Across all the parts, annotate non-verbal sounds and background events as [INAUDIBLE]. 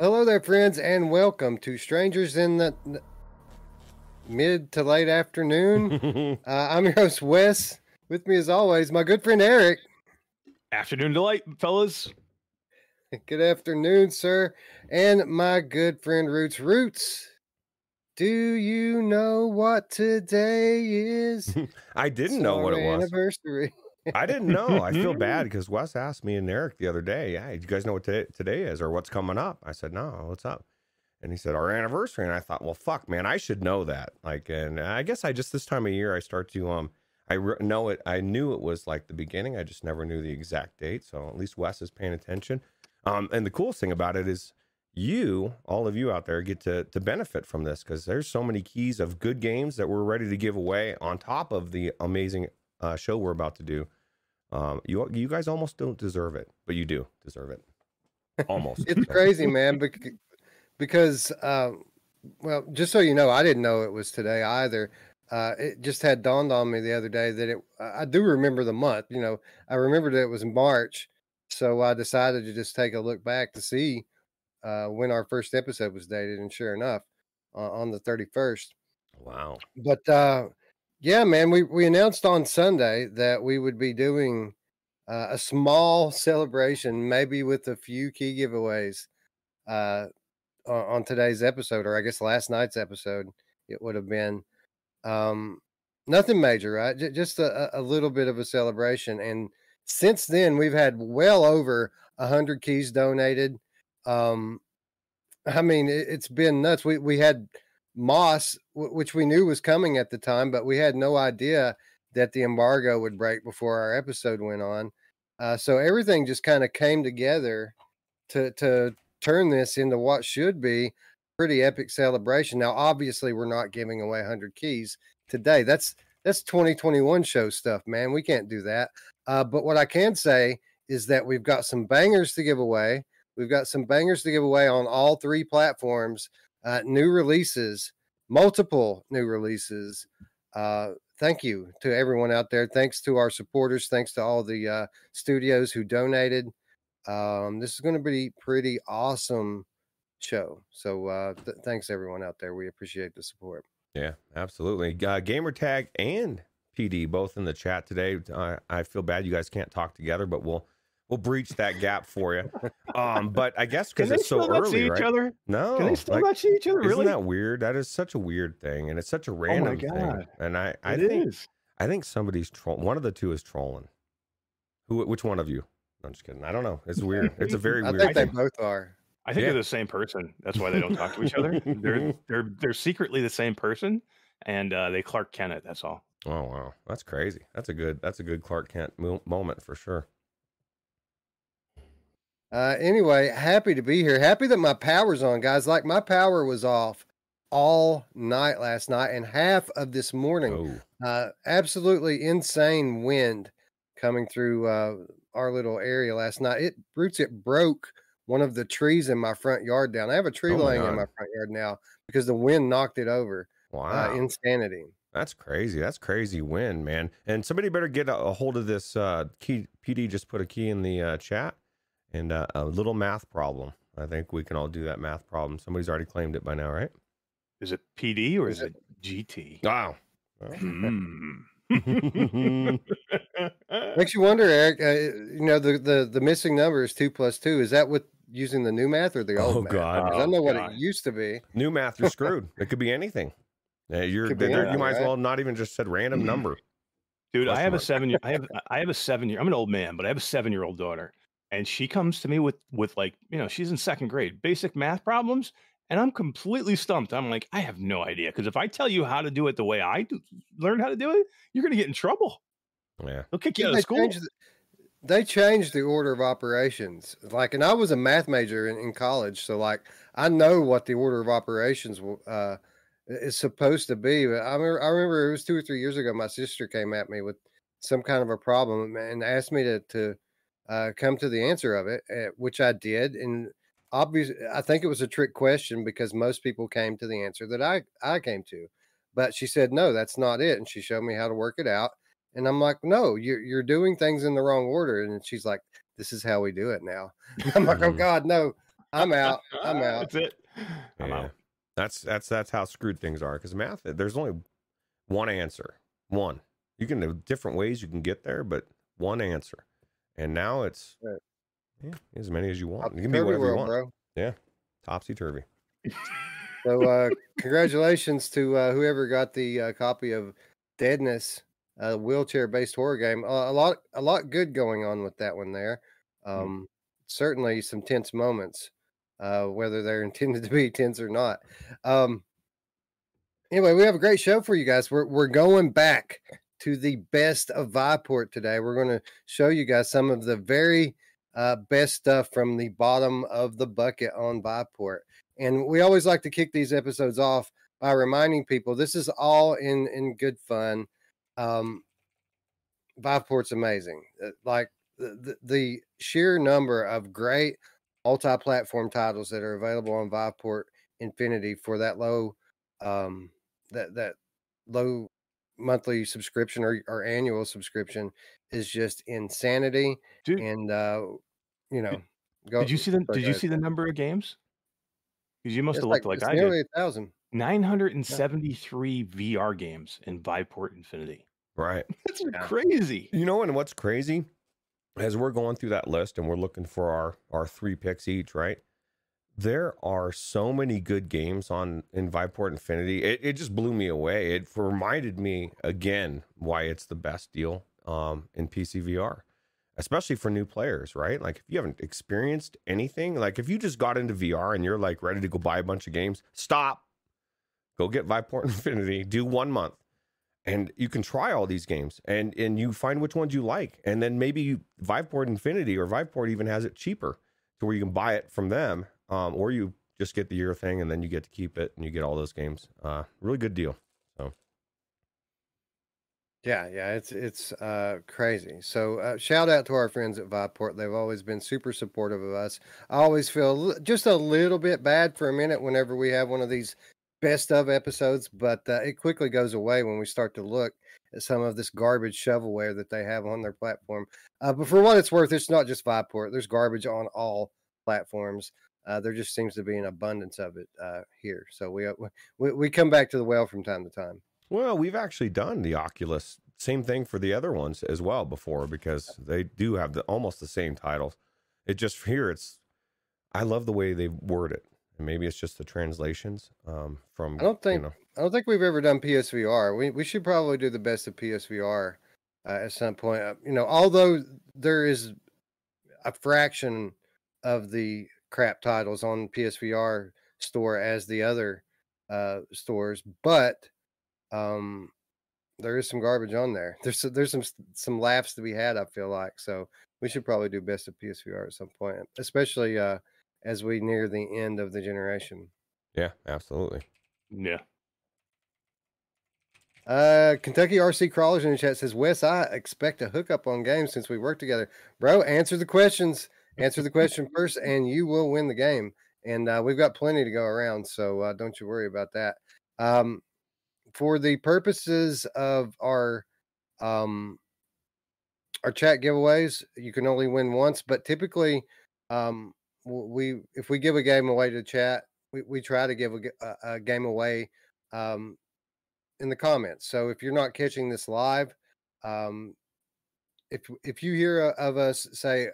Hello there, friends, and welcome to Strangers in the Mid to Late Afternoon. [LAUGHS] uh, I'm your host, Wes. With me, as always, my good friend Eric. Afternoon delight, fellas. Good afternoon, sir. And my good friend Roots. Roots, do you know what today is? [LAUGHS] I didn't It's know what it was. Anniversary. I didn't know. I feel bad [LAUGHS] because Wes asked me and Eric the other day, "Yeah, you guys know what today, today is or what's coming up?" I said, "No, what's up?" And he said, "Our anniversary." And I thought, "Well, fuck, man, I should know that." Like, and I guess I just this time of year I start to um, I re- know it. I knew it was like the beginning. I just never knew the exact date. So at least Wes is paying attention. Um, and the coolest thing about it is you, all of you out there, get to to benefit from this because there's so many keys of good games that we're ready to give away on top of the amazing uh, show we're about to do. Um, you you guys almost don't deserve it, but you do deserve it. Almost. [LAUGHS] It's crazy, man, bec- because, um, well, just so you know, I didn't know it was today either. Uh, it just had dawned on me the other day that it, I do remember the month, you know, I remembered that it was March. So I decided to just take a look back to see uh, when our first episode was dated. And sure enough, uh, on the 31st. Wow. But uh, yeah, man, we, we announced on Sunday that we would be doing uh, a small [LAUGHS] celebration, maybe with a few key giveaways uh, on, today's episode, or I guess last night's episode, it would have been. Um, nothing major, right? J- just a, a little bit of a celebration. And since then, we've had well over a hundred keys donated. Um, I mean, it, it's been nuts. We we had Moss, w- which we knew was coming at the time, but we had no idea that the embargo would break before our episode went on. Uh, so everything just kind of came together to to turn this into what should be pretty epic celebration. Now, obviously, we're not giving away 100 keys today. That's that's 2021 show stuff, man. We can't do that. Uh, but what I can say is that we've got some bangers to give away. We've got some bangers to give away on all three platforms. Uh, new releases, multiple new releases. Uh, thank you to everyone out there. Thanks to our supporters. Thanks to all the uh, studios who donated. Um, this is going to be pretty awesome show. So uh, th- thanks everyone out there. We appreciate the support. Yeah, absolutely. Uh, gamer tag and PD both in the chat today. I feel bad you guys can't talk together, but we'll we'll breach that gap for you. Um, but I guess because it's so still not see early, each right? other? No, Can they still like, not see each other? Really? isn't that weird? That is such a weird thing, and it's such a random thing. God. And I, I It think is. I think somebody's troll. One of the two is trolling. Who? Which one of you? I'm just kidding. I don't know. It's weird. It's a very I weird. I think they thing. both are. I think Yeah. they're the same person. That's why they don't talk to each other. [LAUGHS] They're they're they're secretly the same person, and uh, they Clark Kent it. That's all. Oh wow, that's crazy. That's a good. That's a good Clark Kent mo- moment for sure. Uh, anyway, happy to be here. Happy that my power's on, guys. Like my power was off all night last night and half of this morning. Oh, Uh, absolutely insane wind coming through uh, our little area last night. It roots it broke one of the trees in my front yard down. I have a tree Oh laying in my front yard now because the wind knocked it over. wow. Uh, insanity. That's crazy. That's crazy wind, man. And somebody better get a, a hold of this uh, key. PD just put a key in the uh, chat and uh, a little math problem. I think we can all do that math problem. Somebody's already claimed it by now, right? Is it PD or Is is it GT? Wow. Hmm. [LAUGHS] Makes you wonder, Eric. Uh, you know, the, the the missing number is two plus two. Is that with using the new math or the old Oh, math? God. 'Cause I don't know what God. it used to be. New math, you're [LAUGHS] screwed. it could be anything. Uh, you're Could be there- you anything, might as well not even just said random number. Dude, I Question have a seven year I have I have a seven year I'm an old man, but I have a seven year old daughter. And she comes to me with with like, you know, she's in second grade, basic math problems, and I'm completely stumped. I'm like, I have no idea. Because if I tell you how to do it the way I do, learn how to do it, you're gonna get in trouble. Yeah. They'll kick you Yeah, out they of school. changed the- they changed the order of operations. Like, and I was a math major in, in college, so like I know what the order of operations uh, is supposed to be. But I remember, I remember it was two or three years ago. My sister came at me with some kind of a problem and asked me to to uh, come to the answer of it, uh, which I did. And obviously, I think it was a trick question because most people came to the answer that I I came to. But she said, no, that's not it. And she showed me how to work it out. And I'm like, no, you're you're doing things in the wrong order. And she's like, this is how we do it now. [LAUGHS] I'm like, oh Mhm. God, no. I'm out. I'm [LAUGHS] out. That's it. I'm Yeah. out. That's that's that's how screwed things are. Because math, there's only one answer. One. You can have different ways you can get there, but one answer. And now it's Right. yeah, as many as you want. It can be whatever you want. bro. Yeah, topsy turvy. So uh, congratulations to uh, whoever got the uh, copy of Deadness, a wheelchair-based horror game. Uh, a lot, a lot good going on with that one there. Um, Certainly some tense moments, uh, whether they're [LAUGHS] intended to be tense or not. Um, anyway, we have a great show for you guys. We're we're going back to the best of Viveport today. We're going to show you guys some of the very uh, best stuff from the bottom of the bucket on Viveport. And we always like to kick these episodes off by reminding people this is all in in good fun. Um, Viveport's amazing. Uh, Like the, the, sheer number of great multi-platform titles that are available on Viveport Infinity for that low um that that low monthly subscription or, or annual subscription is just insanity Dude, and uh you know go did you see the sorry, did you see the number of games? Because you must It's have looked like, it's I nearly did. a thousand 973 VR games in Viveport Infinity. Right. [LAUGHS] That's Yeah. crazy. You know, and what's crazy as we're going through that list and we're looking for our our three picks each, right? There are so many good games on in Viveport Infinity. It, it just blew me away. It reminded me again why it's the best deal um, in PC VR, especially for new players, right? Like if you haven't experienced anything, like if you just got into VR and you're like ready to go buy a bunch of games, stop, go get Viveport [LAUGHS] Infinity, do one month and you can try all these games and and you find which ones you like and then maybe you, viveport infinity or viveport even has it cheaper to where you can buy it from them um, or you just get the year thing and then you get to keep it and you get all those games uh, really good deal So. Yeah, yeah, it's it's uh crazy. So uh, shout out to our friends at Viveport. They've always been super supportive of us. I always feel just a little bit bad for a minute whenever we have one of these best of episodes, but uh, it quickly goes away when we start to look at some of this garbage shovelware that they have on their platform. Uh, but for what it's worth, it's not just Viveport. There's garbage on all platforms. Uh, there just seems to be an abundance of it uh, here. So we, uh, we we come back to the well from time to time. well we've actually done the oculus same thing for the other ones as well before because they do have the almost the same titles it just here it's i love the way they word it and maybe it's just the translations um, from I don't think you know, I don't think we've ever done PSVR. We we should probably do the best of PSVR uh, at some point. Uh, you know, although there is a fraction of the crap titles on PSVR store as the other uh, stores, but um, there is some garbage on there. There's some- there's some some laughs to be had. I feel like so we should probably do best of PSVR at some point, especially uh, as we near the end of the generation. yeah absolutely Yeah. Uh, Kentucky RC Crawlers in the chat says, Wes, I expect a hookup on games since we work together. Bro, answer the questions. Answer the question first, and you will win the game. And uh, we've got plenty to go around, so uh, don't you worry about that. Um, for the purposes of our um, our chat giveaways, you can only win once, but typically, um, we if we give a game away to chat, we, we try to give a game away um, in the comments. So if you're not catching this live, um, if if you hear of us say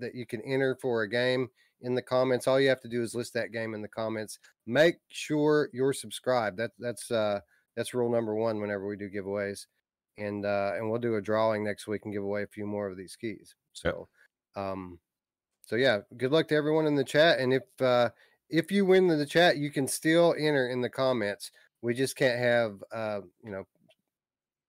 that you can enter for a game in the comments, all you have to do is list that game in the comments. Make sure you're subscribed. That that's uh that's rule number one whenever we do giveaways, and uh, and we'll do a drawing next week and give away a few more of these keys. So, um, so yeah, good luck to everyone in the chat. And if uh, if you win the chat, you can still enter in the comments. We just can't have uh, you know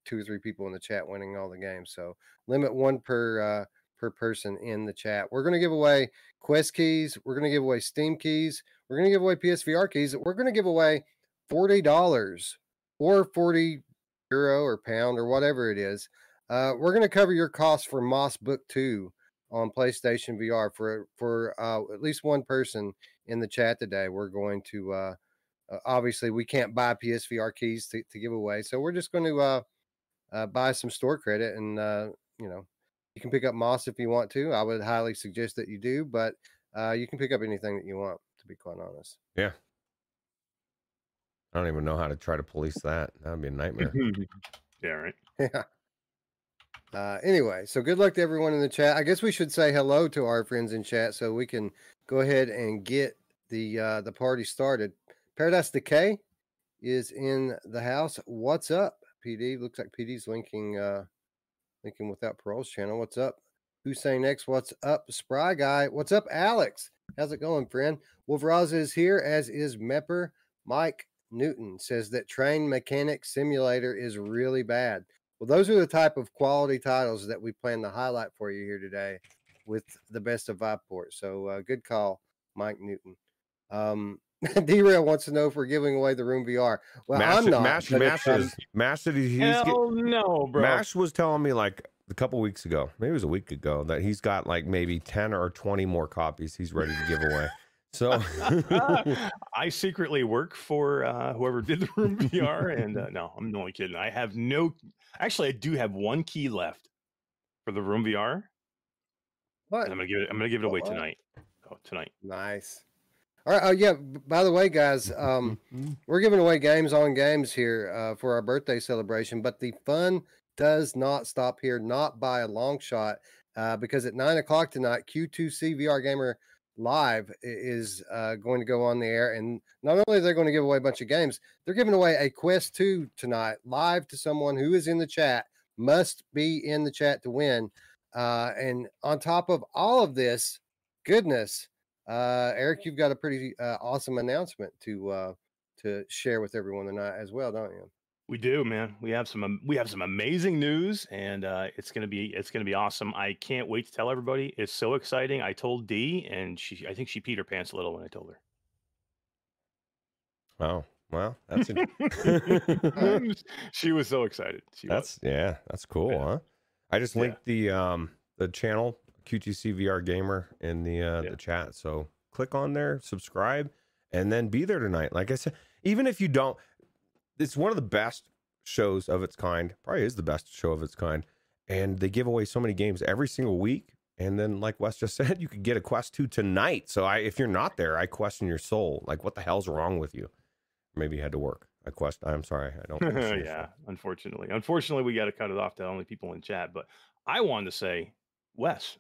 two or three people in the chat winning all the games. So limit one per uh, per person in the chat. We're going to give away Quest keys. We're going to give away Steam keys. We're going to give away PSVR keys. We're going to give away forty dollars or forty euro or pound or whatever it is. Uh, we're going to cover your costs for Moss Book Two on PlayStation VR for for uh, at least one person in the chat today. We're going to uh, uh, obviously we can't buy PSVR keys to, to give away, so we're just going to uh, uh, buy some store credit, and you know you can pick up Moss if you want to. I would highly suggest that you do, but uh, you can pick up anything that you want. To be quite honest. Yeah. I don't even know how to try to police that. That would be a nightmare. [LAUGHS] yeah, right. Yeah. Uh, anyway, so good luck to everyone in the chat. I guess we should say hello to our friends in chat so we can go ahead and get the uh, the party started. Paradise Decay is in the house. What's up, PD? Looks like PD's linking uh linking without parole's channel. What's up? Who's saying next? What's up, Spry Guy? What's up, Alex? How's it going, friend? Wolveraz is here, as is Mepper. Mike Newton says that Train Mechanic Simulator is really bad. Well, those are the type of quality titles that we plan to highlight for you here today with the best of Viveport. So uh, good call, Mike Newton. Um, [LAUGHS] D-Rail wants to know if we're giving away the Room VR. Well, Mash, I'm not. Mash, Mash, is, Mash, said he's, he's Hell no, bro. Mash was telling me like a couple weeks ago, maybe it was a week ago, that he's got like maybe 10 or 20 more copies he's ready to give away. So [LAUGHS] I [LAUGHS] secretly work for uh, whoever did the room VR, and uh, no, I'm only kidding. I have no. Actually, I do have one key left for the room VR. what? And I'm gonna give it. I'm gonna give it away What? tonight. Oh, tonight. Nice. All right. Oh, yeah. By the way, guys, [LAUGHS] um, we're giving away games on games here uh, for our birthday celebration, but the fun does not stop here, not by a long shot, uh, because at nine o'clock tonight, Q2C VR Gamer Live is uh, going to go on the air, and not only are they going to give away a bunch of games, they're giving away a Quest Two tonight, live to someone who is in the chat. Must be in the chat to win. Uh, and on top of all of this, goodness, uh, Eric, you've got a pretty uh, awesome announcement to uh, to share with everyone tonight as well, don't you? We do, man. We have some. am- We have some amazing news, and uh, it's gonna be. It's gonna be awesome. I can't wait to tell everybody. It's so exciting. I told Dee, and she. I think she peed her pants a little when I told her. Wow. well, [LAUGHS] that's a, [LAUGHS] she was so excited. She was. that's yeah, that's cool, Yeah. huh? I just Yeah. linked the um the channel Q2C VR Gamer in the uh Yeah. the chat. So click on there, subscribe, and then be there tonight. Like I said, even if you don't, it's one of the best shows of its kind. Probably is the best show of its kind. And they give away so many games every single week. And then, like Wes just [LAUGHS] said, you could get a Quest 2 tonight. So I if you're not there, I question your soul. Like, what the hell's wrong with you? Maybe you had to work. I quest. I'm sorry. I don't. [LAUGHS] yeah, unfortunately. Unfortunately, we got to cut it off to only people in chat. But I wanted to say, Wes,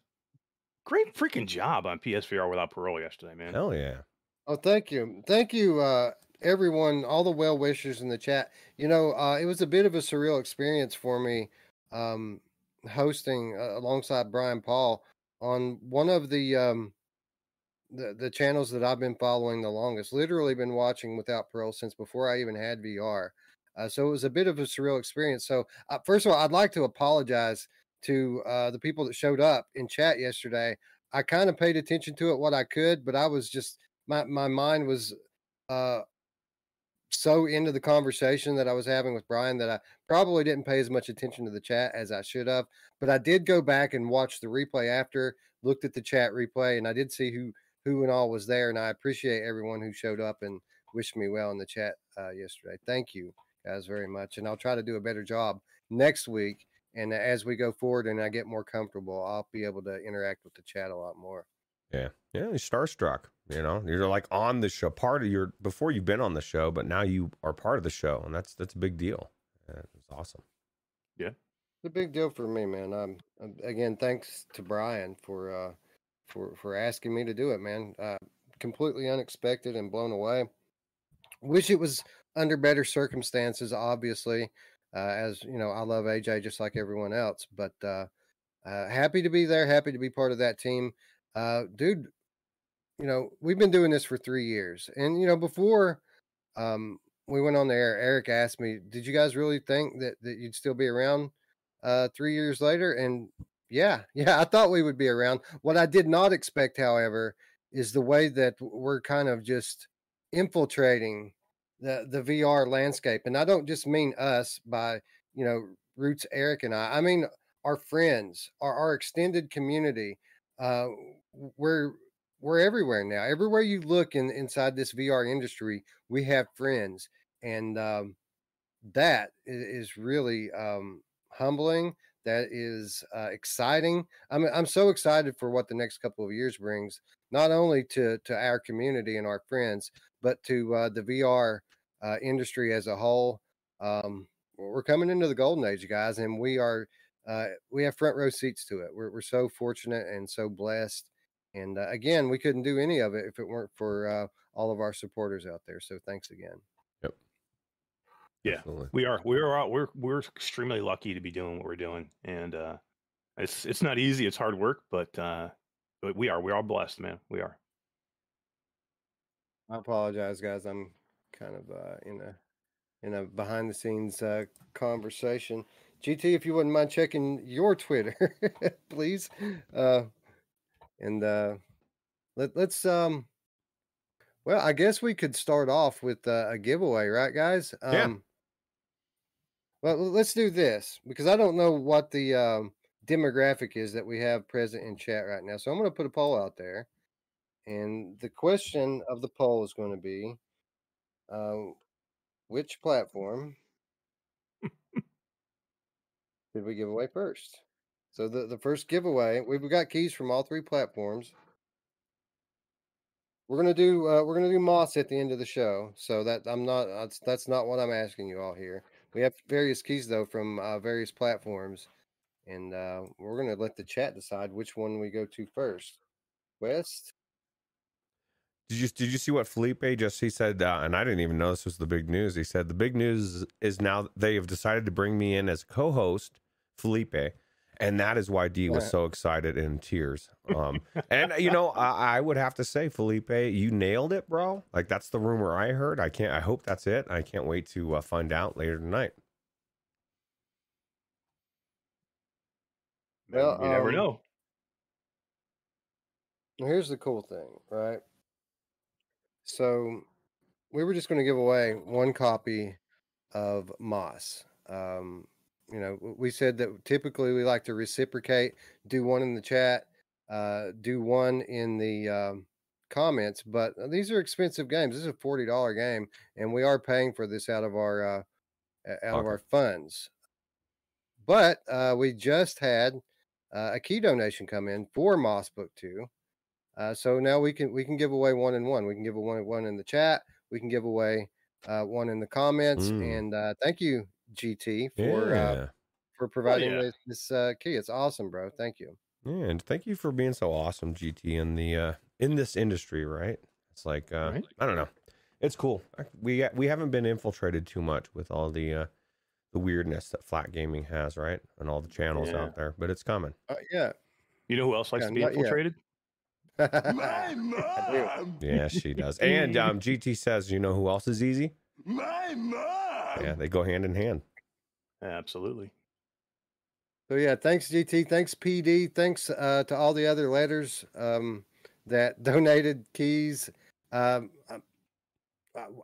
great freaking job on PSVR without parole yesterday, man. Hell yeah. Oh, thank you, thank you, uh, everyone, all the well wishers in the chat. You know, uh, it was a bit of a surreal experience for me, um, hosting uh, alongside Brian Paul on one of the um, the the channels that I've been following the longest. Literally been watching without parole since before I even had VR. Uh, so it was a bit of a surreal experience. So uh, first of all, I'd like to apologize to uh, the people that showed up in chat yesterday. I kind of paid attention to it what I could, but I was just my my mind was uh so into the conversation that I was having with Brian that I probably didn't pay as much attention to the chat as I should have. But I did go back and watch the replay after, looked at the chat replay, and I did see who who and all was there. And I appreciate everyone who showed up and wished me well in the chat uh, yesterday. Thank you guys very much, and I'll try to do a better job next week. And as we go forward and I get more comfortable, I'll be able to interact with the chat a lot more. Yeah. Yeah. You're starstruck. You know, you're like on the show, part of your before you've been on the show, but now you are part of the show, and that's that's a big deal. Yeah, it's awesome. Yeah. It's a big deal for me, man. Um, um, again, thanks to Brian for uh, for for asking me to do it, man. Uh, completely unexpected and blown away. Wish it was under better circumstances, obviously. Uh, as you know, I love AJ just like everyone else, but uh, uh, happy to be there. Happy to be part of that team, dude. You know, we've been doing this for three years, and you know, before um, we went on the air, Eric asked me, "Did you guys really think that that you'd still be around?" three years later. And yeah, [LAUGHS] yeah, I thought we would be around. What I did not expect, however, is the way that we're kind of just infiltrating the the VR landscape. And I don't just mean us by you know Roots, Eric, and I. I mean our friends, our our extended community. Uh, we're we're everywhere now. Everywhere you look in inside this VR industry, we have friends, and um, that is really um, humbling. that is uh, exciting. I'm I'm so excited for what the next couple of years brings, not only to to our community and our friends, but to uh, the VR uh, industry as a whole. Um, we're coming into the golden age, guys, and we are uh, we have front row seats to it. We're we're so fortunate and so blessed. And uh, again, we couldn't do any of it if it weren't for uh, all of our supporters out there. So thanks again. Yep. Yeah, Absolutely. we are. We are. We're we're extremely lucky to be doing what we're doing, and uh, it's it's not easy. It's hard work, but uh, but we are. We are blessed, man. We are. I apologize, guys. I'm kind of uh, in a in a behind the scenes uh, conversation. GT, if you wouldn't mind checking your Twitter, [LAUGHS] please. Uh, and uh, let, let's um, well, I guess we could start off with uh, a giveaway, right, guys? Um, yeah. Well, let's do this because I don't know what the um, demographic is that we have present in chat right now. So I'm going to put a poll out there, and the question of the poll is going to be, uh, which platform did we give away first? So the, the first giveaway, we've got keys from all three platforms. We're gonna do uh, we're gonna do moss at the end of the show. So that I'm not that's, that's not what I'm asking you all here. We have various keys though from uh, various platforms, and uh, we're gonna let the chat decide which one we go to first. West. Did you did you see what Felipe just he said? Uh, and I didn't even know this was the big news. He said the big news is now they have decided to bring me in as co-host, Felipe, and that is why D was so excited in tears. Um, [LAUGHS] and you know, I, I, would have to say, Felipe, you nailed it, bro. Like that's the rumor I heard. I can't. I hope that's it. I can't wait to uh, find out later tonight. Well, you never um, know. Here's the cool thing, right? So we were just going to give away one copy of Moss. Um, you know, we said that typically we like to reciprocate, do one in the chat, uh, do one in the um, comments, but uh, these are expensive games. This is a forty dollar game, and we are paying for this out of our uh, out okay. of our funds. But uh, we just had uh, a key donation come in for Moss Book Two, uh, so now we can we can give away one and one. We can give away one and one in the chat. We can give away uh, one in the comments. Mm. And uh, thank you, GT, for uh, yeah. for providing oh, yeah. this, this key. It's awesome, bro. Thank you. Yeah, and thank you for being so awesome, GT, in the uh, in this industry. Right? It's like uh, right. I don't know. It's cool. We we haven't been infiltrated too much with all the uh, the weirdness that flat gaming has, right, and all the channels yeah. out there. But it's coming. yeah. You know who else likes yeah, to be infiltrated? Yet. My mom. Yeah, she does. [LAUGHS] And um, GT says, you know who else is easy? My mom. Yeah, they go hand in hand. Absolutely. So yeah, thanks GT, thanks PD, thanks uh, to all the other letters um, that [LAUGHS] donated keys. Um,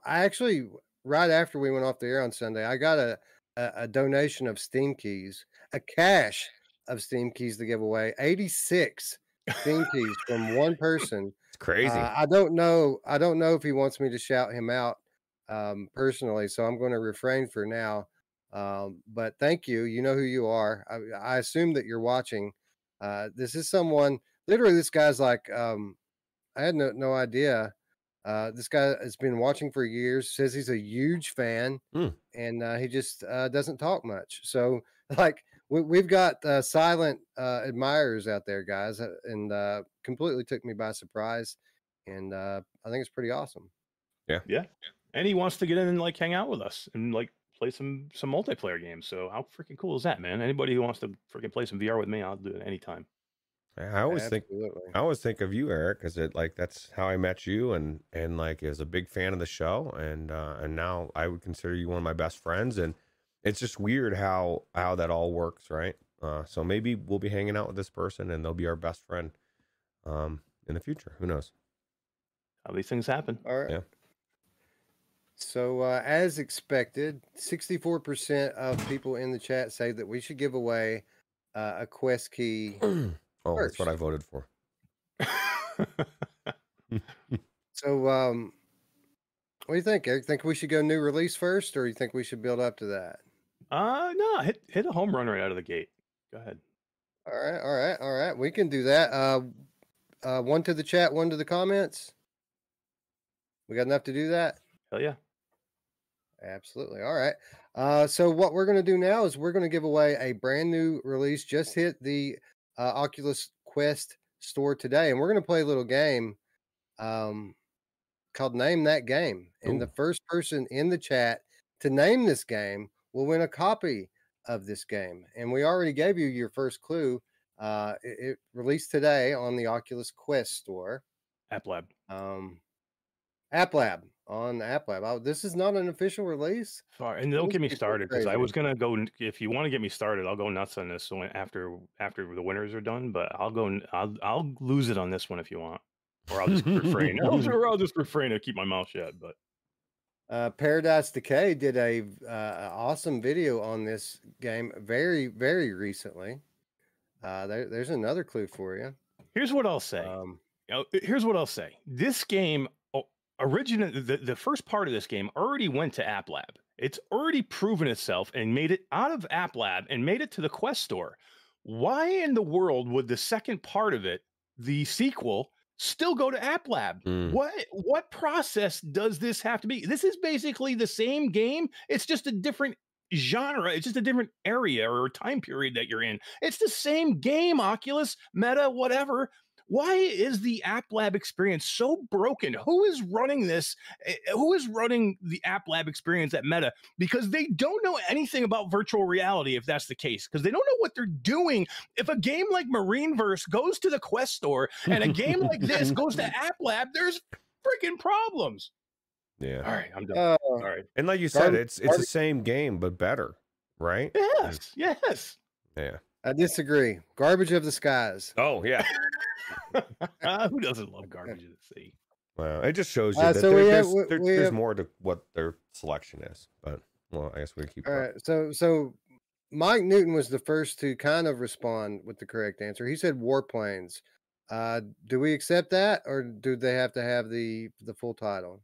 I actually, right after we went off the air on Sunday, I got a, a, a donation of Steam keys, a cache of Steam keys to give away. Eighty six keys from one person. It's crazy. Uh, I don't know. I don't know if he wants me to shout him out um, personally, so I'm going to refrain for now. Um, but thank you. You know who you are. I, I assume that you're watching. Uh, this is someone. Literally, this guy's like. Um, I had no no idea. Uh, this guy has been watching for years. Says he's a huge fan, mm. and uh, he just uh, doesn't talk much. So, [LAUGHS] like, we, have got uh, silent uh, admirers out there, guys, uh, and uh, completely took me by surprise. And uh, I think it's pretty awesome. Yeah, yeah. And he wants to get in and like hang out with us and like play some some multiplayer games. So how freaking cool is that, man? Anybody who wants to freaking play some VR with me, I'll do it anytime. I always Absolutely. think I always think of you, Eric, because it like that's how I met you, and and like is a big fan of the show, and uh, and now I would consider you one of my best friends, and it's just weird how how that all works, right? Uh, so maybe we'll be hanging out with this person and they'll be our best friend um, in the future. Who knows? How these things happen. All right. Yeah. So, uh, as expected, 64% of people in the chat say that we should give away uh, a quest key. [CLEARS THROAT] oh, first. that's what I voted for. [LAUGHS] so, um, what do you think, Eric? Think we should go new release first, or you think we should build up to that? Uh no, hit hit a home run right out of the gate. Go ahead. All right, all right, all right. We can do that. Uh, uh, one to the chat, one to the comments. We got enough to do that. Hell yeah. Absolutely. All right. Uh, so what we're going to do now is we're going to give away a brand new release. Just hit the uh, Oculus Quest store today, and we're going to play a little game um, called Name That Game. And Ooh. the first person in the chat to name this game will win a copy of this game. And we already gave you your first clue. Uh, it, it released today on the Oculus Quest store. App Lab. Um, App Lab on App Lab. Oh, this is not an official release. Sorry, and don't get me started because I was gonna go. If you want to get me started, I'll go nuts on this when after after the winners are done. But I'll go. I'll I'll lose it on this one if you want, or I'll just [LAUGHS] refrain. I'll, [LAUGHS] or I'll just refrain and keep my mouth shut. But Uh, Paradise Decay did a uh, awesome video on this game very, very recently. Uh, there, there's another clue for you. here's what I'll say. Um, here's what I'll say. This game originated the, the first part of this game already went to App Lab. It's already proven itself and made it out of App Lab and made it to the Quest store. Why in the world would the second part of it, the sequel, still go to App Lab? Mm. What what process does this have to be? This is basically the same game. It's just a different genre. It's just a different area or time period that you're in. It's the same game, Oculus, Meta, whatever. Why is the App Lab experience so broken? Who is running this? Eh, Who is running the App Lab experience at Meta? Because they don't know anything about virtual reality, if that's the case, because they don't know what they're doing. If a game like Marineverse goes to the Quest store and a game like this goes to [LAUGHS] App Lab, there's freaking problems. Yeah. All right, I'm done. uh, All right. And like you said, Garbage- it's it's the same game but better, right? Yes, yes. Yeah. I disagree. Garbage of the skies. Oh yeah. [LAUGHS] [LAUGHS] Who doesn't love garbage of the sea? Well, it just shows you Uh, that so there- have- there's, there- we there's have- more to what their selection is. But well, I guess we keep. All going. right. So, so Mike Newton was the first to kind of respond with the correct answer. He said warplanes. Uh, do we accept that, or do they have to have the the full title?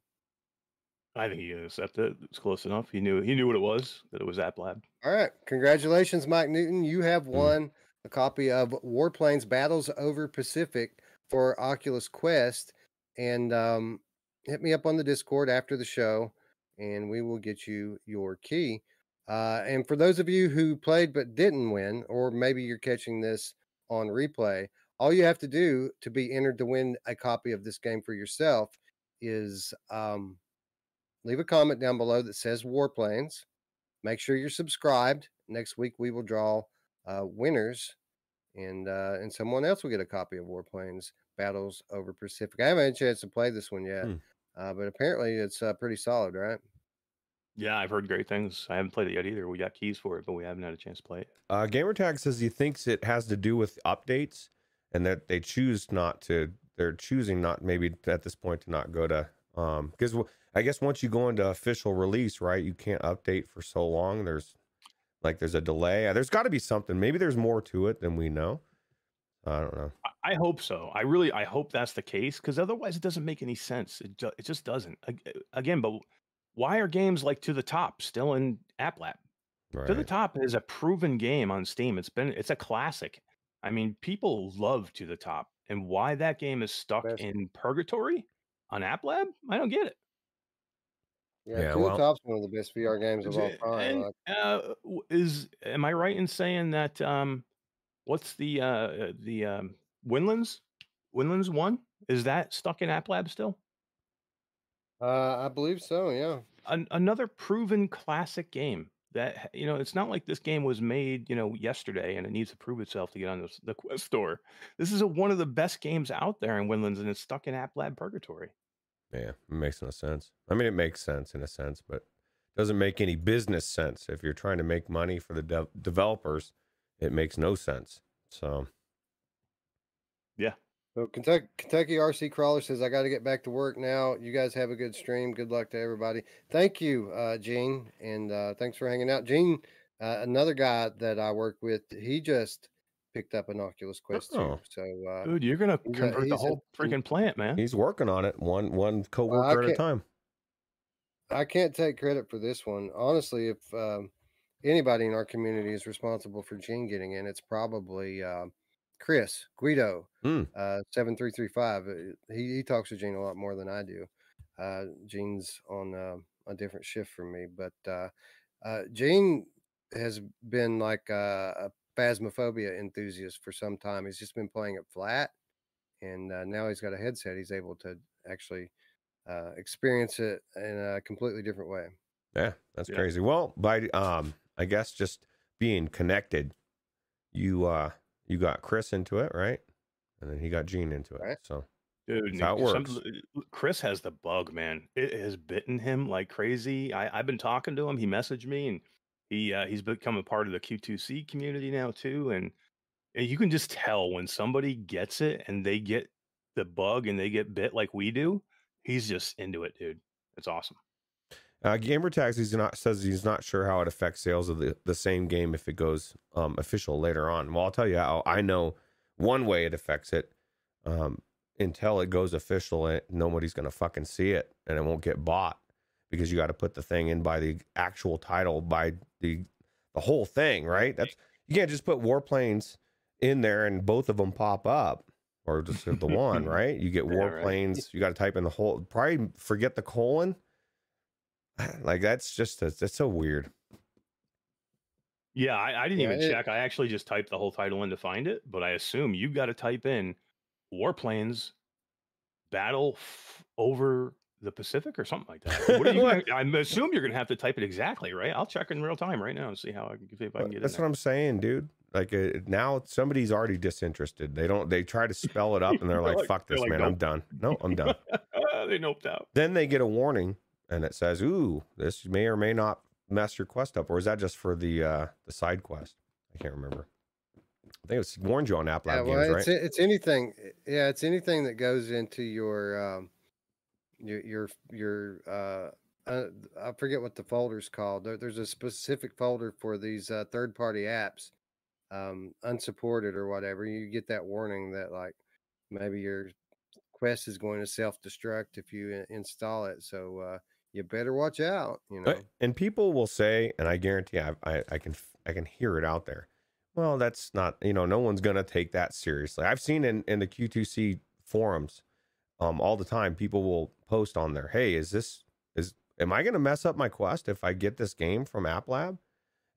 I think he accepted it. It's close enough. He knew he knew what it was, that it was App Lab. All right. Congratulations, Mike Newton. You have Mm. won a copy of Warplanes Battles Over Pacific for Oculus Quest. And um, hit me up on the Discord after the show, and we will get you your key. Uh, and for those of you who played but didn't win, or maybe you're catching this on replay, all you have to do to be entered to win a copy of this game for yourself is um, leave a comment down below that says Warplanes make sure you're subscribed. Next week we will draw uh, winners, and uh, and someone else will get a copy of Warplanes Battles Over Pacific. I haven't had a chance to play this one yet, Hmm. uh, but apparently it's uh, pretty solid, right? Yeah, I've heard great things. I haven't played it yet either. We got keys for it, but we haven't had a chance to play it. Uh, Gamertag says he thinks it has to do with updates, and that they choose not to. They're choosing not maybe at this point to not go to um because I guess once you go into official release, right, you can't update for so long. There's like there's a delay. There's got to be something. Maybe there's more to it than we know. I don't know. I- I hope so. I really, I hope that's the case because otherwise it doesn't make any sense. It, ju- it just doesn't. Eh, again, but why are games like To the Top still in App Lab? Right. To the Top is a proven game on Steam. It's been, it's a classic. I mean, people love To the Top, and why that game is stuck Best. in purgatory on App Lab, I don't get it. Yeah, Yeah, Two well- Top's one of the best VR games of all time. and, uh, is am I right in saying that um, what's the uh, uh, the um, Windlands Windlands one is that stuck in App Lab still? uh, I believe so. Yeah. An- another proven classic game that you know it's not like this game was made you know yesterday and it needs to prove itself to get on the, the Quest store. This is a, one of the best games out there in Windlands and it's stuck in App Lab purgatory. Yeah, it makes no sense. I mean, it makes sense in a sense, but doesn't make any business sense. If you're trying to make money for the dev- developers, it makes no sense. So, yeah. So Kentucky, Kentucky RC Crawler says, I got to get back to work now. You guys have a good stream. Good luck to everybody. Thank you, uh, Gene. And uh, thanks for hanging out. Gene, uh, another guy that I work with, he just picked up an Oculus Quest 2. Oh. So, uh, Dude, you're gonna he's a- convert the he's a- whole freaking plant, man. he's working on it, one one coworker at a time. I can't take credit for this one. Honestly, if um, anybody in our community is responsible for Gene getting in, it's probably uh, Chris Guido Mm. uh, seven three three five. He he talks to Gene a lot more than I do. Uh, Gene's on uh, a different shift from me, but uh, uh, Gene has been like a, a phasmophobia enthusiast for some time. He's just been playing it flat, and uh, now he's got a headset. He's able to actually uh, experience it in a completely different way. Yeah, that's Yeah. crazy. Well, by um, I guess just being connected, you uh, you got Chris into it, right? And then he got Gene into it. Right. So Dude, That's how it some- works. Chris has the bug, man. It has bitten him like crazy. I, I've been talking to him. He messaged me, and he uh, he's become a part of the Q2C community now too. And, you can just tell when somebody gets it and they get the bug and they get bit like we do. He's just into it, dude. It's awesome. Uh, Gamer he's not says he's not sure how it affects sales of the, the same game if it goes um, official later on. Well, I'll tell you how I know one way it affects it. Um, until it goes official, nobody's gonna fucking see it, and it won't get bought because you got to put the thing in by the actual title, by the the whole thing, right? That's you can't just put warplanes in there and both of them pop up, or just the [LAUGHS] one, right? You get Yeah, right. warplanes. You got to type in the whole. Probably forget the colon. [SIGHS] Like that's just that's so weird. Yeah, I, I didn't Yeah, even it- check. I actually just typed the whole title in to find it, but I assume you've got to type in warplanes battle f- over the Pacific or something like that. What are [LAUGHS] you gonna, I assume you're going to have to type it exactly, right? I'll check in real time right now and see how I can, see if I can get it. That's it. what I'm saying, dude. Like uh, now, somebody's already disinterested. They don't. They try to spell it up, and they're [LAUGHS] They're like, like- "Fuck this, like, man. I'm done. No, I'm done." [LAUGHS] they noped out. then they get a warning, and it says, "Ooh, this may or may not mess your quest up," or is that just for the uh the side quest? I can't remember. I think it was warned you on App Yeah, well, games, it's right? it's anything. Yeah, it's anything that goes into your um, your your your. Uh, uh, I forget what the folder's called. There, there's a specific folder for these uh, third party apps, um, unsupported or whatever. You get that warning that like maybe your quest is going to self destruct if you in- install it. So uh, you better watch out. You know. And people will say, and I guarantee I, I, I can I can hear it out there. Well, that's not you know no one's gonna take that seriously. I've seen in in the Q2C forums, um, all the time people will post on there, hey, is this is am I gonna mess up my quest if I get this game from App Lab?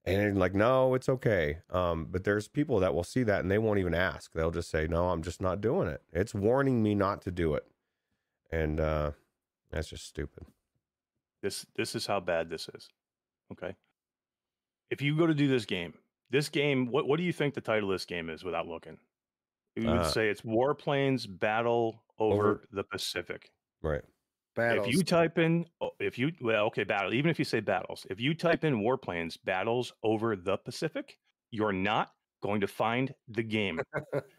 And like, no, it's okay. Um, but there's people that will see that and they won't even ask. They'll just say, no, I'm just not doing it. It's warning me not to do it, and uh, that's just stupid. This this is how bad this is. Okay. If you go to do this game, this game, what what do you think the title of this game is without looking? You would Uh, say it's Warplanes Battle over, over- the Pacific. Right. Battles. If you type in, oh, if you, well, okay, battle, even if you say battles, if you type in warplanes, battles over the Pacific, you're not going to find the game.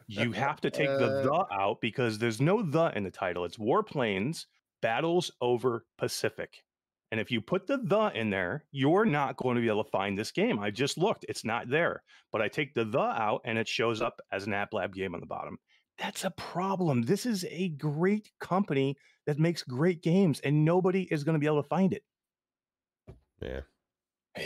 You [LAUGHS] have to take the Uh. the out because there's no the in the title. It's warplanes, battles over Pacific. And if you put the the in there, you're not going to be able to find this game. I just looked, it's not there. But I take the the out and it shows up as an App Lab game on the bottom. That's a problem. This is a great company that makes great games and nobody is going to be able to find it. Yeah. [SIGHS]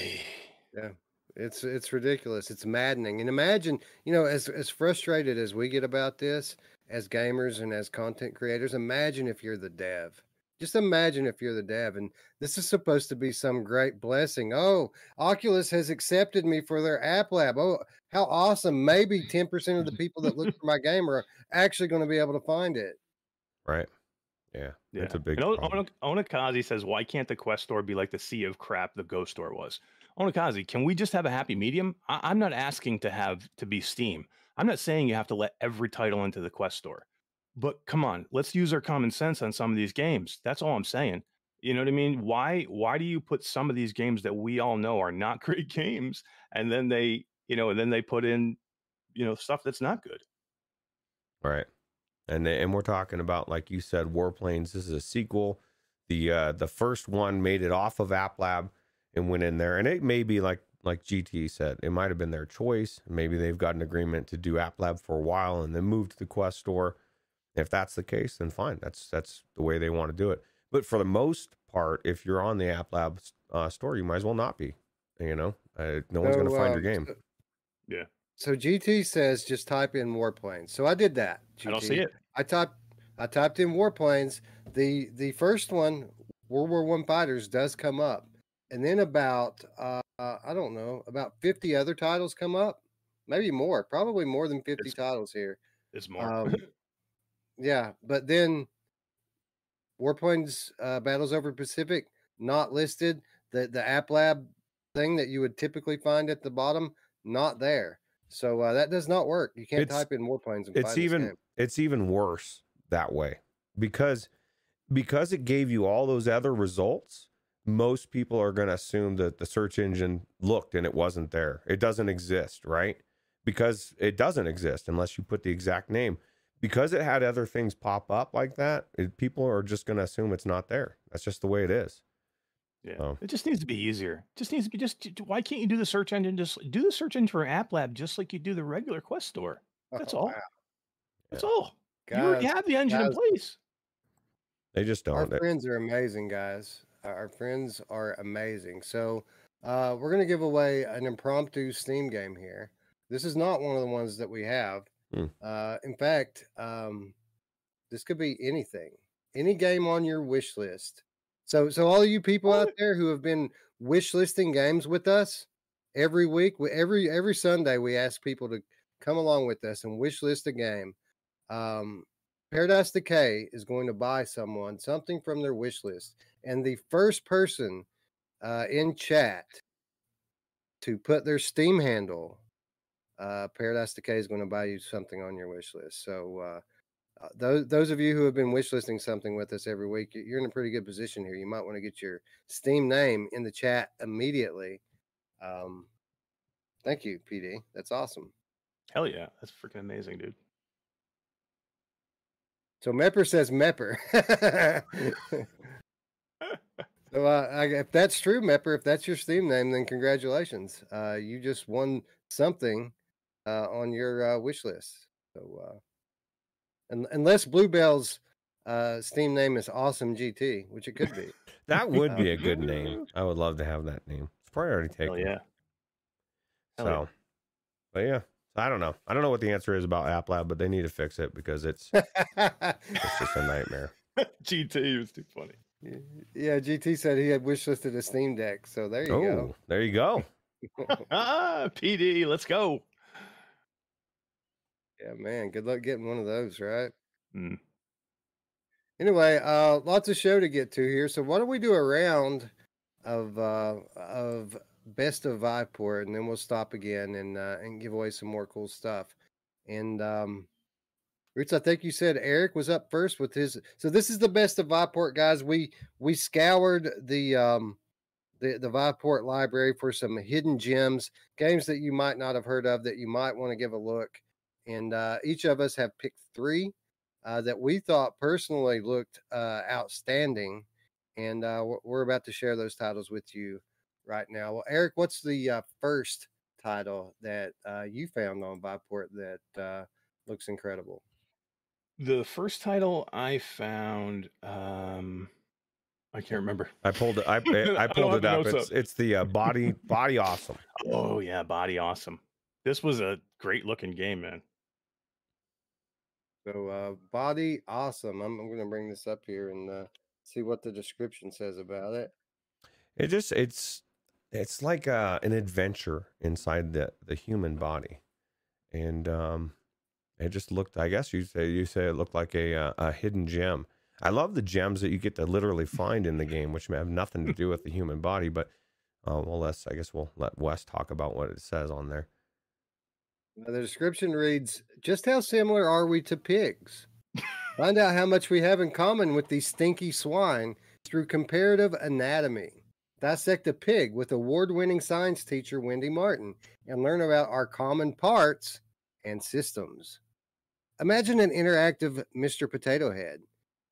Yeah. It's it's ridiculous. It's maddening. And imagine, you know, as as frustrated as we get about this as gamers and as content creators, imagine if you're the dev. Just imagine if you're the dev and this is supposed to be some great blessing. Oh, Oculus has accepted me for their app lab. Oh, how awesome. Maybe 10% of the people that look for my game are actually going to be able to find it. Right. Yeah. That's a big And O- problem. Onakazi says, "Why can't the Quest store be like the sea of crap the Go store was?" Onakazi, can we just have a happy medium? I- I'm not asking to have to be Steam. I'm not saying you have to let every title into the Quest store, but come on, let's use our common sense on some of these games. That's all I'm saying. You know what I mean? Why why do you put some of these games that we all know are not [LAUGHS] great games, and then they you know, and then they put in you know stuff that's not good? Right. And they, and we're talking about like you said, Warplanes. This is a sequel. The uh the first one made it off of App Lab and went in there, and it may be like like GT said, it might have been their choice. Maybe they've got an agreement to do App Lab for a while and then move to the Quest store. If that's the case, then fine. That's that's the way they want to do it. But for the most part, if you're on the App Lab uh, store, you might as well not be. You know, uh, no one's going to So, find your um, game. so- Yeah. So GT says just type in warplanes. So I did that. I don't see it. I typed I typed in warplanes. The the first one, World War One fighters, does come up, and then about uh, I don't know about fifty other titles come up, maybe more, probably more than fifty It's- titles here. It's more. Um, [LAUGHS] yeah, but then Warplanes uh, Battles over Pacific not listed. The the App Lab thing that you would typically find at the bottom not there. So uh, that does not work. You can't It's- type in Warplanes and It's even it's even worse that way because because it gave you all those other results. Most people are going to assume that the search engine looked and it wasn't there. It doesn't exist, right? Because it doesn't exist unless you put the exact name. Because it had other things pop up like that, it, people are just going to assume it's not there. That's just the way it is. yeah. oh. It just needs to be easier. Just needs to be just. Why can't you do the search engine? Just do the search engine for App Lab, just like you do the regular Quest store. That's Oh, all. wow. That's all. you already have the engine in place. They just our don't. They- friends are amazing, guys. Our our friends are amazing. So uh, we're gonna give away an impromptu Steam game here. This is not one of the ones that we have. Hmm. Uh, in fact, um, this could be anything, any game on your wish list. So, so all you people out there who have been wish listing games with us every week, every every Sunday, we ask people to come along with us and wish list a game. Um, Paradise Decay is going to buy someone something from their wish list, and the first person uh, in chat to put their Steam handle, uh, Paradise Decay is going to buy you something on your wish list. So, uh, uh, those those of you who have been wish listing something with us every week, you're in a pretty good position here. You might want to get your Steam name in the chat immediately. Um, thank you, PD. That's awesome. Hell yeah, that's freaking amazing, dude. So Mepper says Mepper. [LAUGHS] [LAUGHS] so uh, I, if that's true, Mepper, if that's your Steam name, then congratulations. Uh, you just won something uh, on your uh, wish list. So uh, un- unless Bluebell's uh, Steam name is Awesome GT, which it could be. [LAUGHS] that [LAUGHS] would be Uh, a good name. I would love to have that name. It's probably already taken. Hell yeah. So, yeah. but yeah, I don't know. I don't know what the answer is about App Lab, but they need to fix it because it's it's just a nightmare. [LAUGHS] GT was too funny. yeah, GT said he had wish listed a Steam Deck. So there you Oh, there you go. go. Ah, PD, let's go. Yeah, man. Good luck getting one of those, right? Mm. Anyway, uh, lots of show to get to here. So why don't we do a round of uh, of best of Viveport, and then we'll stop again and uh, and give away some more cool stuff. And um, Roots, I think you said Eric was up first with his. So this is the best of Viveport, guys. We we scoured the um, the the Viveport library for some hidden gems, games that you might not have heard of that you might want to give a look. And uh, each of us have picked three uh, that we thought personally looked uh, outstanding, and uh, we're- we're about to share those titles with you right now. Well, Eric, what's the uh, first title that uh, you found on Viveport that uh, looks incredible? The first title I found, um, I can't remember. I pulled it. I, [LAUGHS] I don't I pulled it the up. It's up. it's the uh, body body awesome. Oh yeah, body awesome. This was a great looking game, man. So, uh, body awesome. I'm, I'm going to bring this up here and uh, see what the description says about it. It just it's it's like uh, an adventure inside the the human body, and um, it just looked. I guess you say you say it looked like a uh, a hidden gem. I love the gems that you get to literally find in the game, which may have nothing to do with the human body. But uh, well, let's I guess we'll let Wes talk about what it says on there. Now, the description reads Just how similar are we to pigs? Find out how much we have in common with these stinky swine through comparative anatomy. Dissect a pig with award winning science teacher Wendy Martin and learn about our common parts and systems. Imagine an interactive Mr. Potato Head,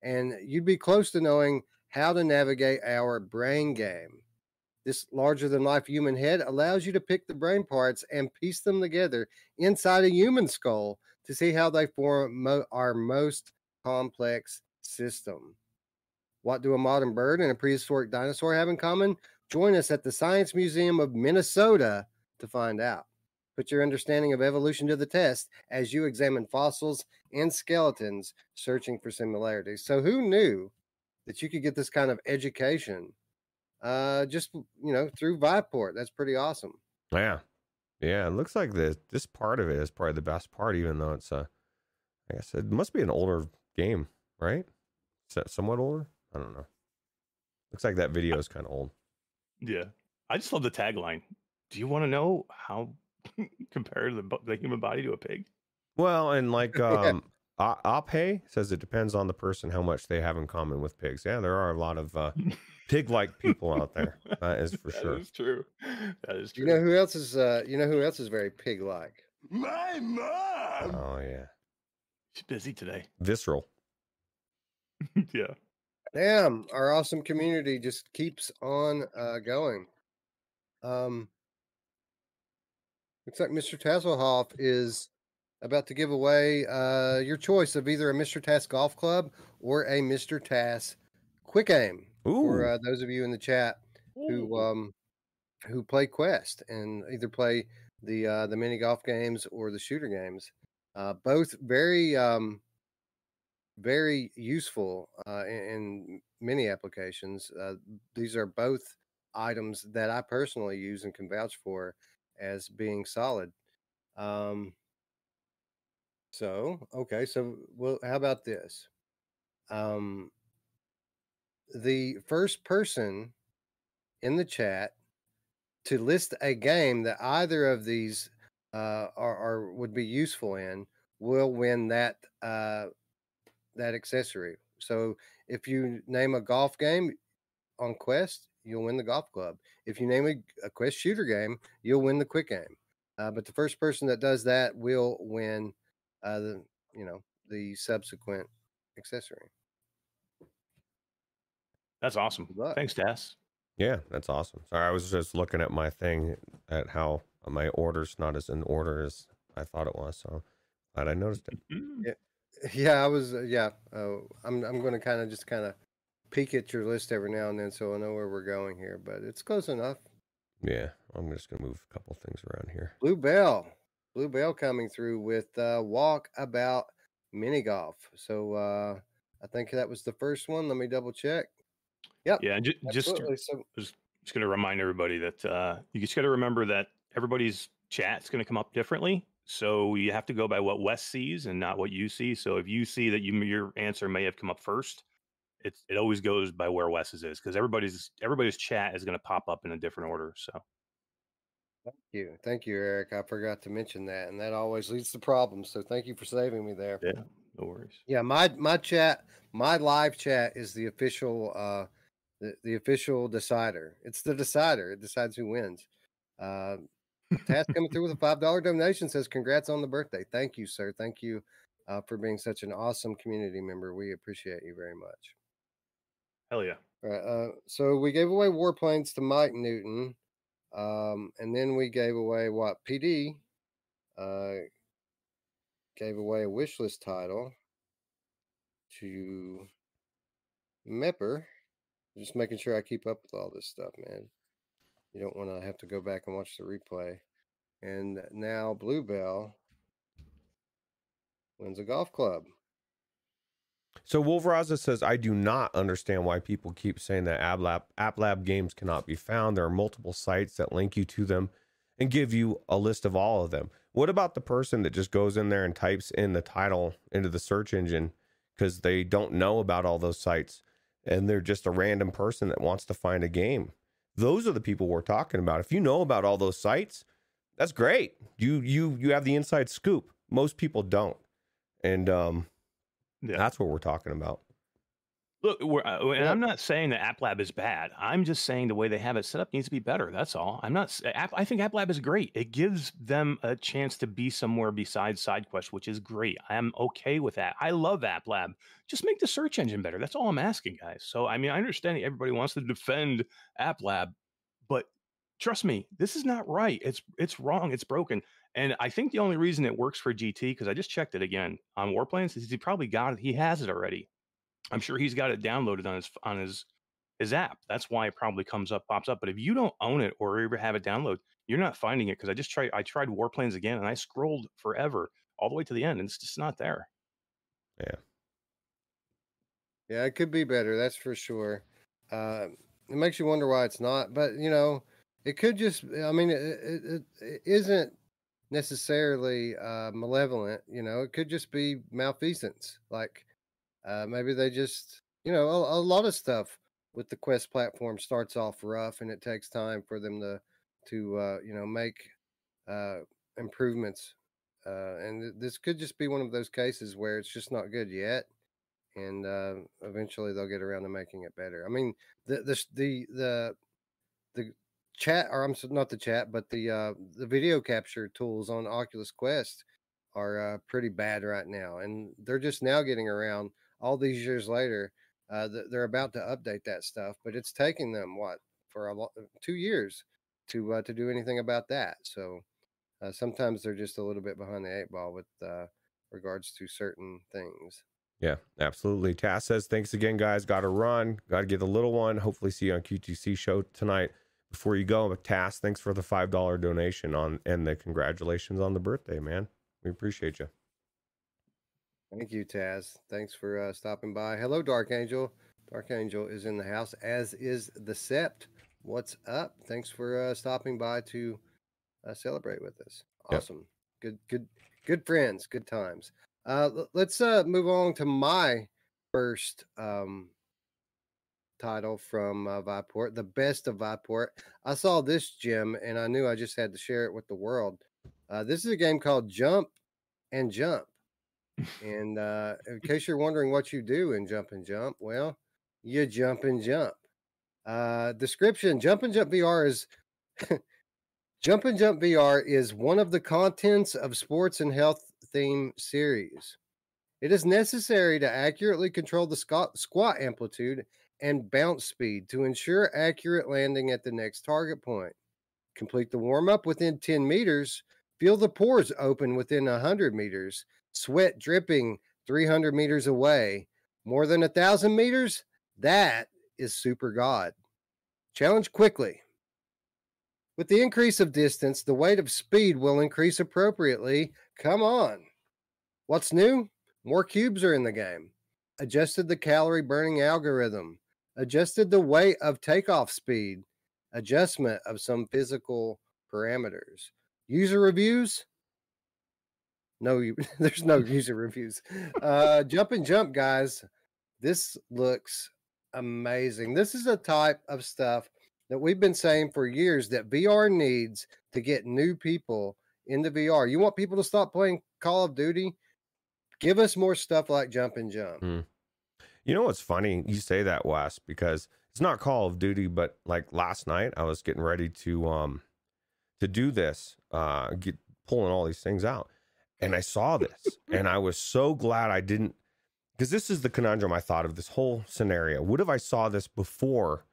and you'd be close to knowing how to navigate our brain game. This larger than life human head allows you to pick the brain parts and piece them together inside a human skull to see how they form mo- our most complex system. What do a modern bird and a prehistoric dinosaur have in common? Join us at the Science Museum of Minnesota to find out. Put your understanding of evolution to the test as you examine fossils and skeletons, searching for similarities. So, who knew that you could get this kind of education uh, just you know through Viveport? That's pretty awesome. Yeah, yeah. It looks like this this part of it is probably the best part, even though it's a. I guess it must be an older game, right? Is that somewhat older? I don't know. Looks like that video is kind of old. Yeah, I just love the tagline. Do you want to know how [LAUGHS] compare the, the human body to a pig? Well, and like [LAUGHS] um, Ape says, it depends on the person how much they have in common with pigs. Yeah, there are a lot of uh, pig-like people out there. That is for [LAUGHS] that sure. That is true. That is true. You know who else is? Uh, you know who else is very pig-like? My mom. Oh yeah, She's busy today. visceral. [LAUGHS] yeah. Damn, our awesome community just keeps on uh, going. Um, looks like Mr. Tasselhoff is about to give away uh, your choice of either a Mr. Tass Golf Club or a Mr. Tass Quick Aim. Ooh, For uh, those of you in the chat who um, who play Quest and either play the uh, the mini golf games or the shooter games, uh, both very um, very useful uh, in, in many applications. Uh, these are both items that I personally use and can vouch for as being solid. Um, so okay, so well, how about this? Um, the first person in the chat to list a game that either of these uh, are, are would be useful in will win that uh, that accessory. So if you name a golf game on Quest, you'll win the golf club. If you name a, a Quest shooter game, you'll win the quick game. Uh, but the first person that does that will win uh, the you know the subsequent accessory. That's awesome. Thanks, Das. yeah, that's awesome. Sorry, I was just looking at my thing at how my order's not as in order as I thought it was. So glad I noticed it. Mm. [LAUGHS] Yeah, I was. Uh, yeah, uh, I'm. I'm going to kind of just kind of peek at your list every now and then, so I know where we're going here. But it's close enough. Yeah, I'm just gonna move a couple things around here. Blue Bell, Blue Bell coming through with uh, Walkabout Mini Golf. So uh, I think that was the first one. Let me double check. Yep. Yeah, and ju- just. So just going to remind everybody that uh, you just got to remember that everybody's chat's going to come up differently. So you have to go by what Wes sees and not what you see. So if you see that you, your answer may have come up first, it's it always goes by where Wes's is because everybody's everybody's chat is going to pop up in a different order. So Thank you. Thank you, Eric. I forgot to mention that, and that always leads to problems. So thank you for saving me there. yeah, no worries. Yeah, my my chat, my live chat is the official uh the, the official decider. It's the decider. It decides who wins. Uh Task coming through with a five dollar donation says congrats on the birthday. Thank you, sir. Thank you uh, for being such an awesome community member. We appreciate you very much. Hell yeah. All right, uh, so we gave away warplanes to Mike Newton, um, and then we gave away what PD uh, gave away a wish list title to Mepper. Just making sure I keep up with all this stuff, man. You don't want to have to go back and watch the replay. And now Bluebell wins a golf club. So Wolveraza says, I do not understand why people keep saying that App Lab, App Lab games cannot be found. There are multiple sites that link you to them and give you a list of all of them. What about the person that just goes in there and types in the title into the search engine because they don't know about all those sites and they're just a random person that wants to find a game? Those are the people we're talking about. If you know about all those sites, that's great. You you you have the inside scoop. Most people don't. And um Yeah. that's what we're talking about. Look, we're, uh, and. I'm not saying that App Lab is bad. I'm just saying the way they have it set up needs to be better. That's all. I'm not. App, I think App Lab is great. It gives them a chance to be somewhere besides SideQuest, which is great. I am okay with that. I love App Lab. Just make the search engine better. That's all I'm asking, guys. So I mean, I understand everybody wants to defend App Lab, but trust me, this is not right. It's it's wrong. It's broken. And I think the only reason it works for GT because I just checked it again on Warplanes is he probably got it. He has it already. I'm sure he's got it downloaded on his on his his app. That's why it probably comes up, pops up. But if you don't own it or ever have it download, you're not finding it because I just tried. I tried Warplanes again, and I scrolled forever all the way to the end, and it's just not there. Yeah. Yeah, it could be better. That's for sure. Uh, it makes you wonder why it's not, but you know, it could just. I mean, it, it, it isn't necessarily uh, malevolent. You know, it could just be malfeasance. Like uh, maybe they just, you know, a, a lot of stuff with the Quest platform starts off rough, and it takes time for them to to uh, you know make uh, improvements. Uh, and th- this could just be one of those cases where it's just not good yet, and uh, eventually they'll get around to making it better. I mean, the the the the, the chat, or I'm not the chat, but the uh, the video capture tools on Oculus Quest are uh, pretty bad right now, and they're just now getting around all these years later. Uh, they're about to update that stuff, but it's taking them what for a lot two years to uh, to do anything about that. So uh, sometimes they're just a little bit behind the eight ball with uh, regards to certain things. Yeah, absolutely. Tass says, thanks again, guys. Got to run. Got to get the little one. Hopefully, see you on Q2C show tonight. Before you go, Tass, thanks for the five dollar donation on and the congratulations on the birthday, man. We appreciate you. Thank you, Taz. Thanks for uh, stopping by. Hello, Dark Angel. Dark Angel is in the house, as is the Sept. What's up? Thanks for uh, stopping by to uh, celebrate with us. Yep. Awesome. Good, good, good friends. Good times. Uh, let's uh, move on to my first um, title from uh, Viveport, the best of Viveport. I saw this gem and I knew I just had to share it with the world. Uh, this is a game called Jump and Jump. And uh, in [LAUGHS] case you're wondering what you do in Jump and Jump, well, you jump and jump. Uh, description Jump and Jump VR is [LAUGHS] Jump and Jump VR is one of the contents of sports and health theme series. It is necessary to accurately control the squat, squat amplitude and bounce speed to ensure accurate landing at the next target point. Complete the warm up within 10 meters. Feel the pores open within 100 meters. Sweat dripping 300 meters away. More than a thousand meters? That is super God. Challenge quickly. With the increase of distance, the weight of speed will increase appropriately. Come on. What's new? More cubes are in the game. Adjusted the calorie burning algorithm. Adjusted the weight of takeoff speed. Adjustment of some physical parameters. User reviews? No, [LAUGHS] there's no user reviews. Uh, jump and jump, guys. This looks amazing. This is a type of stuff that we've been saying for years that VR needs to get new people into VR. You want people to stop playing Call of Duty? Give us more stuff like Jump and Jump. Mm. You know what's funny? You say that, Wes, because it's not Call of Duty, but like last night, I was getting ready to um to do this, uh, get pulling all these things out, and I saw this, [LAUGHS] and I was so glad I didn't, because this is the conundrum I thought of this whole scenario. What if I saw this before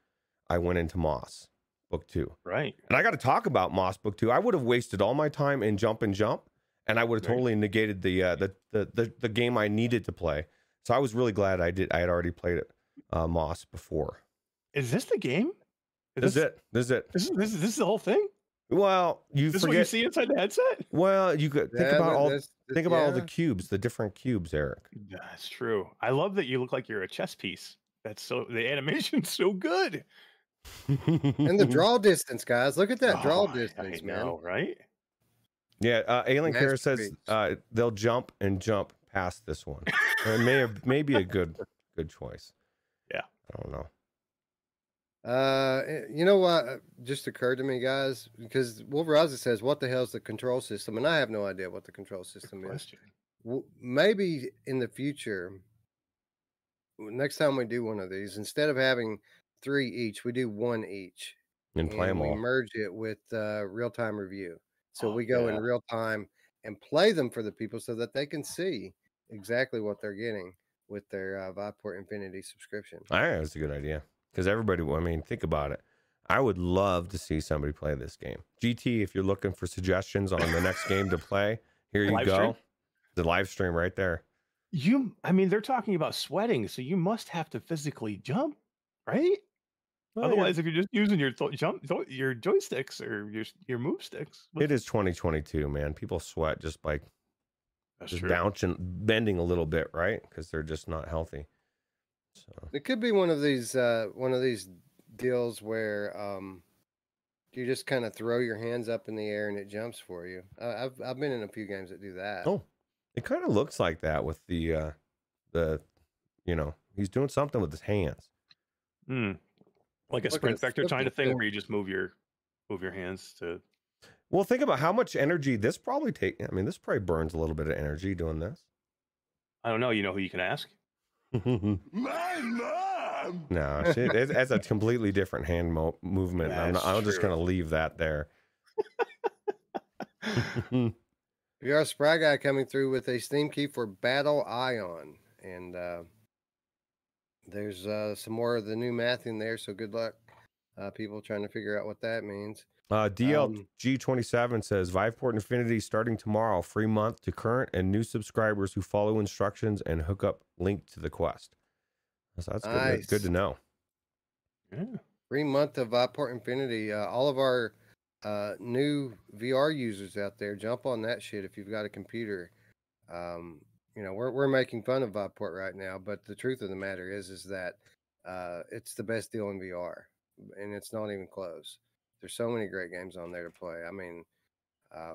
I went into Moss Book Two? Right. And I got to talk about Moss Book Two. I would have wasted all my time in Jump and Jump, and I would have totally negated the, uh, the the the the game I needed to play. So I was really glad I did. I had already played it, uh, Moss before. Is this the game? This is it. This is it. This is this is, this is the whole thing. Well, you This is what you see inside the headset. Well, you could think Yeah, about all. this- this- Think about all the cubes, the different cubes, Eric. That's true. I love that you look like you're a chess piece. That's so the animation's so good. and the [LAUGHS] draw distance, guys. Look at that draw Oh, I- distance, I man. know, right? yeah, uh, Alien Care says uh, they'll jump and jump past this one. [LAUGHS] it may have, may be a good good choice. Yeah. I don't know. Uh, eh, you know what? uh, Just occurred to me, guys, because Wolveraza says, "What the hell is the control system?" And I have no idea what the control Good system is. question. W- Maybe in the future, next time we do one of these, instead of having three each, we do one each, And play them we all. merge it with uh, real time review. So Oh, we go yeah. in real time and play them for the people so that they can see exactly what they're getting with their uh, Viveport Infinity subscription. I think that's a good idea because everybody. I mean, think about it. I would love to see somebody play this game. GT, if you're looking for suggestions on the next game to play, here you Live go. stream? The live stream right there. You, I mean, they're talking about sweating, so you must have to physically jump, right? Well, yeah, Otherwise, if you're just using your th- jump th- your joysticks or your your move sticks, it is 2022, man. People sweat just by that's just true. bouncing, bending a little bit, right? Because they're just not healthy. So It could be one of these uh one of these deals where um you just kind of throw your hands up in the air and it jumps for you. Uh, I've I've been in a few games that do that. Oh, it kind of looks like that with the uh the you know he's doing something with his hands. Hmm. Like a Look sprint vector kind of thing thing. where you just move your move your hands to. Well, think about how much energy this probably take. I mean, this probably burns a little bit of energy doing this. I don't know. You know who you can ask? no, [LAUGHS] My mom! she, it's, it's a completely different hand mo- movement. I'm, not, I'm just going to leave that there. [LAUGHS] we got a Spry guy coming through with a Steam key for Battle Ion, and uh, there's uh, some more of the new math in there. So good luck, uh, people trying to figure out what that means. Uh, Um, DLG27 says Viveport Infinity starting tomorrow, free month to current and new subscribers who follow instructions and hook up link to the quest. So that's good, good to know. Yeah. Free month of Viveport Infinity. Uh, all of our uh, new VR users out there, jump on that shit if you've got a computer. Um, you know, we're we're making fun of Viveport right now, but the truth of the matter is, is that uh, it's the best deal in VR, and it's not even close. There's so many great games on there to play. I mean, uh,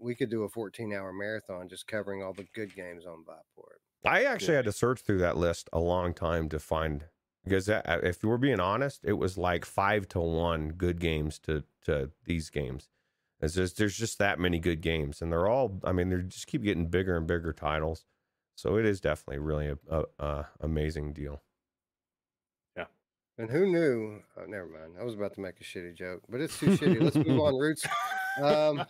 we could do a 14-hour marathon just covering all the good games on Viveport. I actually had to search through that list a long time to find because if we're being honest, it was like five to one good games to to these games. It's just there's just that many good games, and they're all. I mean, they just keep getting bigger and bigger titles. So it is definitely really a, a, a amazing deal. And who knew? Oh, never mind. I was about to make a shitty joke, but it's too shitty. Let's move on, [LAUGHS] Roots. Um,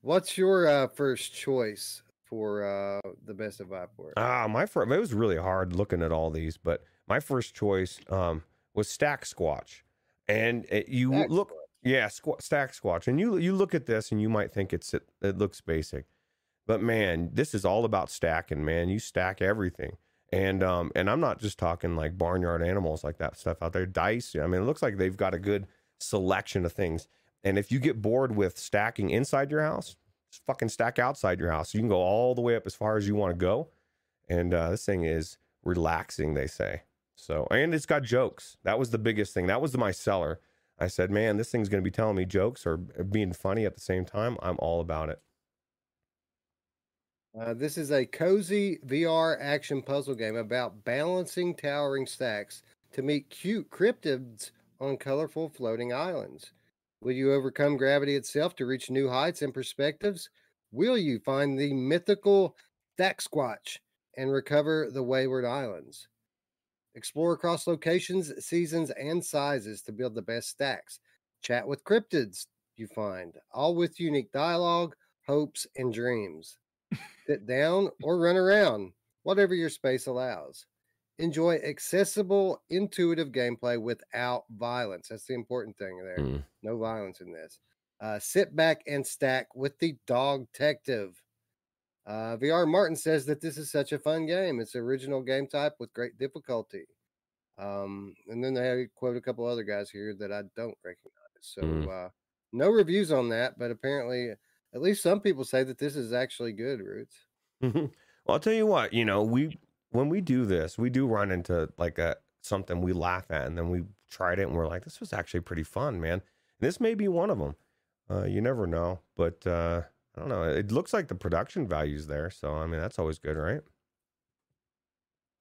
what's your uh, first choice for uh, the best of Viveport? Ah, my first, it was really hard looking at all these, but my first choice um, was Stack Squatch, and it, you Stack look, Squatch. yeah, squ- Stack Squatch, and you you look at this and you might think it's it, it looks basic, but man, this is all about stacking. Man, you stack everything, and um, and I'm not just talking like barnyard animals like that stuff out there. Dice, I mean, it looks like they've got a good selection of things, and if you get bored with stacking inside your house, just fucking stack outside your house. You can go all the way up as far as you want to go. And uh, this thing is relaxing they say. So and it's got jokes. That was the biggest thing. That was my seller. I said man this thing's going to be telling me jokes or being funny at the same time. I'm all about it Uh, this is a cozy VR action puzzle game about balancing towering stacks to meet cute cryptids on colorful floating islands. Will you overcome gravity itself to reach new heights and perspectives? Will you find the mythical Stack Squatch and recover the wayward islands? Explore across locations, seasons, and sizes to build the best stacks. Chat with cryptids you find, all with unique dialogue, hopes, and dreams sit down, or run around, whatever your space allows. Enjoy accessible, intuitive gameplay without violence. That's the important thing there. Mm. No violence in this. Uh, sit back and stack with the Dog Detective. Uh, VR Martin says that this is such a fun game. It's original game type with great difficulty. Um, and then they quote a couple other guys here that I don't recognize. So Mm. uh, no reviews on that, but apparently, at least some people say that this is actually good. Roots. well i'll tell you what you know we when we do this we do run into like a something we laugh at and then we tried it and we're like this was actually pretty fun man this may be one of them uh, you never know but uh, i don't know it looks like the production value's there so i mean that's always good right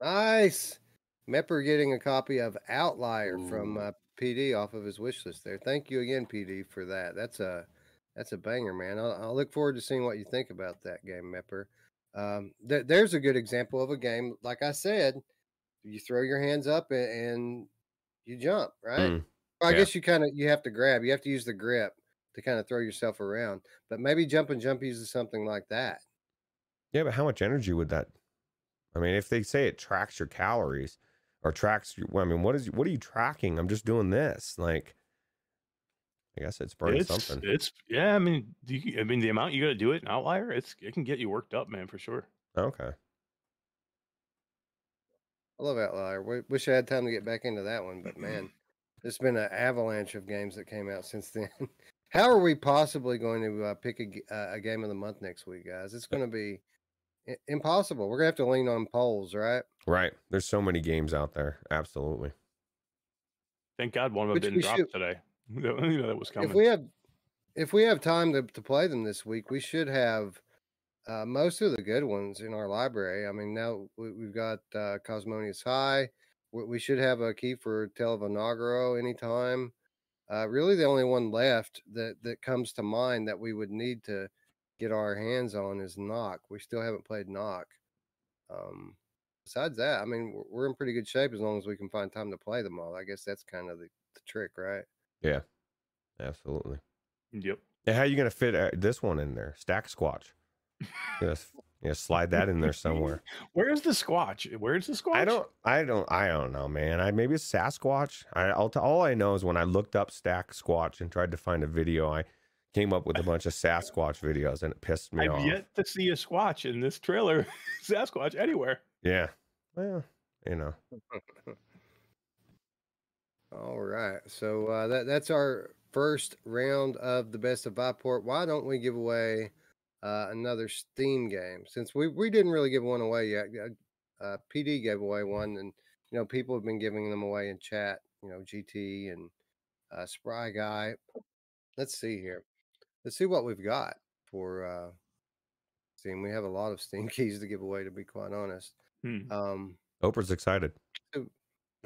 Nice. Mepper getting a copy of Outlier from uh, PD off of his wish list there. Thank you again, PD, for that. That's a that's a banger, man. I'll, I'll look forward to seeing what you think about that game, Mepper. Um, there, there's a good example of a game. Like I said, you throw your hands up and, and you jump, right? Mm, Well, I yeah. guess you kind of you have to grab. You have to use the grip to kind of throw yourself around. But maybe jump and jump uses something like that. Yeah, but how much energy would that? I mean, if they say it tracks your calories or tracks your, I mean, what is what are you tracking? I'm just doing this. Like, I guess it's burning it's, something. It's yeah. I mean, do you, I mean the amount you got to do it in outlier, it's it can get you worked up, man, for sure. Okay. I love Outlier. W- Wish I had time to get back into that one, but man, there's been an avalanche of games that came out since then. [LAUGHS] How are we possibly going to uh, pick a, g- uh, a game of the month next week, guys? It's going to be i- impossible. We're going to have to lean on polls, right? Right. There's so many games out there. Absolutely. Thank God one of them Which didn't drop should- today. [LAUGHS] you know that was coming. If we have if we have time to, to play them this week, we should have uh, most of the good ones in our library. I mean, now we, we've got uh, Cosmonious High. We, we should have a key for Televanagro anytime. Uh, really, the only one left that that comes to mind that we would need to get our hands on is Nock. We still haven't played Nock. Um, besides that, I mean, we're, we're in pretty good shape as long as we can find time to play them all. I guess that's kind of the, the trick, right? Yeah. Absolutely. Yep. And how are you gonna fit uh, this one in there? Stack Squatch. Yes. Yeah, slide that in there somewhere. [LAUGHS] Where's the Squatch? Where's the Squatch? I don't, I don't, I don't know, man. I maybe it's Sasquatch. I, I'll t- all I know is when I looked up Stack Squatch and tried to find a video, I came up with a bunch of Sasquatch videos, and it pissed me I've off. yet to see a Squatch in this trailer. [LAUGHS] Sasquatch anywhere. Yeah, well, you know, [LAUGHS] All right. So uh, that that's our first round of the best of Viveport. Why don't we give away uh, another Steam game since we we didn't really give one away yet? Uh, uh, PD gave away one, and you know people have been giving them away in chat. You know GT and uh, Spry Guy. Let's see here. Let's see what we've got for uh, Steam. We have a lot of Steam [LAUGHS] keys to give away, to be quite honest. Hmm. Um, Oprah's excited.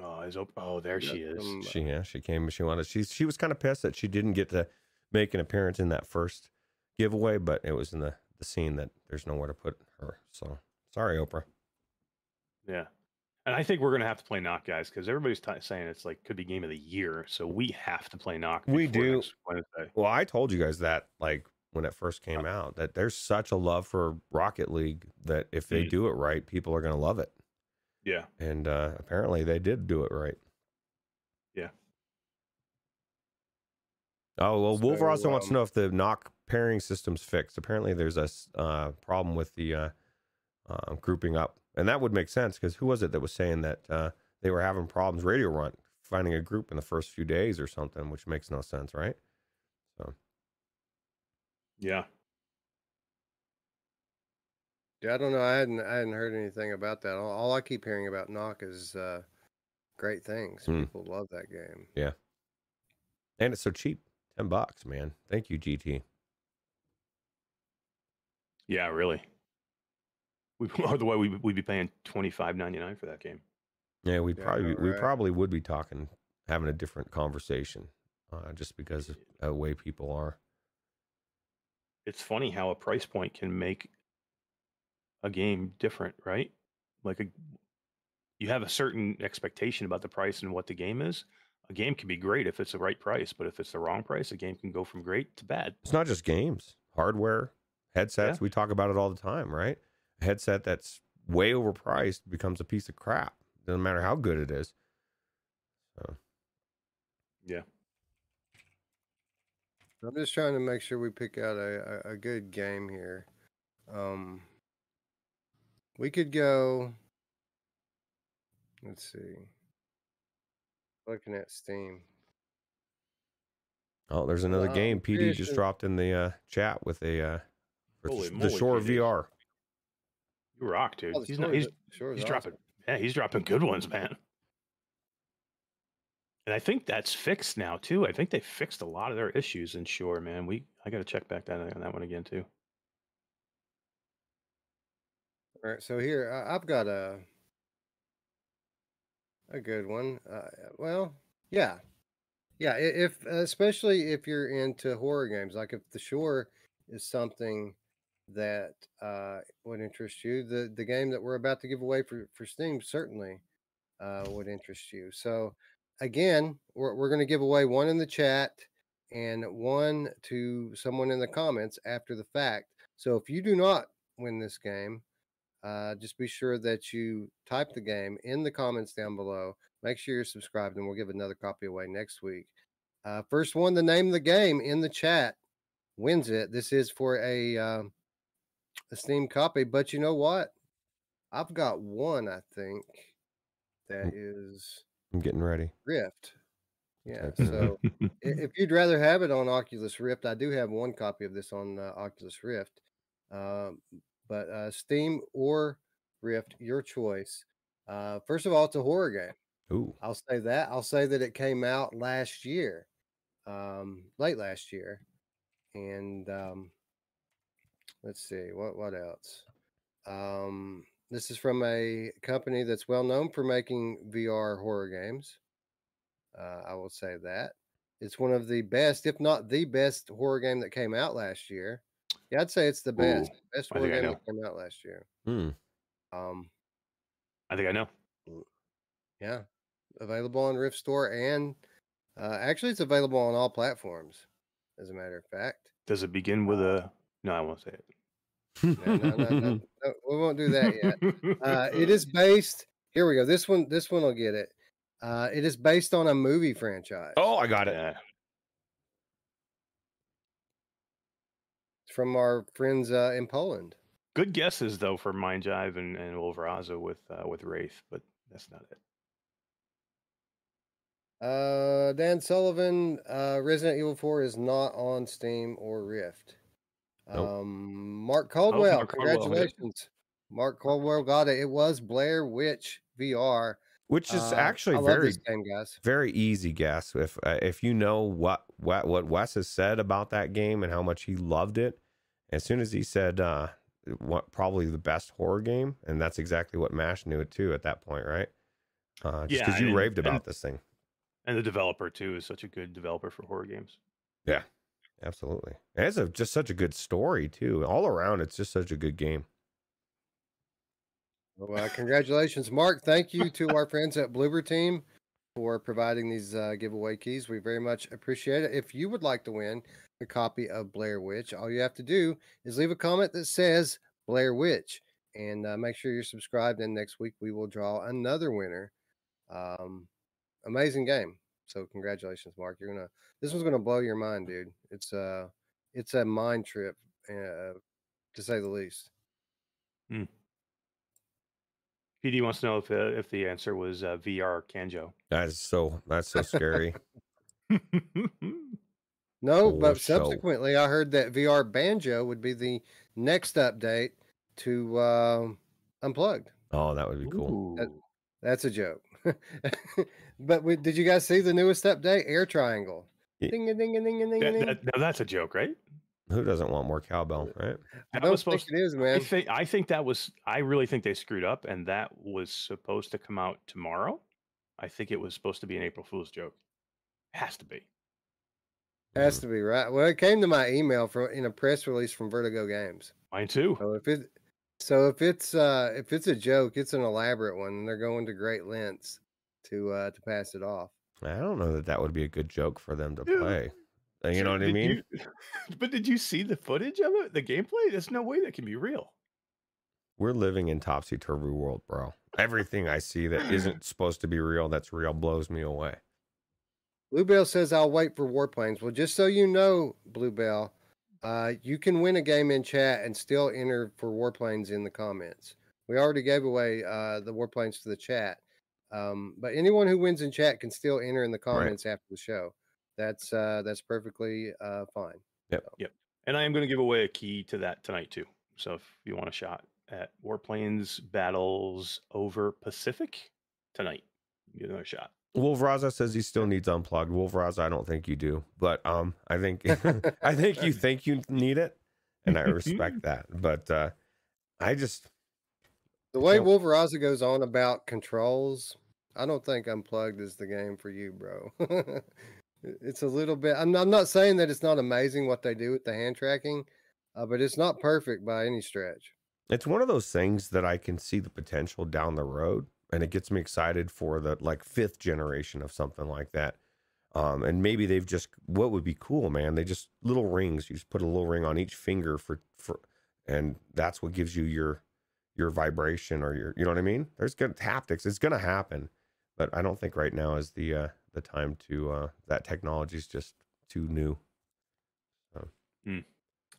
Oh, is op- oh, there we she is. some, uh, She yeah, she came. And she wanted. She she was kind of pissed that she didn't get to make an appearance in that first giveaway, but it was in the the scene that there's nowhere to put her. So sorry, Oprah. Yeah. And I think we're gonna have to play Nock, guys, because everybody's t- saying it's like could be game of the year, so we have to play Nock. We do. Well, I told you guys that like when it first came out that there's such a love for Rocket League that if they Mm. do it right, people are gonna love it. Yeah. And uh, apparently they did do it right. Yeah. Oh well, Wolver So, also wants to um, know if the Nock pairing system's fixed. Apparently, there's a uh, problem with the uh, uh, grouping up, and that would make sense because who was it that was saying that uh, they were having problems radio run finding a group in the first few days or something, which makes no sense, right? So Yeah. Yeah, I don't know. I hadn't I hadn't heard anything about that. All, all I keep hearing about Nock is uh, great things. Hmm. People love that game. Yeah, and it's so cheap, ten bucks, man. Thank you, GT. Yeah, really. We [LAUGHS] otherwise we we'd be paying twenty five ninety nine for that game. Yeah, we Yeah, probably know, we probably would be talking, having a different conversation, uh, just because of the way people are. It's funny how a price point can make a game different, right? Like a you have a certain expectation about the price and what the game is. A game can be great if it's the right price, but if it's the wrong price, a game can go from great to bad. It's not just games, hardware, headsets. Yeah. We talk about it all the time, right? A headset that's way overpriced becomes a piece of crap. Doesn't matter how good it is. So, Yeah. I'm just trying to make sure we pick out a, a, a good game here. Um, we could go. Let's see. Looking at Steam. oh, there's another Wow, game. PD just Christian. dropped in the uh, chat with a uh, for Holy the moly, Shore PD. VR. You rock, dude. Oh, he's not, Shore is- he's Shore he's awesome. dropping yeah, he's dropping good ones, man. And I think that's fixed now too. I think they fixed a lot of their issues in Shore, man. We I got to check back that on that one again too. All right, so here I've got a a good one. Uh, well, yeah, yeah. If especially if you're into horror games, like if The Shore is something that uh, would interest you, the the game that we're about to give away for for Steam certainly uh, would interest you. So again, we're we're going to give away one in the chat and one to someone in the comments after the fact. So if you do not win this game, uh, just be sure that you type the game in the comments down below. Make sure you're subscribed, and we'll give another copy away next week. Uh, first one to name the game in the chat wins it. This is for a um, a Steam copy, but you know what? I've got one. I think that is I'm getting ready. Rift. Yeah. So [LAUGHS] if you'd rather have it on Oculus Rift, I do have one copy of this on uh, Oculus Rift. Um, but uh, Steam or Rift, your choice. Uh, first of all, it's a horror game. Ooh. I'll say that. I'll say that it came out last year, um, late last year, and um, let's see what what else. Um, this is from a company that's well known for making VR horror games. Uh, I will say that it's one of the best, if not the best, horror game that came out last year. Yeah, I'd say it's the best, best I think I game that came out last year. Hmm. Um, I think I know. Yeah, available on Rift Store and uh, actually it's available on all platforms. As a matter of fact, Does it begin with a? No, I won't say it. no, no, no, no, [LAUGHS] no, we won't do that yet. Uh, it is [LAUGHS] based. Here we go. This one, this one will get it. Uh, it is based on a movie franchise. Oh, I got it. From our friends uh, in Poland. Good guesses though for Mind Jive and, and Wolveraza with uh, with Wraith, but that's not it. Uh, Dan Sullivan, uh, Resident Evil 4 is not on Steam or Rift. Nope. Um, Mark Caldwell, Mark Caldwell, congratulations. Mark Caldwell got it. It was Blair Witch VR. Which is Uh, actually very game, guys. very easy guess. If uh, if you know what what what Wes has said about that game and how much he loved it, as soon as he said uh, what probably the best horror game, and that's exactly what Mash knew it too at that point, right? Uh, just Yeah, because you and- raved about and- this thing. And the developer too is such a good developer for horror games. Yeah, absolutely. And it's a, just such a good story too. All around, it's just such a good game. Well, uh, congratulations, Mark. Thank you to our friends at Bloober Team for providing these uh, giveaway keys. We very much appreciate it. If you would like to win a copy of Blair Witch, all you have to do is leave a comment that says Blair Witch and uh, make sure you're subscribed. And next week we will draw another winner. Um, amazing game. So congratulations, Mark. You're gonna this one's gonna blow your mind, dude. It's uh it's a mind trip, uh, to say the least. PD wants to know if uh, if the answer was uh, VR Kanjo. That is so that's so scary. [LAUGHS] No, For but show. subsequently, I heard that VR Banjo would be the next update to um, Unplugged. oh, that would be cool. That- That's a joke. [LAUGHS] but we, did you guys see the newest update? Air Triangle. Ye- Ding a ding a ding a ding a That- ding. that- now that's a joke, right? Who doesn't want more cowbell, right? I don't was think supposed. it is, I think I think that was. I really think they screwed up, and that was supposed to come out tomorrow. I think it was supposed to be an April Fool's joke. Has to be. Has to be right. Well, it came to my email from in a press release from Vertigo Games. Mine too. So if it, so if it's uh if it's a joke, it's an elaborate one, and they're going to great lengths to uh to pass it off. I don't know that that would be a good joke for them to Dude, play. Uh, You So know what I mean? you- [LAUGHS] but did you see the footage of it? The gameplay? There's no way that can be real. We're living in topsy turvy world, bro. Everything I see that [LAUGHS] isn't supposed to be real, that's real, blows me away. Bluebell says I'll wait for Warplanes. Well, just so you know, Bluebell, uh, you can win a game in chat and still enter for Warplanes in the comments. We already gave away uh, the Warplanes to the chat, um, but anyone who wins in chat can still enter in the comments after the show. That's uh, that's perfectly uh, fine. Yep. Yep. And I am going to give away a key to that tonight too. So if you want a shot at Warplanes Battles over Pacific tonight, get another shot. Wolveraza says he still needs unplugged. Wolveraza, I don't think you do, but um, I think [LAUGHS] [LAUGHS] I think you think you need it, and I respect [LAUGHS] that. But uh, I just The way So- Wolveraza goes on about controls, I don't think Unplugged is the game for you, bro. It- it's a little bit. I'm, I'm not saying that it's not amazing what they do with the hand tracking, uh, but it's not perfect by any stretch. it's one of those things that I can see the potential down the road, and it gets me excited for the like fifth generation of something like that. Um, and maybe they've just what would be cool, man. They just little rings. You just put a little ring on each finger for for, and that's what gives you your your vibration or your you know what I mean. There's good haptics. It's gonna happen, but I don't think right now is the uh, the time to uh, that technology is just too new.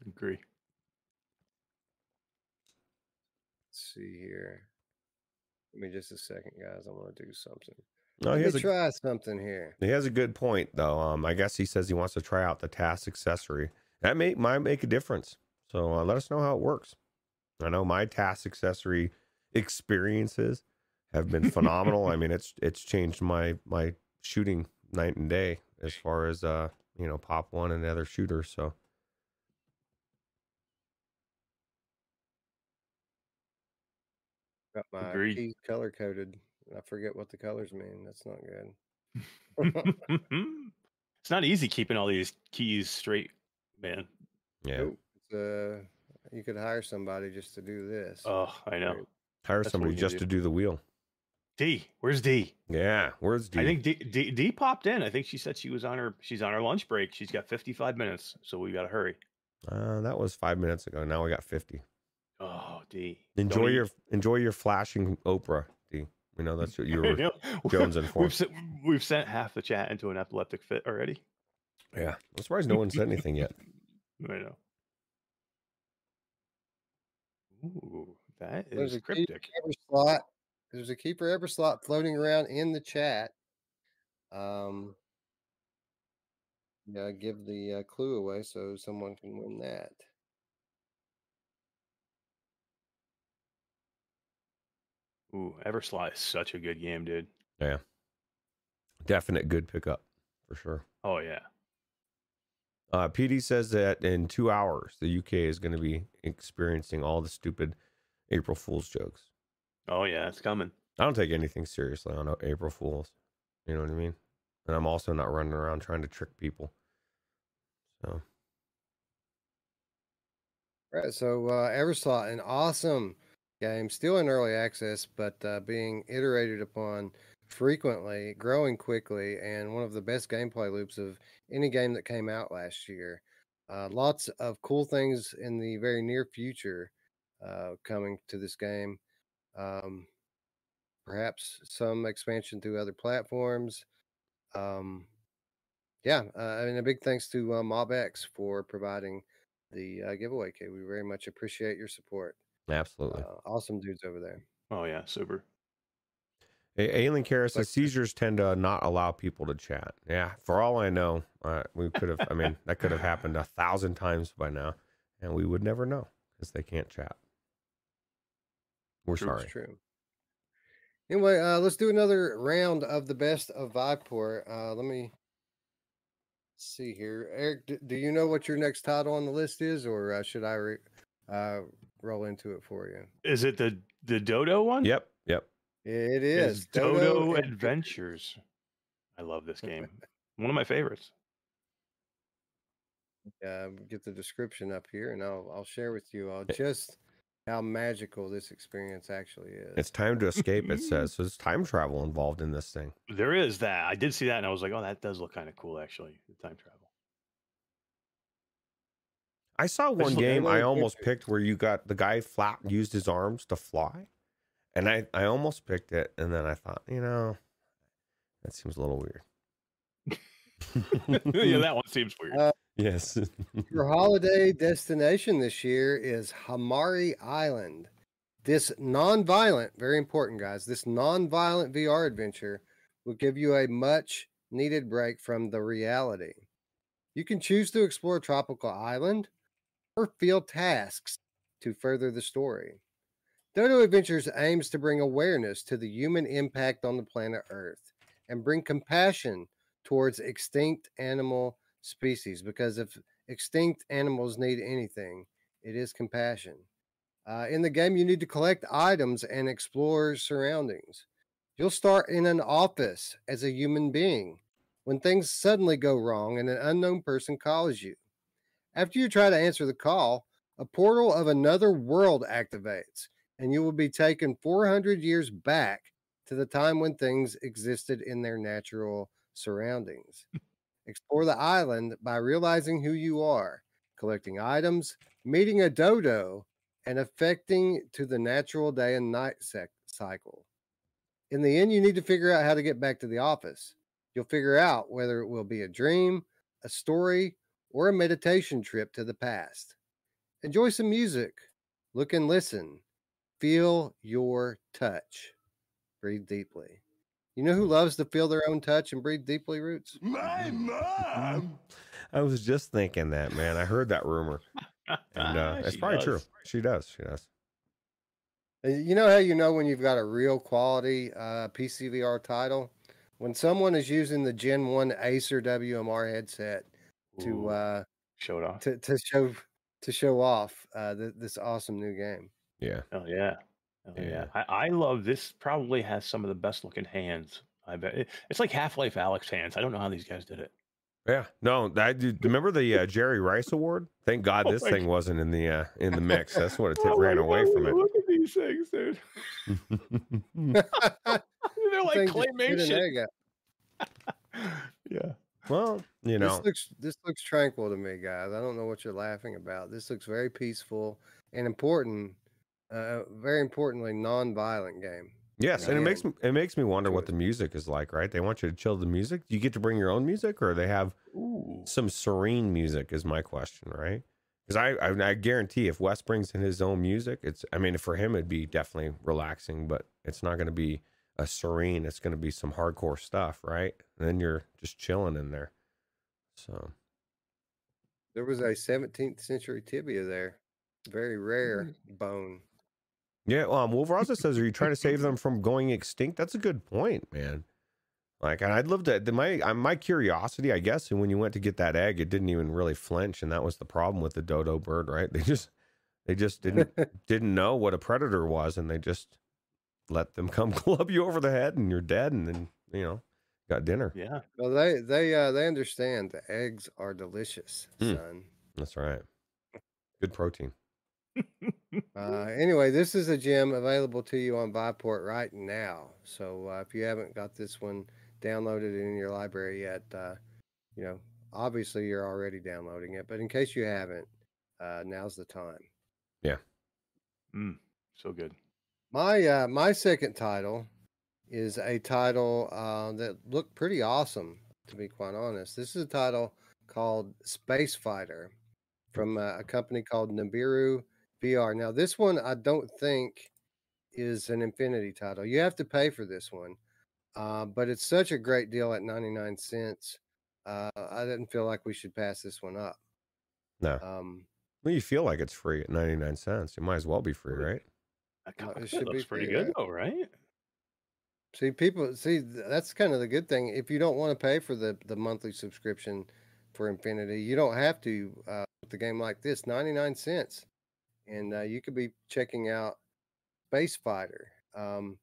Agree. Let's see here. Give me just a second, guys. I want to do something. No, Let he me has a try something here. he has a good point though. Um, I guess he says he wants to try out the task accessory. That may might make a difference. So uh, let us know how it works. I know my task accessory experiences have been [LAUGHS] phenomenal. I mean, it's it's changed my my shooting night and day as far as uh you know pop one and other shooters. So Got my Agreed. keys color coded. I forget what the colors mean. That's not good. [LAUGHS] it's not easy keeping all these keys straight, man. yeah, It's, uh, you could hire somebody just to do this. Oh, I know. Hire that's somebody just do. to do the wheel. D, where's D? Yeah, where's D? I think D, D D popped in. I think she said she was on her she's on her lunch break. She's got 55 minutes, so we got to hurry. uh, that was five minutes ago. Now we got fifty. Oh, D. Enjoy Don't eat- your enjoy your flashing Oprah, D. We know that's what you [LAUGHS] were. You know, Jonesing for. We've sent, we've sent half the chat into an epileptic fit already. Yeah, I'm surprised no one said [LAUGHS] anything yet. I know. Ooh, that There's is a cryptic. Slot. There's a keeper Everslot floating around in the chat. Um, yeah, give the uh, clue away so someone can win that. Ooh, Everslot is such a good game, dude. Yeah, definite good pickup for sure. Oh yeah. Uh, PD says that in two hours, the UK is going to be experiencing all the stupid April Fool's jokes. Oh yeah, it's coming. I don't take anything seriously on April Fools. You know what I mean? And I'm also not running around trying to trick people. So, Right. So uh, Everslot, an awesome game, still in early access, but uh, being iterated upon frequently, growing quickly, and one of the best gameplay loops of any game that came out last year. Uh, lots of cool things in the very near future uh, coming to this game. Um, perhaps some expansion through other platforms. Um, yeah, uh, I mean, a big thanks to uh, MobX for providing the uh, giveaway kit. We very much appreciate your support. absolutely. Uh, awesome dudes over there. Oh yeah, super. A- Alan Kara says seizures tend to not allow people to chat. Yeah, for all I know, uh, we could have. I mean, that could have happened a thousand times by now, and we would never know because they can't chat. We're True, sorry. True. Anyway, uh, let's do another round of the best of Viveport. Uh, let me see here. Eric, do, do you know what your next title on the list is, or uh, should I re- uh, roll into it for you? Is it the the Dodo one? Yep, yep. It It's is Dodo, Adventures. Adventures. I love this game. [LAUGHS] One of my favorites. uh, get the description up here, and I'll I'll share with you all just how magical this experience actually is. It's time to escape. It [LAUGHS] says so. There's time travel involved in this thing. There is that. I did see that, and I was like, "Oh, that does look kind of cool, actually." The time travel. I saw one look- game I almost Adventures. picked where you got the guy flap used his arms to fly, and I I almost picked it, and then I thought, you know, that seems a little weird. [LAUGHS] yeah, [LAUGHS] that one seems weird. Uh, yes. Your holiday destination this year is Hamari Island. This non-violent, very important, guys. This non-violent VR adventure will give you a much needed break from the reality. You can choose to explore tropical island or field tasks to further the story. Dodo Adventures aims to bring awareness to the human impact on the planet Earth and bring compassion towards extinct animal species because if extinct animals need anything, it is compassion. Uh, in the game, you need to collect items and explore surroundings. You'll start in an office as a human being when things suddenly go wrong and an unknown person calls you. After you try to answer the call, a portal of another world activates, and you will be taken 400 years back to the time when things existed in their natural surroundings. Explore the island by realizing who you are, collecting items, meeting a dodo, and affecting to the natural day and night cycle. In the end, you need to figure out how to get back to the office. You'll figure out whether it will be a dream, a story, or a meditation trip to the past. Enjoy some music, look and listen, feel your touch, breathe deeply. You know who loves to feel their own touch and breathe deeply roots? My mom. I was just thinking that, man. I heard that rumor, and uh, [LAUGHS] it's probably does. true. She does. She does. Uh, You know how you know when you've got a real quality uh, PCVR title? When someone is using the Gen 1 Acer WMR headset to Ooh, uh, showed off. to, to show to show off uh, th- this awesome new game. Yeah. Oh yeah. Oh yeah. Yeah. I, I love this. Probably has some of the best looking hands. I bet it's like Half Life Alyx hands. I don't know how these guys did it. Yeah. No, that dude, remember the uh, Jerry Rice Award? Thank [LAUGHS] God Oh this my thing wasn't in the uh, in the mix. That's what it Oh ran my away God, from it. Look at these things, dude. [LAUGHS] [LAUGHS] They're like Thing just claymation. yeah. well, you know, This looks this looks tranquil to me, guys. I don't know what you're laughing about. This looks very peaceful and important. Uh, very importantly, non-violent game. yes, and it makes me it makes me wonder what the music is like. Right? They want you to chill the music. Do you get to bring your own music, or they have Ooh. some serene music? Is my question, right? Because I, I I guarantee if Wes brings in his own music, it's I mean for him it'd be definitely relaxing, but it's not going to be a serene. It's going to be some hardcore stuff, right? And then you're just chilling in there. So There was a 17th century tibia there, very rare bone. Yeah, um, Wolf says, "Are you trying to save them from going extinct?" That's a good point, man. Like, and I'd love to. The, my uh, my curiosity, I guess, and when you went to get that egg, it didn't even really flinch, and that was the problem with the dodo bird, right? They just they just didn't [LAUGHS] didn't know what a predator was, and they just let them come [LAUGHS] club you over the head, and you're dead, and then you know got dinner. Yeah. Well, they they uh, they understand the eggs are delicious, Hmm. son. That's right. Good protein. Uh, anyway, this is a gem available to you on Viveport right now. So uh, if you haven't got this one downloaded in your library yet, uh, you know, obviously you're already downloading it. But in case you haven't, uh, now's the time. Yeah. Mm, so good. My uh, my second title is a title uh, that looked pretty awesome, to be quite honest. This is a title called Space Fighter from uh, a company called Nibiru VR. Now, this one I don't think is an Infinity title. You have to pay for this one, uh, but it's such a great deal at 99 cents. Uh, I didn't feel like we should pass this one up. No, Um, well, you feel like it's free at ninety nine cents. It might as well be free, right? That, No, co- it that should be looks pretty free, good right? though, right? See, people see that's kind of the good thing. If you don't want to pay for the the monthly subscription for Infinity, you don't have to uh, with a game like this, ninety nine cents, and uh, you could be checking out Space Fighter. Um,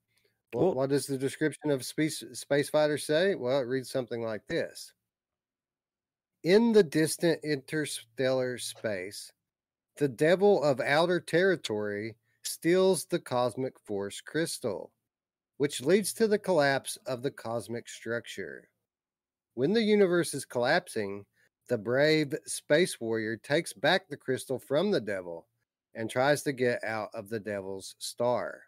what, Well- what does the description of Space Space Fighter say? Well, it reads something like this: In the distant interstellar space, the devil of outer territory steals the cosmic force crystal which leads to the collapse of the cosmic structure. When the universe is collapsing, the brave space warrior takes back the crystal from the devil and tries to get out of the devil's star.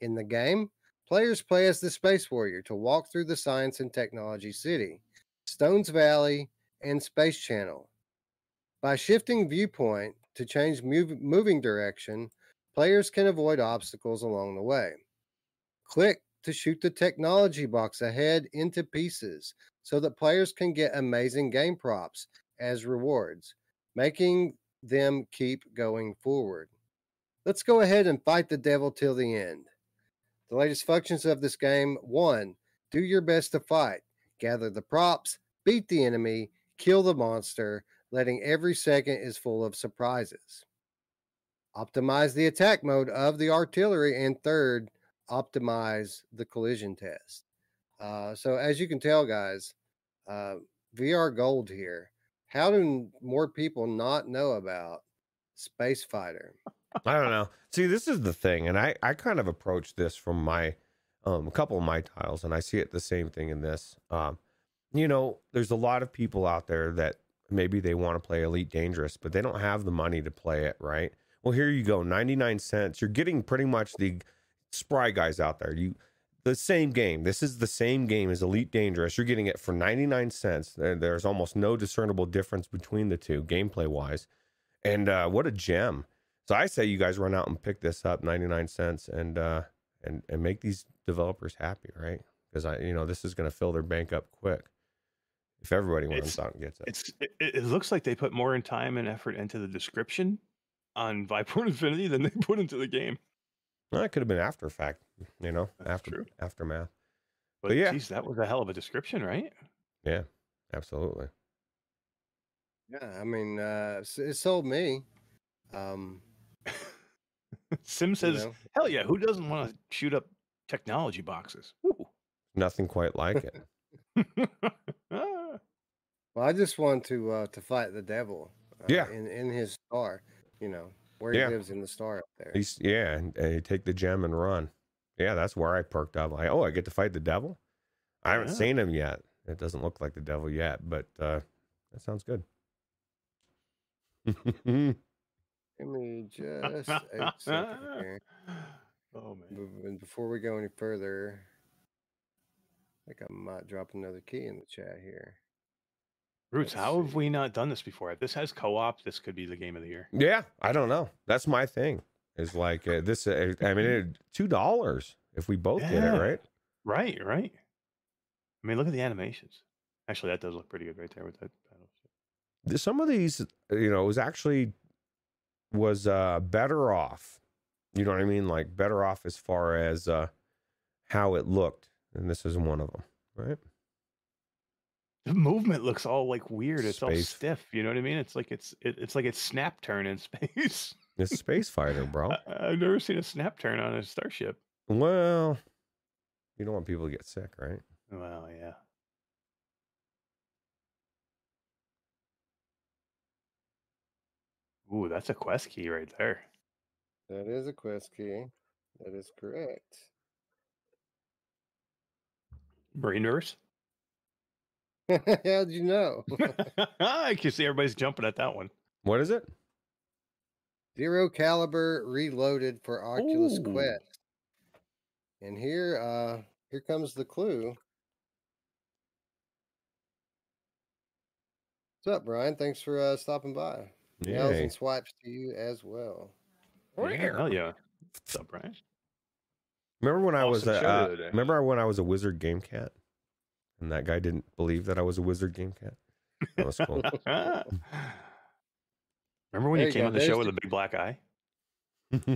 In the game, players play as the space warrior to walk through the science and technology city, Stones Valley, and Space Channel. By shifting viewpoint to change mov- moving direction, players can avoid obstacles along the way. Click to shoot the technology box ahead into pieces so that players can get amazing game props as rewards, making them keep going forward. Let's go ahead and fight the devil till the end. The latest functions of this game one, do your best to fight, gather the props, beat the enemy, kill the monster, letting every second is full of surprises. Optimize the attack mode of the artillery, and third, optimize the collision test. Uh, so as you can tell, guys, uh, VR Gold here. How do more people not know about Space Fighter? I don't know. See, this is the thing, and I I kind of approach this from my um a couple of my tiles, and I see it the same thing in this. Um, you know, there's a lot of people out there that maybe they want to play Elite Dangerous, but they don't have the money to play it, right? Well, here you go, 99 cents. You're getting pretty much the spry guys out there. You the same game. This is the same game as Elite Dangerous. You're getting it for 99 cents. There, there's almost no discernible difference between the two gameplay wise. And uh, what a gem. So I say you guys run out and pick this up 99 cents and uh and and make these developers happy, right? because I, you know, this is going to fill their bank up quick if everybody runs It's- out and gets it. It's it, it looks like they put more in time and effort into the description on [LAUGHS] Viveport Infinity than they put into the game. Well, it could have been after fact, you know, That's after true. aftermath. But, But yeah. geez, that was a hell of a description, right? Yeah, absolutely. Yeah, I mean, uh, it sold me. Um, [LAUGHS] Sim you says, know, "Hell yeah, who doesn't want to shoot up technology boxes?" Woo. Nothing quite like it. [LAUGHS] Well, I just want to uh, to fight the devil. Uh, Yeah. in in his star, you know, where Yeah. he lives in the star up there. He's, yeah, and, and you take the gem and run. Yeah, that's where I perked up. Like, oh, I get to fight the devil. I haven't Yeah. seen him yet. It doesn't look like the devil yet, but uh, that sounds good. [LAUGHS] Give me just a second here. [LAUGHS] oh man. Before we go any further, I think I might drop another key in the chat here. Roots, Let's how have we not done this before? If this has co-op, this could be the game of the year. yeah, I don't know. That's my thing. Is like uh, this. Uh, I mean, it, two dollars if we both get it right. Right, right. I mean, look at the animations. Actually, that does look pretty good right there with that battleship. some of these you know was actually was uh better off you know what i mean like better off as far as uh how it looked and this is one of them right The movement looks all like weird. It's all stiff. You know what I mean? It's like it's it, it's like it's snap turn in [LAUGHS] space. it's space fighter bro I, I've never seen a snap turn on a starship. well you don't want people to get sick right Well, yeah. Ooh, that's a quest key right there. That is a quest key. That is correct. Marine nurse. [LAUGHS] How'd you know? [LAUGHS] I can see everybody's jumping at that one. what is it Zero caliber reloaded for Oculus Ooh. Quest. And here, uh, here comes the clue. What's up, Brian? Thanks for uh, stopping by. Yells Yay. and swipes to you as well. Yeah, hell yeah. What's up, Brian? remember when i was a, uh, remember when i was a wizard game cat and that guy didn't believe that i was a wizard game cat that was cool [LAUGHS] Remember when There you you came go. on the There's show the- with a big black eye?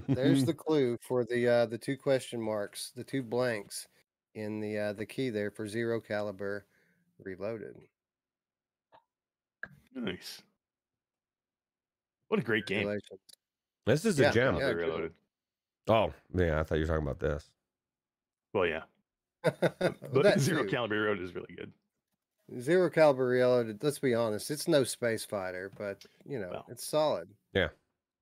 There's the [LAUGHS] clue for the uh, the two question marks, the two blanks in the uh, the key there for zero caliber reloaded. Nice. What a great game. This is Yeah, a gem yeah. Reloaded. oh yeah i thought you were talking about this Well, yeah. Well, [LAUGHS] But that Zero too. Caliber Reloaded is really good. Zero caliber reloaded. Let's be honest, it's no space fighter, but you know Well. it's solid. Yeah.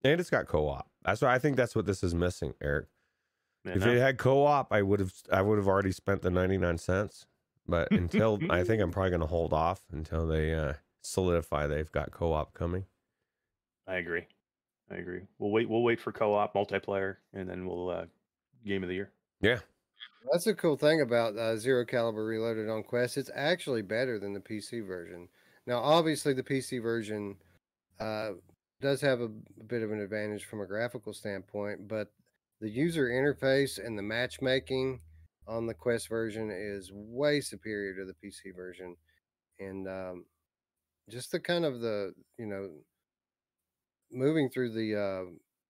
And it's got co-op that's why i think that's what this is missing eric Man, if huh? it had co-op, I would have I would have already spent the 99 cents. But [LAUGHS] until I think I'm probably going to hold off until they uh, solidify they've got co-op coming. I agree. I agree. We'll wait. We'll wait for co-op multiplayer, and then we'll uh, game of the year. Yeah. That's a cool thing about uh, Zero Caliber Reloaded on Quest. It's actually better than the PC version. Now, obviously, the PC version uh, does have a, a bit of an advantage from a graphical standpoint, but the user interface and the matchmaking on the Quest version is way superior to the PC version, and um, just the kind of the you know moving through the uh,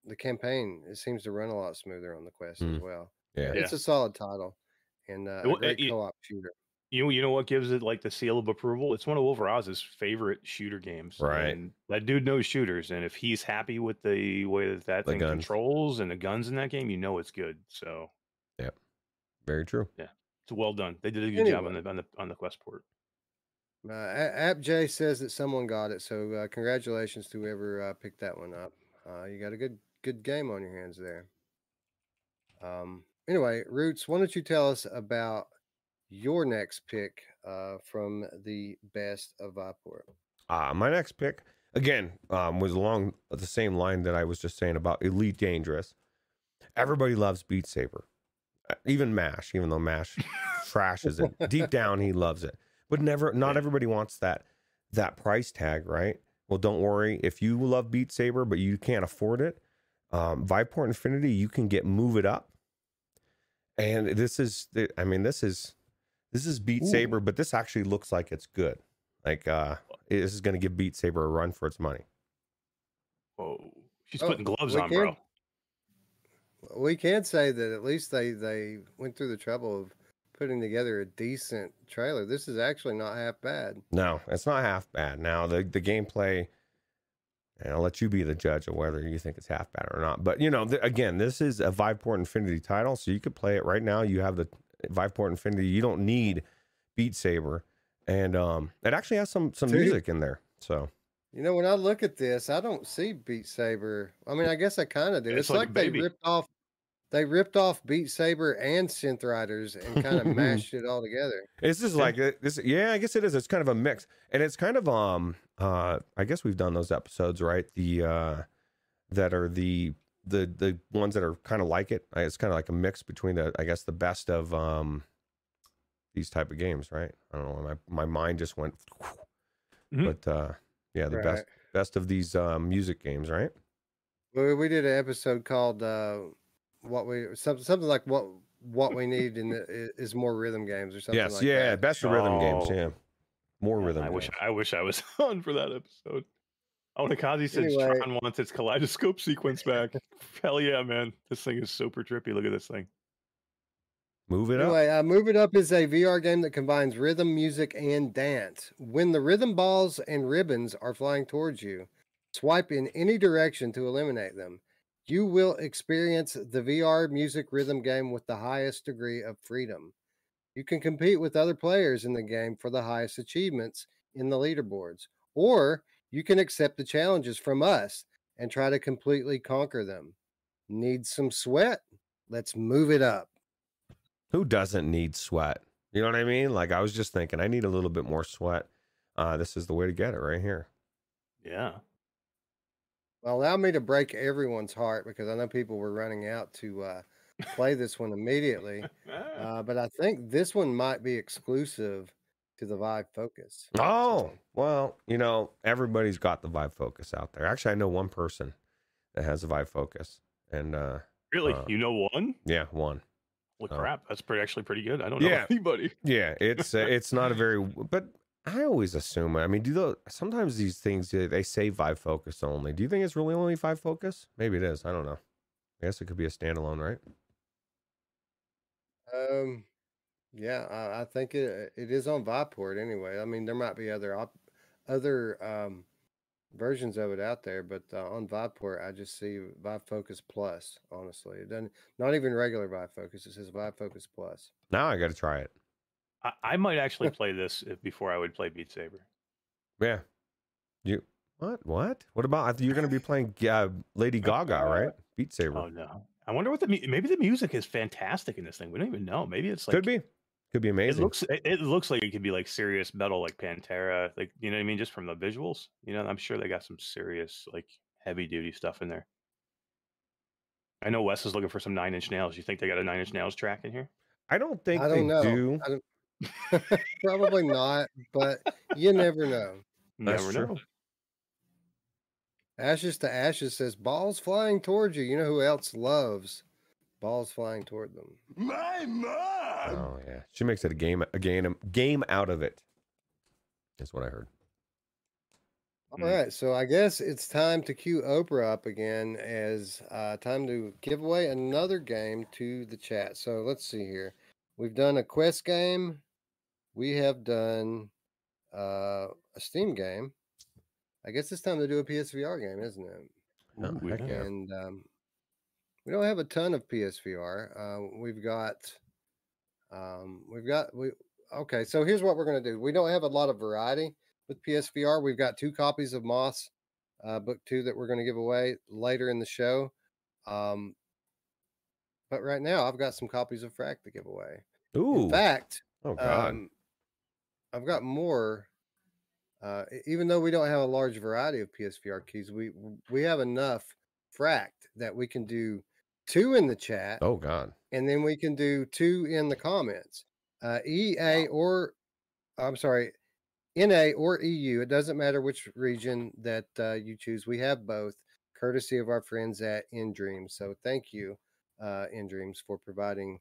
the campaign, it seems to run a lot smoother on the Quest as Mm. well. Yeah. Yeah. It's a solid title and uh, Well, a uh, great y- co-op shooter. You know, you know what gives it like the seal of approval? It's one of Wolver Oz's favorite shooter games. Right. And that dude knows shooters, and if he's happy with the way that that The thing guns. controls and the guns in that game, you know it's good. So Yeah. Very true. Yeah. It's well done. They did a good job on the on the on the quest port. Uh, App J says that someone got it, so uh, congratulations to whoever uh, picked that one up. Uh, you got a good good game on your hands there. Um, anyway, Roots, why don't you tell us about your next pick uh, from the best of Viveport? Uh, my next pick again um, was along the same line that I was just saying about Elite Dangerous. Everybody loves Beat Saber, Uh, even Mash. Even though Mash [LAUGHS] trashes it deep down, he loves it. But never, not everybody wants that that price tag, right? Well, don't worry if you love Beat Saber, but you can't afford it. Um, Viport Infinity, you can get Move It Up, and this is, the, I mean, this is This is Beat Ooh. Saber, but this actually looks like it's good. Like uh this is going to give Beat Saber a run for its money. Whoa. She's Oh, putting gloves on, can- bro. We can say that at least they they went through the trouble of putting together a decent trailer. This is actually not half bad. No, it's not half bad. Now the the gameplay, and I'll let you be the judge of whether you think it's half bad or not. But you know, th- again, this is a Viveport Infinity title, so you could play it right now. You have the Viveport Infinity. You don't need Beat Saber, and um, it actually has some some Dude. music in there. So You know, when I look at this, I don't see Beat Saber. I mean, I guess I kind of do. It's It's, like a like, they ripped off they ripped off Beat Saber and Synth Riders and kind of [LAUGHS] mashed it all together. This is like this. Yeah, I guess it is. It's kind of a mix, and it's kind of um. Uh, I guess we've done those episodes, right? The uh, that are the the the ones that are kind of like it. Uh, It's kind of like a mix between the, I guess, the best of um these type of games, right? I don't know. My my mind just went, [LAUGHS] Mhm. but uh, yeah, the best best of these um, music games, right? We, we did an episode called uh, "What We something something like what what we need in the, is more rhythm games or something yes, like yeah, that." best of rhythm games. Oh. Yeah, more Man, rhythm. I wish. I wish I was [LAUGHS] on for that episode. Oh, Nakazi said Anyway. Tron wants its kaleidoscope sequence back. [LAUGHS] Hell yeah, man. This thing is super trippy. Look at this thing. Move it up. Anyway, uh, Move It Up is a VR game that combines rhythm, music, and dance. When the rhythm balls and ribbons are flying towards you, swipe in any direction to eliminate them. You will experience the VR music rhythm game with the highest degree of freedom. You can compete with other players in the game for the highest achievements in the leaderboards, or you can accept the challenges from us and try to completely conquer them. Need some sweat? Let's move it up. who doesn't need sweat? You know what I mean? Like I was just thinking, I need a little bit more sweat. Uh, this is the way to get it right here. Yeah. Well, allow me to break everyone's heart because I know people were running out to uh, play this one immediately. [LAUGHS] Ah, Uh, but I think this one might be exclusive to the Vive Focus. Oh, well, you know, everybody's got the Vive Focus out there. Actually, I know one person that has a Vive Focus, and uh, really? uh, you know one? yeah, one. Well, crap. That's pretty actually pretty good. I don't know Yeah. [LAUGHS] anybody. Yeah, it's uh, it's not a very, but I always assume. I mean, do the sometimes these things they say Vive Focus only? Do you think it's really only Vive Focus? Maybe it is. I don't know. I guess it could be a standalone, right? Um, yeah, I, I think it it is on Viveport anyway. I mean, there might be other op- other um, versions of it out there, but uh, on Viveport, I just see Vive Focus Plus. Honestly, it doesn't not even regular Vive Focus. It says Vive Focus Plus. Now I got to try it. I, I might actually [LAUGHS] play this if, before I would play Beat Saber. Yeah. You what? What? What about you're going to be playing uh, Lady Gaga, right? Beat Saber. Oh no. I wonder what the maybe the music is fantastic in this thing. We don't even know. Maybe it's like could be. Could be amazing. It amazing. looks it, it looks like it could be like serious metal, like Pantera, like you know what I mean, just from the visuals. You know, I'm sure they got some serious like heavy duty stuff in there. I know Wes is looking for some Nine Inch Nails. You think they got a Nine Inch Nails track in here? I don't think I they don't know. do. I don't, [LAUGHS] probably not, but you never know. That's Never true. know. Ashes to Ashes says balls flying towards you. You know who else loves balls flying toward them? My mom! Oh yeah, she makes it a game, a game, game out of it. Is what I heard. All Mm. right, so I guess it's time to cue Oprah up again as uh, time to give away another game to the chat. So let's see here. We've done a quest game. We have done uh, a Steam game. I guess it's time to do a PSVR game, isn't it? Oh, Ooh, heck yeah. yeah. And um, we don't have a ton of PSVR. Uh, we've got, um, we've got we. Okay, so here's what we're gonna do. We don't have a lot of variety with PSVR. We've got two copies of Moss uh, Book Two that we're gonna give away later in the show. Um, but right now, I've got some copies of Fracked to give away. Ooh. In fact, oh God. um, I've got more. Uh, even though we don't have a large variety of PSVR keys, we we have enough Fracked that we can do two in the chat, oh God. and then we can do two in the comments. Uh, EA or I'm sorry, NA or EU. It doesn't matter which region that uh, you choose. We have both, courtesy of our friends at nDreams. So thank you, uh, nDreams, for providing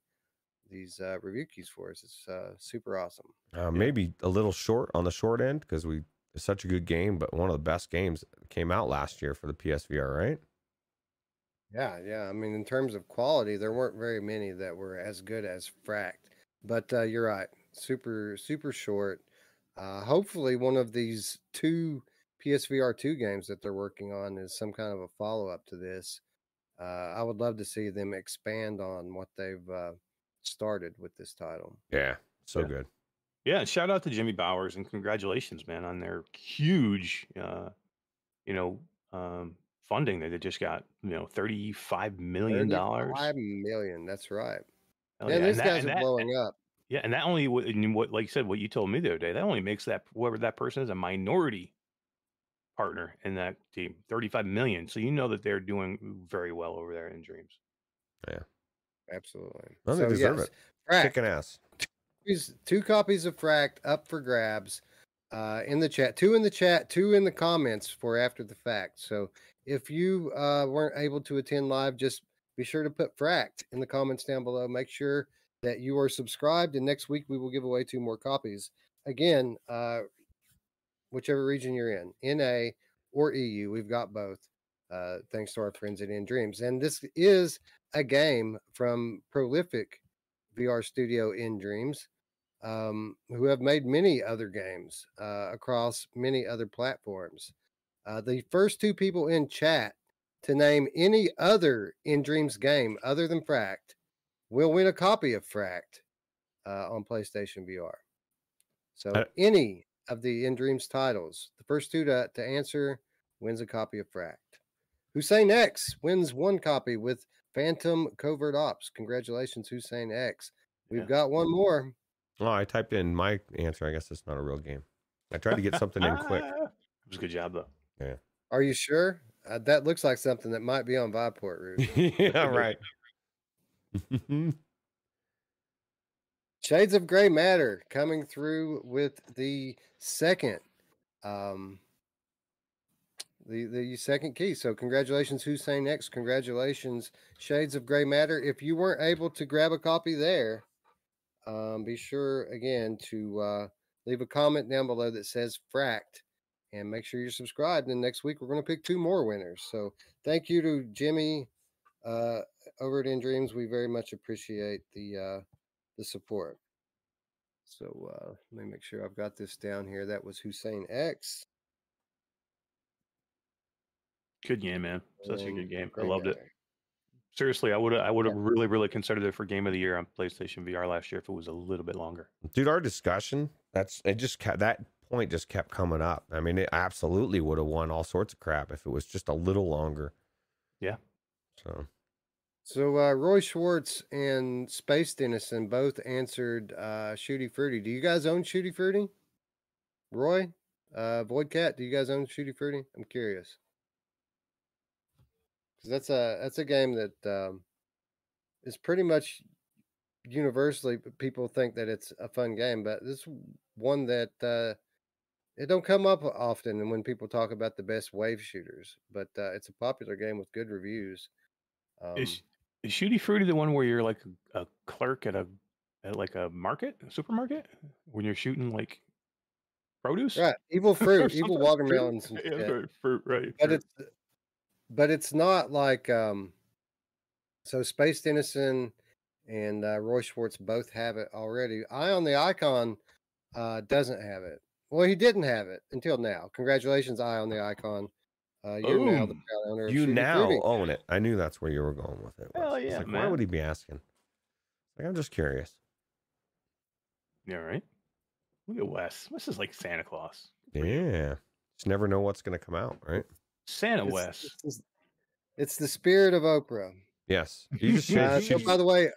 these uh, review keys for us. It's uh, super awesome. Uh, maybe a little short on the short end because we it's such a good game, but one of the best games came out last year for the PSVR, right? Yeah, yeah. I mean, in terms of quality, there weren't very many that were as good as Fracked. But uh, you're right. Super, super short. Uh, hopefully, one of these two PSVR 2 games that they're working on is some kind of a follow up to this. Uh, I would love to see them expand on what they've uh, started with this title. Yeah, so Yeah. good. Yeah, shout out to Jimmy Bowers and congratulations, man, on their huge, uh, you know, um, funding that they just got. You know, thirty-five million dollars. Five million. That's right. Hell yeah, these and that- guys and are that- blowing up. Yeah, and that only what, and what, like you said, what you told me the other day, that only makes that whoever that person is a minority partner in that team. Thirty-five million. So you know that they're doing very well over there in Dreams. Absolutely. Well, they so, deserve yes, it. Fracked. Kicking ass. two copies of Fracked up for grabs uh, in the chat. Two in the chat, two in the comments for after the fact. So if you uh, weren't able to attend live, just be sure to put Fracked in the comments down below. Make sure that you are subscribed, and next week we will give away two more copies. Again, uh, whichever region you're in, NA or EU, we've got both. Uh, thanks to our friends at nDreams, and this is a game from Prolific VR Studio nDreams, um, who have made many other games uh, across many other platforms. Uh, the first two people in chat to name any other nDreams game other than Fracked will win a copy of Fracked uh, on PlayStation VR. So Uh, any of the nDreams titles, the first two to, to answer wins a copy of Fracked. Hussein X wins one copy with Phantom Covert Ops. Congratulations, Hussein X. We've Yeah. got one more. Oh, I typed in my answer. I guess it's not a real game. I tried to get something in quick. [LAUGHS] It was a good job though. Yeah. Are you sure? Uh, that looks like something that might be on Viveport Route. [LAUGHS] yeah, [LAUGHS] right. Shades of Gray Matter coming through with the second um the the second key. So congratulations Hussein X. Congratulations Shades of Gray Matter. If you weren't able to grab a copy there, um be sure again to uh leave a comment down below that says Fracked and make sure you're subscribed and next week we're going to pick two more winners. So thank you to Jimmy uh over at nDreams. We very much appreciate the uh the support. So uh, let me make sure I've got this down here. That was Hussein X. Good game, man. Such a good game. I Grey loved it. Seriously, I would have I would have really, really considered it for game of the year on PlayStation VR last year if it was a little bit longer. Dude, our discussion, that's it just kept that point just kept coming up. I mean, it absolutely would have won all sorts of crap if it was just a little longer. Yeah. So So uh, Roy Schwartz and Space Dennison both answered uh, Shooty Fruity. Do you guys own Shooty Fruity? Roy, uh, Void Cat, do you guys own Shooty Fruity? I'm curious. Because that's a that's a game that um, is pretty much universally people think that it's a fun game, but this one that uh, it don't come up often. When people talk about the best wave shooters, but uh, it's a popular game with good reviews. Um, is, is Shooty Fruity the one where you're like a, a clerk at a at like a market, a supermarket, when you're shooting like produce? Right, evil [LAUGHS] fruit, evil watermelons and Yeah, fruit, fruit, right. But fruit. it's but it's not like um. So Space Dennison and uh, Roy Schwartz both have it already. Eye on the Icon uh, doesn't have it. Well, he didn't have it until now. Congratulations, Eye on the Icon. Uh, you're now the proud owner. You now Fruity. own it. I knew that's where you were going with it. Hell yeah, like, Why would he be asking? Like, I'm just curious. yeah, right. Look at Wes. Wes is like Santa Claus. Yeah. Just never know what's going to come out, right? Santa It's, Wes. it's, it's the spirit of Oprah. Yes. [LAUGHS] You just Uh, so by the way,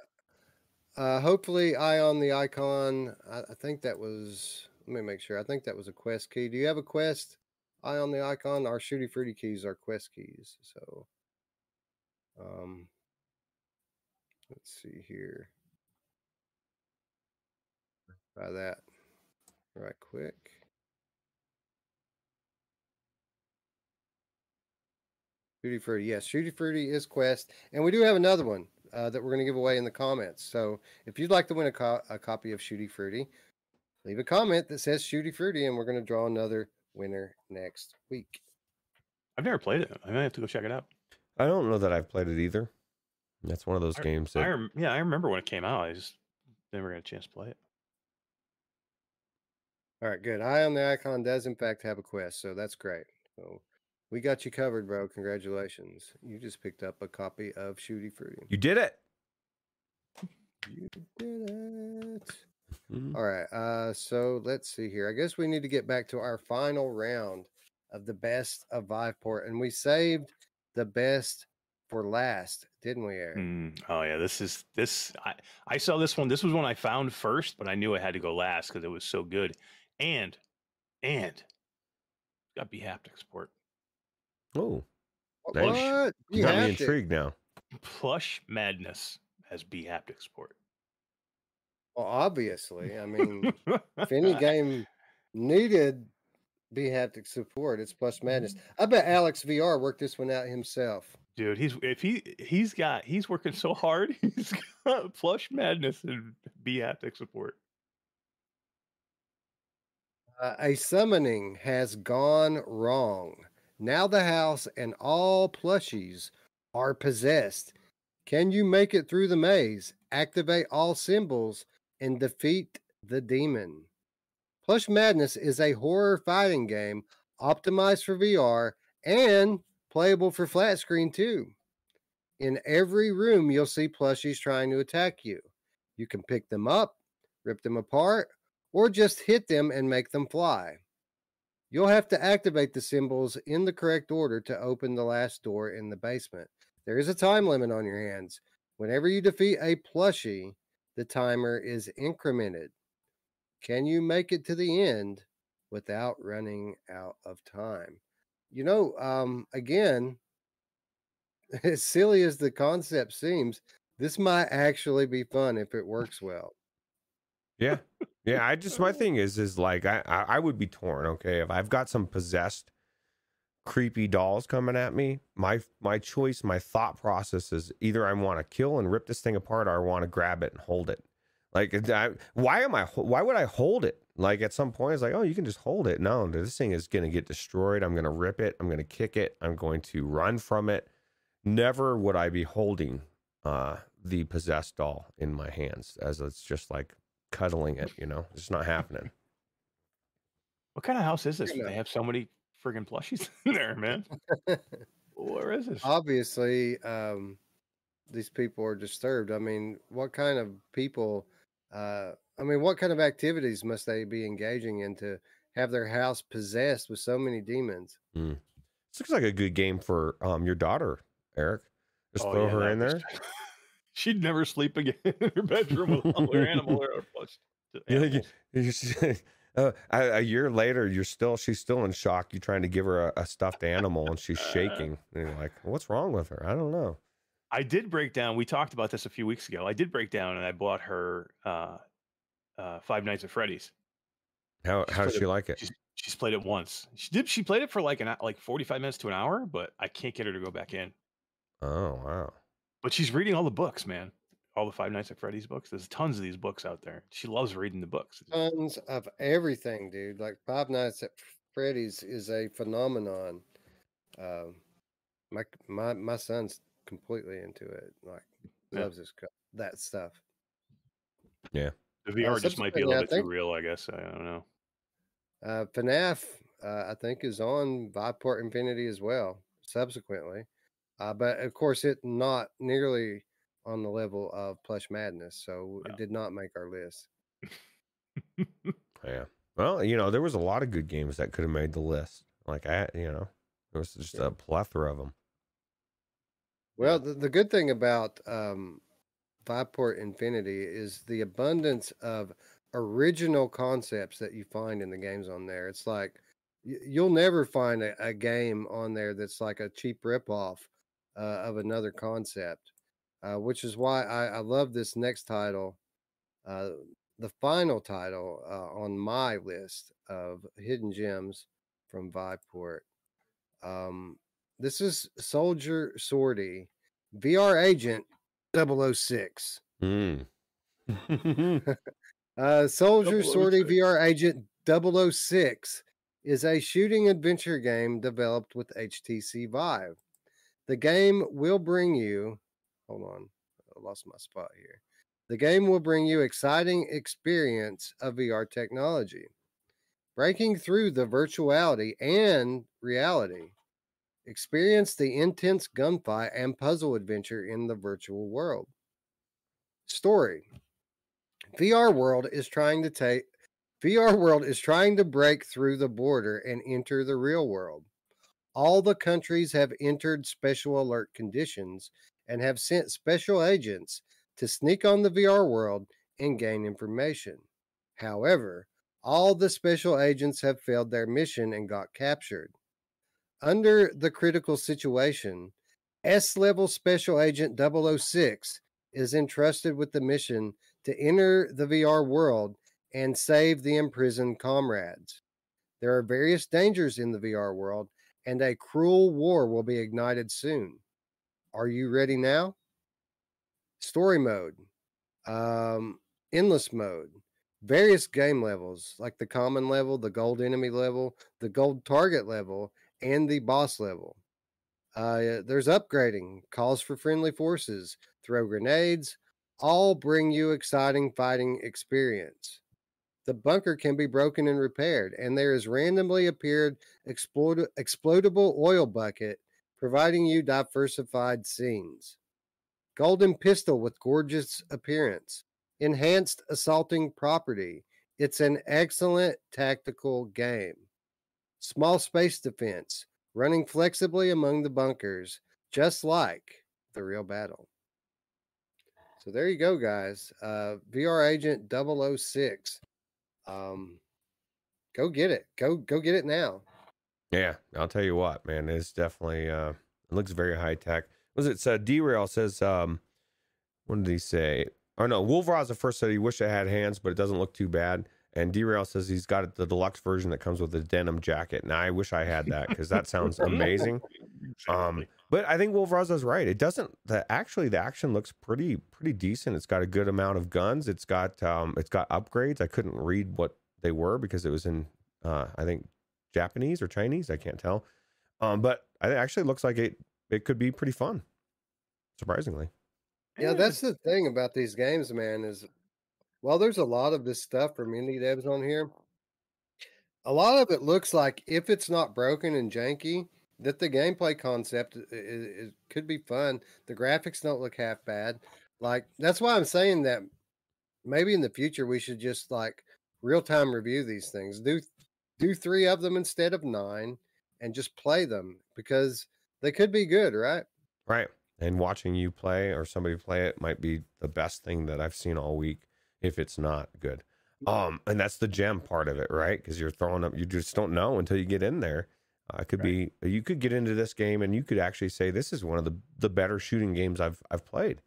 uh, hopefully, eye on the icon. I, I think that was. Let me make sure. I think that was a quest key. Do you have a quest? Eye on the icon. Our shooty fruity keys are quest keys. So, um, let's see here. Try that right quick. Shooty Fruity, yes, Shooty Fruity is Quest, and we do have another one. uh, that we're going to give away in the comments. So if you'd like to win a, co- a copy of Shooty Fruity, leave a comment that says Shooty Fruity, and we're going to draw another winner next week. I've never played it. I might have to go check it out. I don't know that I've played it either. That's one of those I- games I rem- yeah, I remember when it came out. I just never got a chance to play it. All right, good. Eye on the icon does in fact have a quest, so that's great. So we got you covered, bro. Congratulations. You just picked up a copy of Shooty Fruity. you did it. You did it. Mhm. All right. Uh, so let's see here. I guess we need to get back to our final round of the best of Viveport, and we saved the best for last, didn't we, Eric? Mm, oh yeah, this is this. I I saw this one. This was one I found first, but I knew I had to go last because it was so good. And and got bHaptics support. Oh, What? Nice. what? you You got me intrigued now. Plush Madness has bHaptics support. Well, obviously. I mean, if any [LAUGHS] game needed bHaptics support, it's Plush Madness. I bet Alex VR worked this one out himself. Dude, he's if he he's got he's working so hard. [LAUGHS] He's got Plush Madness and bHaptics support. Uh, a summoning has gone wrong. Now the house and all plushies are possessed. Can you make it through the maze, activate all symbols, and defeat the demon? Plush Madness is a horror fighting game optimized for VR and playable for flat screen too. In every room, you'll see plushies trying to attack you. You can pick them up, rip them apart, or just hit them and make them fly. You'll have to activate the symbols in the correct order to open the last door in the basement. There is a time limit on your hands. Whenever you defeat a plushie, the timer is incremented. Can you make it to the end without running out of time? You know, um, again, [LAUGHS] as silly as the concept seems, this might actually be fun if it works well. Yeah, yeah. I just my [LAUGHS] thing is is like I I, would be torn. Okay, if I've got some possessed, creepy dolls coming at me, my my choice, my thought process is either I want to kill and rip this thing apart, or I want to grab it and hold it. Like, I, why am I? Why would I hold it? Like at some point, it's like, oh, you can just hold it. No, this thing is gonna get destroyed. I'm gonna rip it. I'm gonna kick it. I'm going to run from it. Never would I be holding uh, the possessed doll in my hands, as it's just like cuddling it. You know, it's not happening. What kind of house is this? You They have so many friggin' plushies [LAUGHS] in there, man. [LAUGHS] Where is this? obviously um these people are disturbed i mean what kind of people uh i mean what kind of activities must they be engaging in to have their house possessed with so many demons This looks like a good game for um your daughter, Eric. Just Oh, throw yeah, her in was- there. [LAUGHS] She'd never sleep again [LAUGHS] in her bedroom with all her animal [LAUGHS] or plush. You think animals. you- you should- uh, a, a year later, you're still she's still in shock. You're trying to give her a, a stuffed animal and she's [LAUGHS] shaking. And you're like, what's wrong with her? I don't know. I did break down. We talked about this a few weeks ago. I did break down, and I bought her uh, uh, Five Nights at Freddy's. How She's how does she it- like it? She's she's played it once. She did. She played it for like an like forty five minutes to an hour, but I can't get her to go back in. Oh wow. But she's reading all the books, man. All the Five Nights at Freddy's books. There's tons of these books out there. She loves reading the books. tons of everything dude like five nights at freddy's is a phenomenon um my my my son's completely into it like Yeah. loves this that stuff Yeah, The VR just might be a little bit think- too real. I guess I don't know. Uh, FNAF, uh, I think, is on Viveport Infinity as well. Subsequently, uh, but of course, it not nearly on the level of Plush Madness, so No. it did not make our list. [LAUGHS] Yeah. Well, you know, there was a lot of good games that could have made the list. Like I, you know, there was just Yeah. a plethora of them. Well, the, the good thing about um, Viveport Infinity is the abundance of original concepts that you find in the games on there. It's like you'll never find a, a game on there that's like a cheap ripoff uh, of another concept, uh, which is why I, I love this next title. Uh, the final title uh, on my list of hidden gems from Viveport. Um, this is Soldier Sortie, VR agent 006. Mm. [LAUGHS] [LAUGHS] Uh, Soldier 006. Sortie VR Agent 006 is a shooting adventure game developed with HTC Vive. The game will bring you, hold on, I lost my spot here. The game will bring you exciting experience of VR technology, breaking through the virtuality and reality. Experience the intense gunfight and puzzle adventure in the virtual world. Story VR World is trying to take VR World is trying to break through the border and enter the real world. All the countries have entered special alert conditions and have sent special agents to sneak on the VR world and gain information. However, all the special agents have failed their mission and got captured. Under the critical situation, S level Special Agent 006 is entrusted with the mission to enter the VR world and save the imprisoned comrades. There are various dangers in the VR world, and a cruel war will be ignited soon. Are you ready now? Story mode, um, endless mode, various game levels like the common level, the gold enemy level, the gold target level, and the boss level. Uh, there's upgrading, calls for friendly forces, throw grenades, all bring you exciting fighting experience. The bunker can be broken and repaired, and there is randomly appeared explode, explodable oil bucket, providing you diversified scenes. Golden pistol with gorgeous appearance, enhanced assaulting property. It's an excellent tactical game. Small space defense, running flexibly among the bunkers, just like the real battle. So there you go, guys. Uh, VR Agent 006. Um, go get it. Go go get it now. Yeah, I'll tell you what, man. It's definitely uh it looks very high tech. Was it uh, derail says um what did he say? Oh no, Wolveraza first said he wished I had hands, but it doesn't look too bad. And derail says he's got the deluxe version that comes with a denim jacket. Now I wish I had that because that sounds amazing. [LAUGHS] Um, but I think Wolveraza's right. It doesn't. The actually the action looks pretty pretty decent. It's got a good amount of guns. It's got um, it's got upgrades. I couldn't read what they were because it was in uh, I think Japanese or Chinese. I can't tell. Um, but I- it actually looks like it it could be pretty fun. Surprisingly, Yeah, that's the thing about these games, man, is well, there's a lot of this stuff from indie devs on here. A lot of it looks like if it's not broken and janky, that the gameplay concept is, could be fun. The graphics don't look half bad. Like that's why I'm saying that maybe in the future we should just like real time review these things. Do do three of them instead of nine, and just play them because they could be good, right? right? And watching you play or somebody play it might be the best thing that I've seen all week. If it's not good, um, and that's the gem part of it, right? Because you're throwing up, you just don't know until you get in there. Uh, it could be you could get into this game and you could actually say this is one of the the better shooting games I've I've played,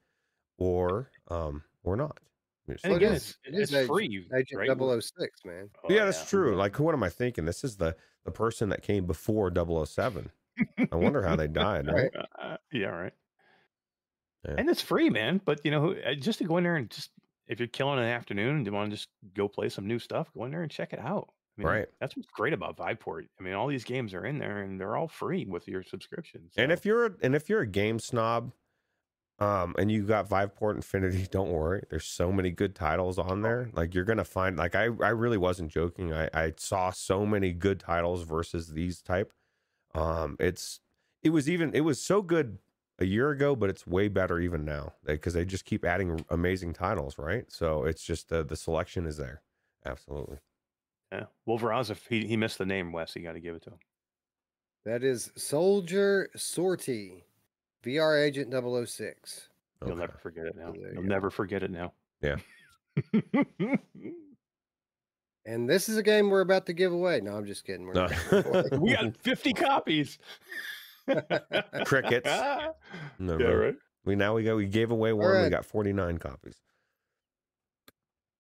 or um or not. It's And Well, like, again, it it's, it is it's free. Agent right? 006, man. Oh, yeah, that's true. Like, what am I thinking? This is the the person that came before 007. I [LAUGHS] wonder how they died. Right? Right. Uh, yeah, right. Yeah. And it's free, man. But you know, uh, just to go in there and just if you're killing an afternoon and you want to just go play some new stuff, go in there and check it out. I mean, Right. That's what's great about Viveport. I mean, all these games are in there and they're all free with your subscription. And if you're a, and if you're a game snob, um, and you got Viveport Infinity, [LAUGHS] don't worry. There's so many good titles on there. Like you're gonna find. Like I, I really wasn't joking. I, I saw so many good titles versus these type. Um, it's it was even it was so good a year ago, but it's way better even now because they just keep adding amazing titles, right? So it's just uh, the selection is there. Absolutely. Yeah, Wolveraz, if he, he missed the name, Wes, you got to give it to him. That is Soldier Sortie, VR Agent 006. You'll never forget it now. There you You'll go. never forget it now. Yeah. [LAUGHS] And this is a game we're about to give away. No, I'm just kidding. We're No. giving it away. [LAUGHS] we got 50 copies. [LAUGHS] Crickets. yeah, right. We now we go. We gave away one. We got 49 copies.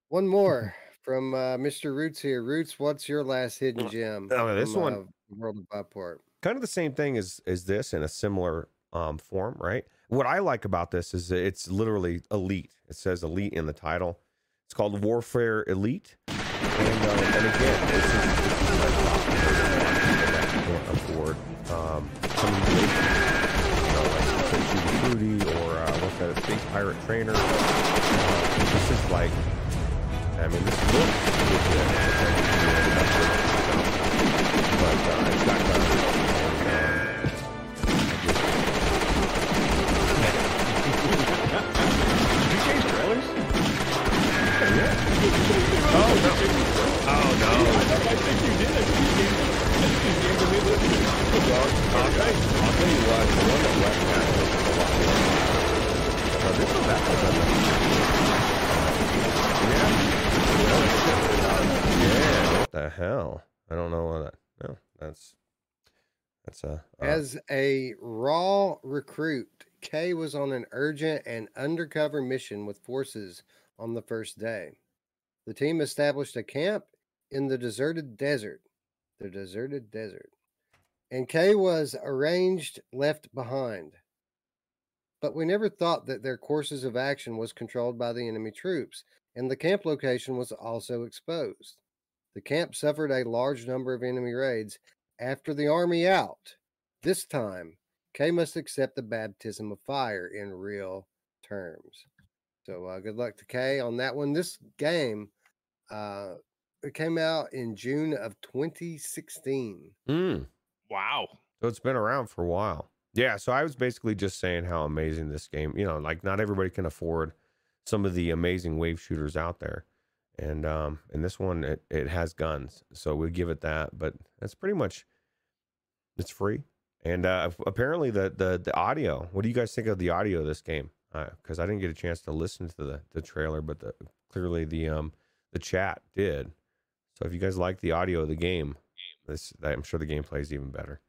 One more from uh, Mr. Roots here. Roots, what's your last hidden gem? Oh, this from, one- uh, World of Viveport. kind of the same thing as as this in a similar um form, right? What I like about this is it's literally elite. It says elite in the title. It's called Warfare Elite, and, uh, and again, this is, this is like afford um, some of you know, like say Shooty Fruity or uh, what's that, Space Pirate Trainer. Uh, this is like, I mean, this looks legit. But uh, it's got guns. And, uh, Did you change trailers? Oh no! Oh no! I think you did. I you changed. I think you changed the middle of the Well, I'll tell you, I'll tell you what, the one that left that was a lot more. Now, this was actually Yeah. What the hell? I don't know what that. No, that's that's a. Uh, As a raw recruit, Kay was on an urgent and undercover mission with forces on the first day. The team established a camp in the deserted desert. The deserted desert. And Kay was arranged left behind. But we never thought that their courses of action was controlled by the enemy troops, and the camp location was also exposed. The camp suffered a large number of enemy raids after the army out. This time, Kay must accept the baptism of fire in real terms. So, uh, good luck to Kay on that one. This game, uh, it came out in June of 2016. mm, Wow. so it's been around for a while. Yeah. So I was basically just saying how amazing this game. You know, like not everybody can afford some of the amazing wave shooters out there, and um, and this one it it has guns, so we give it that. But that's pretty much it's free, and uh, apparently the the the audio. What do you guys think of the audio of this game? Because I didn't get a chance to listen to the the trailer, but the, clearly the um the chat did. So if you guys like the audio of the game, this I'm sure the gameplay is even better.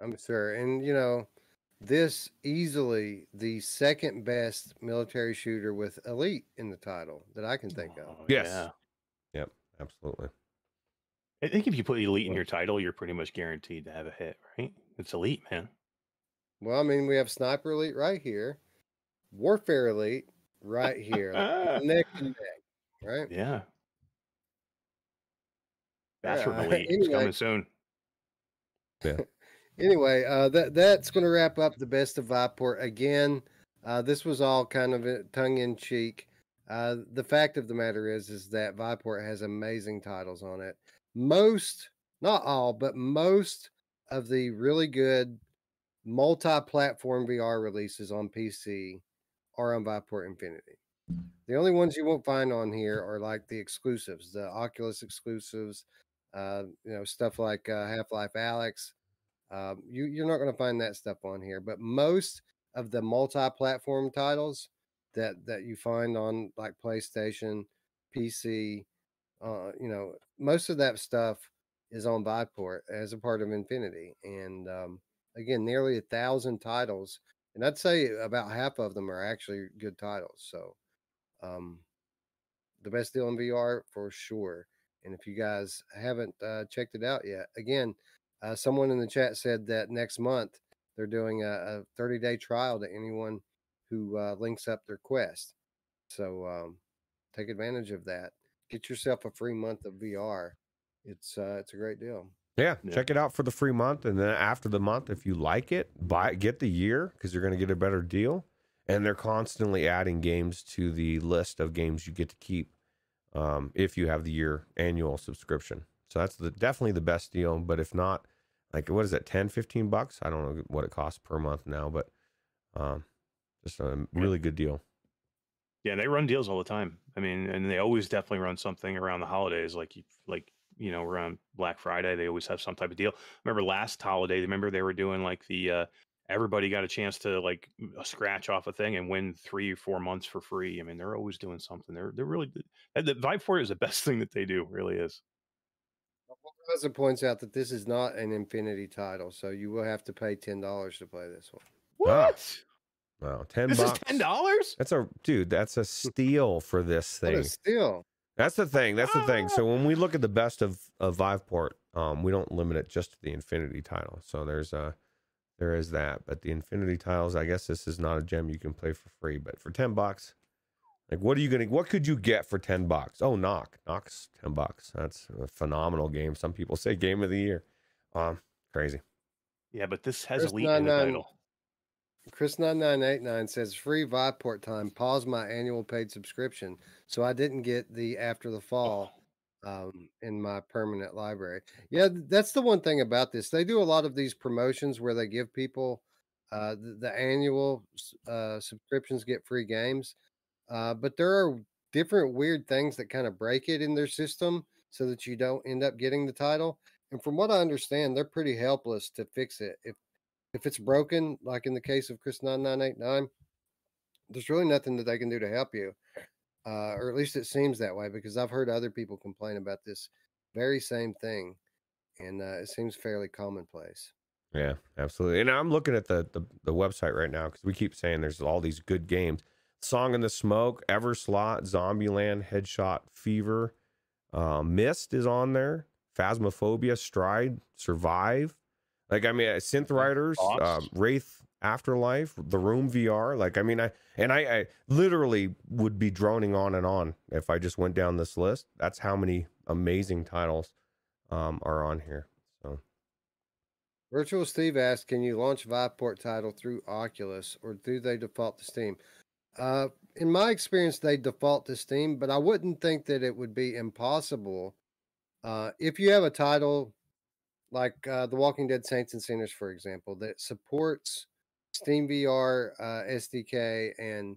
I'm sure. And, you know, this easily the second best military shooter with Elite in the title that I can think of. Oh, Yes. Yeah. Absolutely. I think if you put elite in your title, you're pretty much guaranteed to have a hit, right? It's elite, man. Well, I mean, we have Sniper Elite right here, Warfare Elite right here, like, [LAUGHS] neck and neck, right? Yeah. Bathroom Yeah, [LAUGHS] elite. It's anyway. coming soon. Anyway, uh, that that's going to wrap up the best of Viveport again. Uh, this was all kind of tongue in cheek. Uh, the fact of the matter is, is that Viveport has amazing titles on it. Most, not all, but most of the really good multi-platform VR releases on PC are on Viveport Infinity. The only ones you won't find on here are like the exclusives, the Oculus exclusives, uh, you know, stuff like uh, Half Life Alyx. Um, you you're not going to find that stuff on here, but most of the multi-platform titles that that you find on like PlayStation, PC, uh, you know, most of that stuff is on Viveport as a part of Infinity, and um, again, nearly a thousand titles, and I'd say about half of them are actually good titles. So, um, the best deal in VR for sure. And if you guys haven't uh, checked it out yet, again, uh, someone in the chat said that next month they're doing a, a 30 day trial to anyone who uh, links up their quest. So um, take advantage of that. Get yourself a free month of VR. It's uh, it's a great deal. Yeah, Yeah. check it out for the free month, and then after the month, if you like it, buy get the year because you're going to get a better deal. And they're constantly adding games to the list of games you get to keep um, if you have the year annual subscription. So that's the definitely the best deal. But if not, like what is that, 10, 15 bucks? I don't know what it costs per month now, but um, just a really good deal. Yeah, they run deals all the time. I mean, and they always definitely run something around the holidays, like you, like you know, around Black Friday. They always have some type of deal. Remember last holiday? Remember they were doing like the uh, everybody got a chance to like uh, scratch off a thing and win three or four months for free. I mean, they're always doing something. They're they're really the, the Vibe for is the best thing that they do. Really is. Raza points out that this is not an Infinity title, so you will have to pay ten dollars to play this one. Ah, What? Wow, ten this bucks. is ten dollars? That's a dude. That's a [LAUGHS] steal for this What thing. a steal! That's the thing. That's the thing. Ah. So when we look at the best of, of Viveport, um, we don't limit it just to the Infinity title. So there's a there is that. But the Infinity tiles, I guess this is not a gem you can play for free. But for ten bucks, like what are you gonna? What could you get for ten bucks? Oh, Nock, Nock's ten bucks. That's a phenomenal game. Some people say game of the year. Um, crazy. Yeah, but this has Chris elite in the title. Chris nine nine eight nine says free Viveport time. Pause my annual paid subscription, so I didn't get the after the fall um, in my permanent library. Yeah, that's the one thing about this. They do a lot of these promotions where they give people uh, the, the annual uh, subscriptions get free games, uh, but there are different weird things that kind of break it in their system so that you don't end up getting the title. And from what I understand, they're pretty helpless to fix it. If if it's broken, like in the case of Chris nine nine eight nine, there's really nothing that they can do to help you, uh, or at least it seems that way because I've heard other people complain about this very same thing, and uh, it seems fairly commonplace. Yeah, absolutely. And I'm looking at the the, the website right now because we keep saying there's all these good games. Song in the Smoke, Everslot, Zombieland, Headshot, Fever, uh, Mist is on there. Phasmophobia, Stride, Survive. Like I mean, uh, Synth Riders, um, Thoughts? Wraith, Afterlife, The Room VR. Like I mean, I and I, I literally would be droning on and on if I just went down this list. That's how many amazing titles um, are on here. So Virtual Steve asks, "Can you launch Viveport title through Oculus, or do they default to Steam?" Uh, in my experience, they default to Steam, but I wouldn't think that it would be impossible uh, if you have a title like uh, The Walking Dead Saints and Sinners, for example, that supports Steam VR uh, SDK and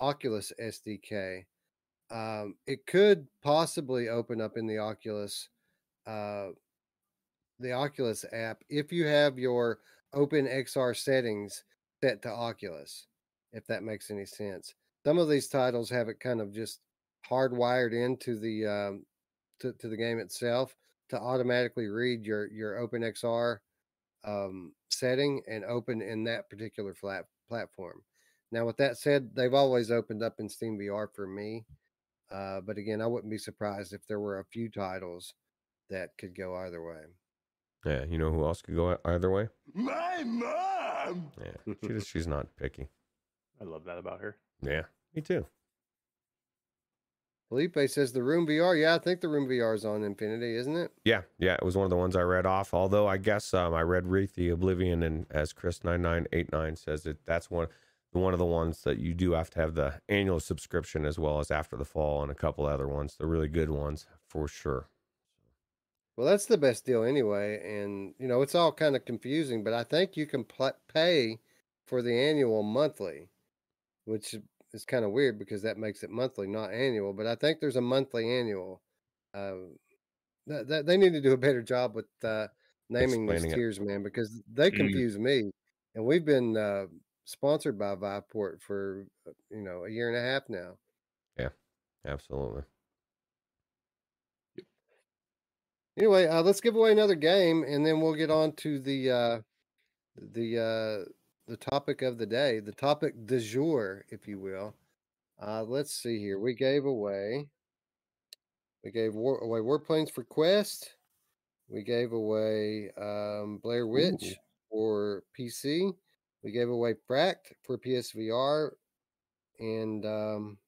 Oculus SDK. Um, it could possibly open up in the Oculus uh, the Oculus app if you have your Open XR settings set to Oculus, if that makes any sense. Some of these titles have it kind of just hardwired into the um, to, to the game itself to automatically read your your Open XR um, setting and open in that particular flat platform. Now, with that said, they've always opened up in Steam VR for me. Uh, but again, I wouldn't be surprised if there were a few titles that could go either way. yeah, you know who else could go either way? My mom! Yeah, she she's not picky. I love that about her. Yeah, me too. Felipe says the Room VR. Yeah, I think the Room VR is on Infinity, isn't it? Yeah, yeah, it was one of the ones I read off. Although I guess um, I read Wraith the Oblivion, and as Chris nine nine eight nine says, it that's one one of the ones that you do have to have the annual subscription as well as After the Fall and a couple other ones, the really good ones for sure. Well, that's the best deal anyway. And, you know, it's all kind of confusing, but I think you can pl- pay for the annual monthly, which is kind of weird because that makes it monthly, not annual. But I think there's a monthly annual. Uh, that, that they need to do a better job with uh, naming these Explaining it. tiers, man, because they Mm. confuse me. And we've been uh, sponsored by Viveport for, uh, you know, a year and a half now. Yeah, absolutely. Anyway, uh, let's give away another game, and then we'll get on to the uh, the uh, the topic of the day, the topic du jour, if you will. Uh, let's see here. We gave away we gave war, away Warplanes for Quest. We gave away um, Blair Witch for PC. We gave away Fracked for PSVR, and um,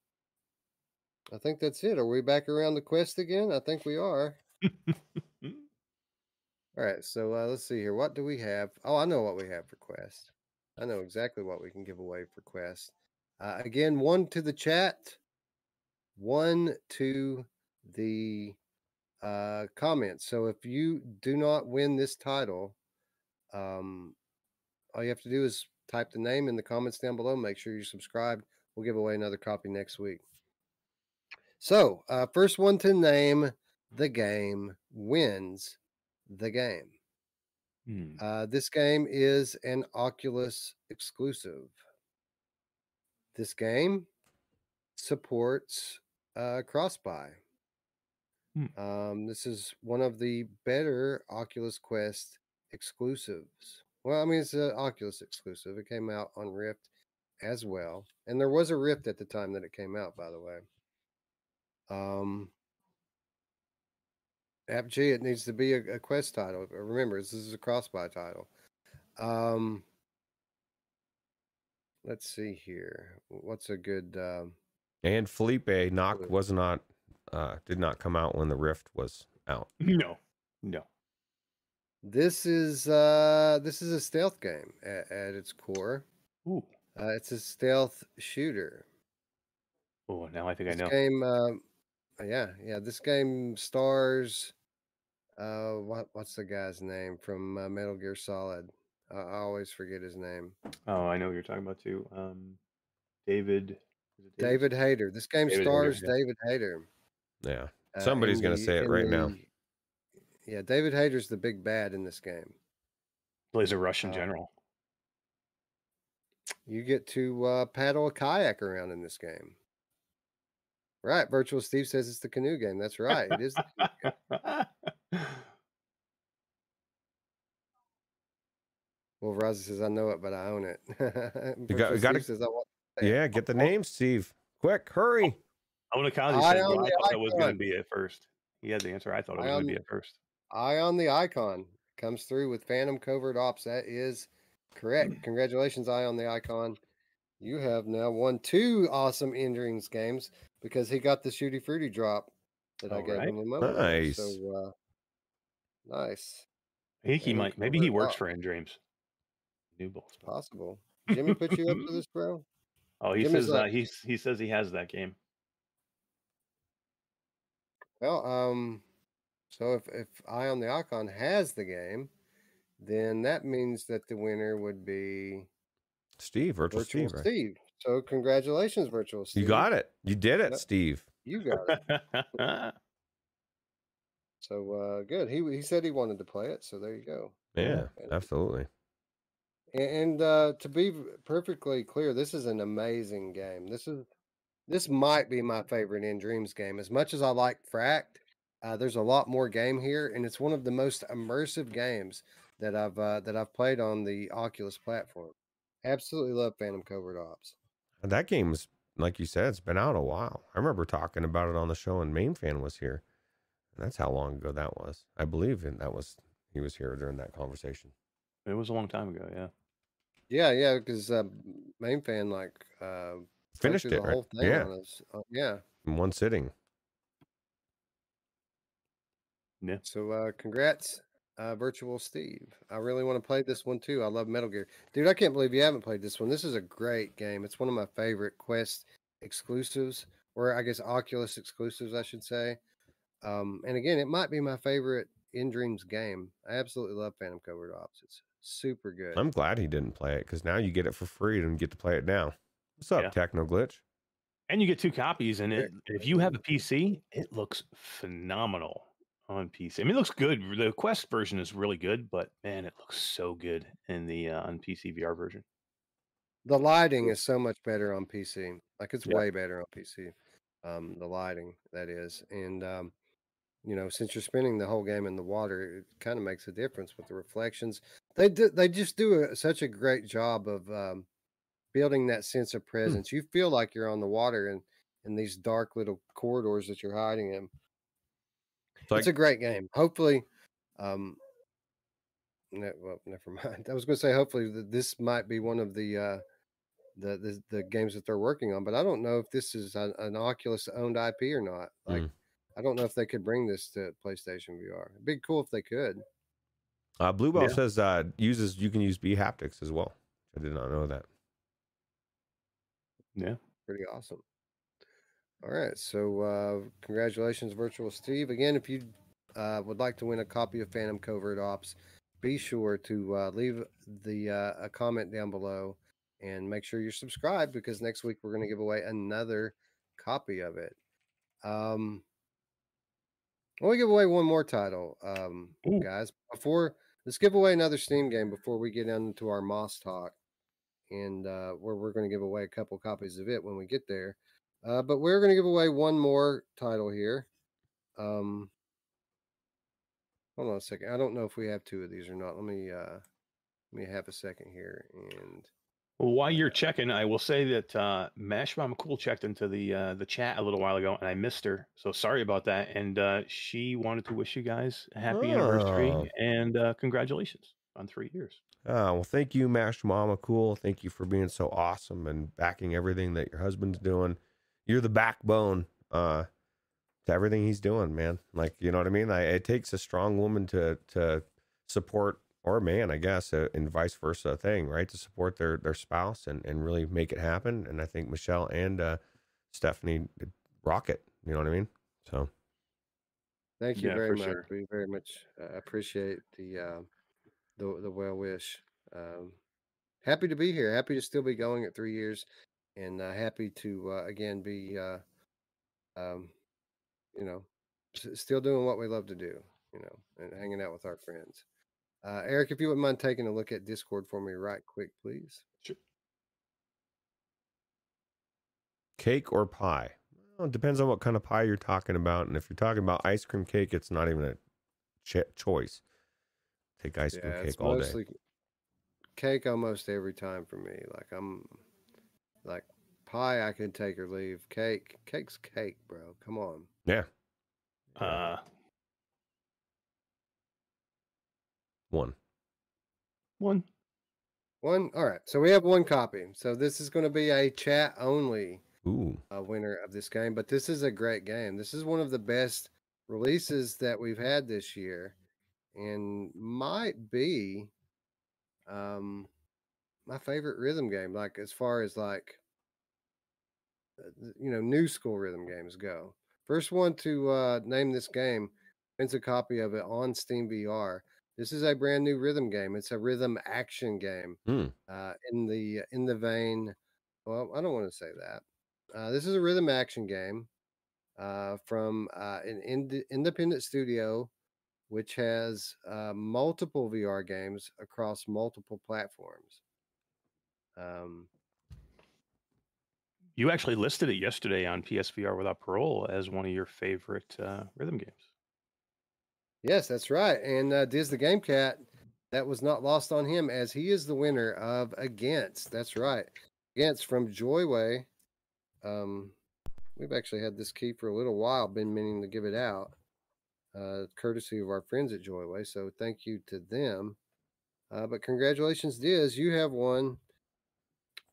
I think that's it. Are we back around the quest again? I think we are. [LAUGHS] All right, so uh, let's see here. What do we have? Oh, I know what we have for Quest. I know exactly what we can give away for Quest. Uh, again, one to the chat, one to the uh, comments. So if you do not win this title, um, all you have to do is type the name in the comments down below. Make sure you're subscribed. We'll give away another copy next week. So, uh, first one to name the game wins the game. Hmm. Uh, this game is an Oculus exclusive. This game supports uh, cross-buy. Hmm. Um, this is one of the better Oculus Quest exclusives. Well, I mean, it's an Oculus exclusive. It came out on Rift as well, and there was a Rift at the time that it came out, by the way. Um, App G, it needs to be a, a quest title. Uh, Remember, this is a cross-buy title. Um, let's see here. What's a good? Um, And Felipe Nock was not uh did not come out when the Rift was out. No, no. this is uh this is a stealth game at, at its core. Ooh. Uh, it's a stealth shooter. Oh, now I think I know. game, um, yeah, yeah. This game stars. Uh, what what's the guy's name from uh, Metal Gear Solid? I I always forget his name. Oh, I know what you're talking about too. Um, David. is it David Hayter. This game David Hayter, stars yeah. David Hayter. Yeah. uh, Somebody's in gonna the- say it in right now. Yeah, David Hayter's the big bad in this game. Plays a Russian Uh, general. You get to uh, paddle a kayak around in this game. Right, Virtual Steve says it's the canoe game. That's right. It is. the- [LAUGHS] well, Raza says I know it, but I own it. [LAUGHS] You got- gotta- says I want. it. Yeah, get the name, Steve. Quick, hurry. Ownakazi I said own what I the thought it was going to be at first. He had the answer. I thought it was going to be at first. Eye on the icon comes through with Phantom Covert Ops. That is correct. Congratulations, Eye on the icon. You have now won two awesome nDreams games because he got the Shooty Fruity drop that I All gave right. him a moment ago. Nice. So uh, nice. I think he Phantom might. Maybe he works Ops. for nDreams. New balls. Possible. Jimmy put you up to this, bro? [LAUGHS] Oh, he Jimmy's says uh, he he says he has that game. Well, um, so if if Eye on the Icon has the game, then that means that the winner would be Steve, virtual, Virtual Steve, right? Steve. So congratulations, Virtual Steve. You got it. You did it, Yep. Steve. You got it. [LAUGHS] So uh, good. He he said he wanted to play it. So there you go. Yeah, And- absolutely. And, and uh, to be perfectly clear, this is an amazing game. This is this might be my favorite nDreams game. As much as I like Fracked, uh, there's a lot more game here, and it's one of the most immersive games that I've uh, that I've played on the Oculus platform. Absolutely love Phantom Covert Ops. That game's like you said, it's been out a while. I remember talking about it on the show and Main Fan was here. And that's how long ago that was. I believe and that was he was here during that conversation. it was a long time ago. Yeah. Yeah, yeah, because uh, main fan like uh, Finished it, the right? whole thing Yeah. on us. Uh, yeah. In one sitting. Yeah. So uh congrats, uh Virtual Steve. I really want to play this one too. I love Metal Gear. Dude, I can't believe you haven't played this one. This is a great game. It's one of my favorite Quest exclusives, or I guess Oculus exclusives, I should say. Um, and again, it might be my favorite nDreams game. I absolutely love Phantom Covert Ops. It's super good. I'm glad he didn't play it because now you get it for free and get to play it now. What's up, Yeah. Techno Glitch? And you get two copies, and it if you have a PC, it looks phenomenal on PC. I mean, it looks good. The Quest version is really good, but man, it looks so good in the uh, on PC VR version. the lighting is so much better on PC. Like it's Yeah. way better on PC. Um, the lighting that is, and um, you know, since you're spending the whole game in the water, it kind of makes a difference with the reflections. They do, they just do a, such a great job of um, building that sense of presence. You feel like you're on the water and in these dark little corridors that you're hiding in. It's like it's a great game. Hopefully, um, ne- well, never [LAUGHS] mind. I was going to say hopefully that this might be one of the uh, the, the the games that they're working on, but I don't know if this is an, an Oculus owned IP or not. Like, Mm. I don't know if they could bring this to PlayStation VR. It'd be cool if they could. uh Blue Ball Yeah. says uh uses you can use bHaptics as well. I did not know that. Yeah. Pretty awesome. All right, so uh, congratulations, Virtual Steve. Again, if you uh, would like to win a copy of Phantom Covert Ops, be sure to uh, leave the uh, a comment down below and make sure you're subscribed because next week we're going to give away another copy of it. Um, I want to give away one more title, um, Ooh. guys. Before let's give away another Steam game before we get into our Moss talk, and uh, where we're going to give away a couple copies of it when we get there. Uh, but we're going to give away one more title here. Um, hold on a second. I don't know if we have two of these or not. Let me uh, let me have a second here. And while you're checking, I will say that uh, Mash Mama Cool checked into the uh, the chat a little while ago, and I missed her. So sorry about that. And uh, she wanted to wish you guys a happy Oh. anniversary and uh, congratulations. on three years. Ah, well, thank you, Mash Mama Cool. Thank you for being so awesome and backing everything that your husband's doing. You're the backbone uh, to everything he's doing, man. Like, you know what I mean? I, it takes a strong woman to to support or a man, I guess, uh, and vice versa thing, right? To support their their spouse and and really make it happen. And I think Michelle and uh, Stephanie rock it. You know what I mean? So. Thank you Yeah, very much. sure. We very much uh, appreciate the uh, the the well wish. Um, happy to be here. Happy to still be going at three years, and uh, happy to uh, again be, uh, um, you know, s- still doing what we love to do. You know, and hanging out with our friends. Uh, Eric, if you wouldn't mind taking a look at Discord for me, right quick, please. Sure. cake or pie? Well, it depends on what kind of pie you're talking about. And if you're talking about ice cream cake, it's not even a ch- choice. Take ice cream Yeah, cake all day. cake almost every time for me. Like I'm like pie, I can take or leave. Cake, cake's cake, bro. Come on. Yeah. Uh, One. one. One. All right. So we have one copy. So this is going to be a chat only Ooh. uh, winner of this game, but this is a great game. This is one of the best releases that we've had this year, and might be um my favorite rhythm game. Like as far as like uh, you know new school rhythm games go. First one to uh, name this game wins a copy of it on Steam VR. This is a brand new rhythm game. It's a rhythm action game Hmm. uh, in the in the vein. Well, I don't want to say that. Uh, this is a rhythm action game uh, from uh, an ind- independent studio, which has uh, multiple VR games across multiple platforms. Um, You actually listed it yesterday on PSVR Without Parole as one of your favorite uh, rhythm games. Yes, that's right. And uh, Diz the Game Cat, that was not lost on him as he is the winner of Against. That's right. Against from Joyway. Um, we've actually had this key for a little while, been meaning to give it out, uh, courtesy of our friends at Joyway. So thank you to them. Uh, but congratulations, Diz. You have won.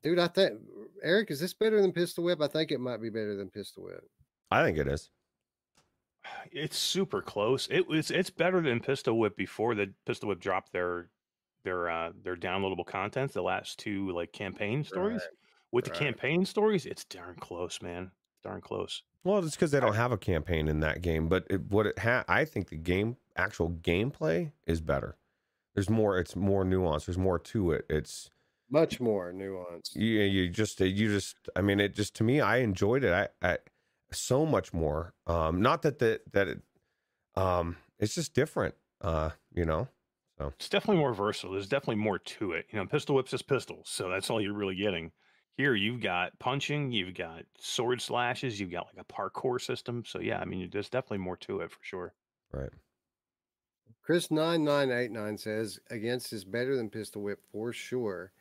Dude, I think, Eric, is this better than Pistol Whip? I think it might be better than Pistol Whip. I think it is. It's super close. It was. It's better than Pistol Whip before the Pistol Whip dropped their their uh, their downloadable content. The last two like campaign stories. With the campaign stories, it's darn close, man. Darn close. Well, it's because they don't have a campaign in that game. But it, what it ha- I think the game, actual gameplay, is better. There's more. It's more nuanced. There's more to it. It's Much more nuanced. you. You just. You just. I mean, it just to me. I enjoyed it. I. I so much more. Um, not that the that it. Um, it's just different. Uh, you know. So it's definitely more versatile. There's definitely more to it. You know, pistol whips is pistols, so that's all you're really getting. Here you've got punching, you've got sword slashes, you've got like a parkour system. So yeah, I mean, there's definitely more to it for sure. Right. Chris nine nine eight nine says against is better than pistol whip for sure.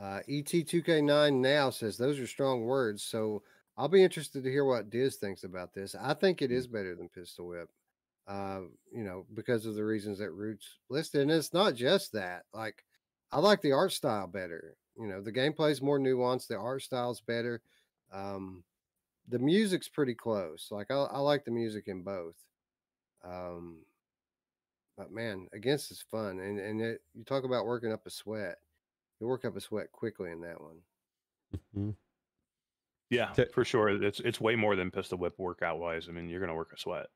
Uh, Et two K nine now says those are strong words. So I'll be interested to hear what Diz thinks about this. I think it is better than pistol whip. Uh, you know, because of the reasons that Roots listed, and it's not just that. Like, I like the art style better. You know, the gameplay's more nuanced. The art style's better. Um, the music's pretty close. Like, I, I like the music in both. Um, but man, against is fun, and and it, you talk about working up a sweat. You work up a sweat quickly in that one. Mhm. Yeah, T- for sure. It's it's way more than pistol whip workout wise. I mean, you're gonna work a sweat.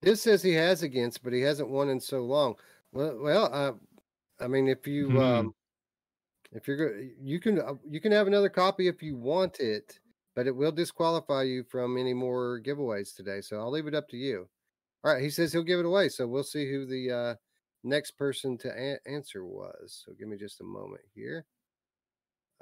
This says he has against, but he hasn't won in so long. Well, well, uh, I mean, if you Hmm. um, if you're go- you can uh, you can have another copy if you want it, but it will disqualify you from any more giveaways today. So I'll leave it up to you. All right, he says he'll give it away, so we'll see who the uh, next person to a- answer was. So give me just a moment here.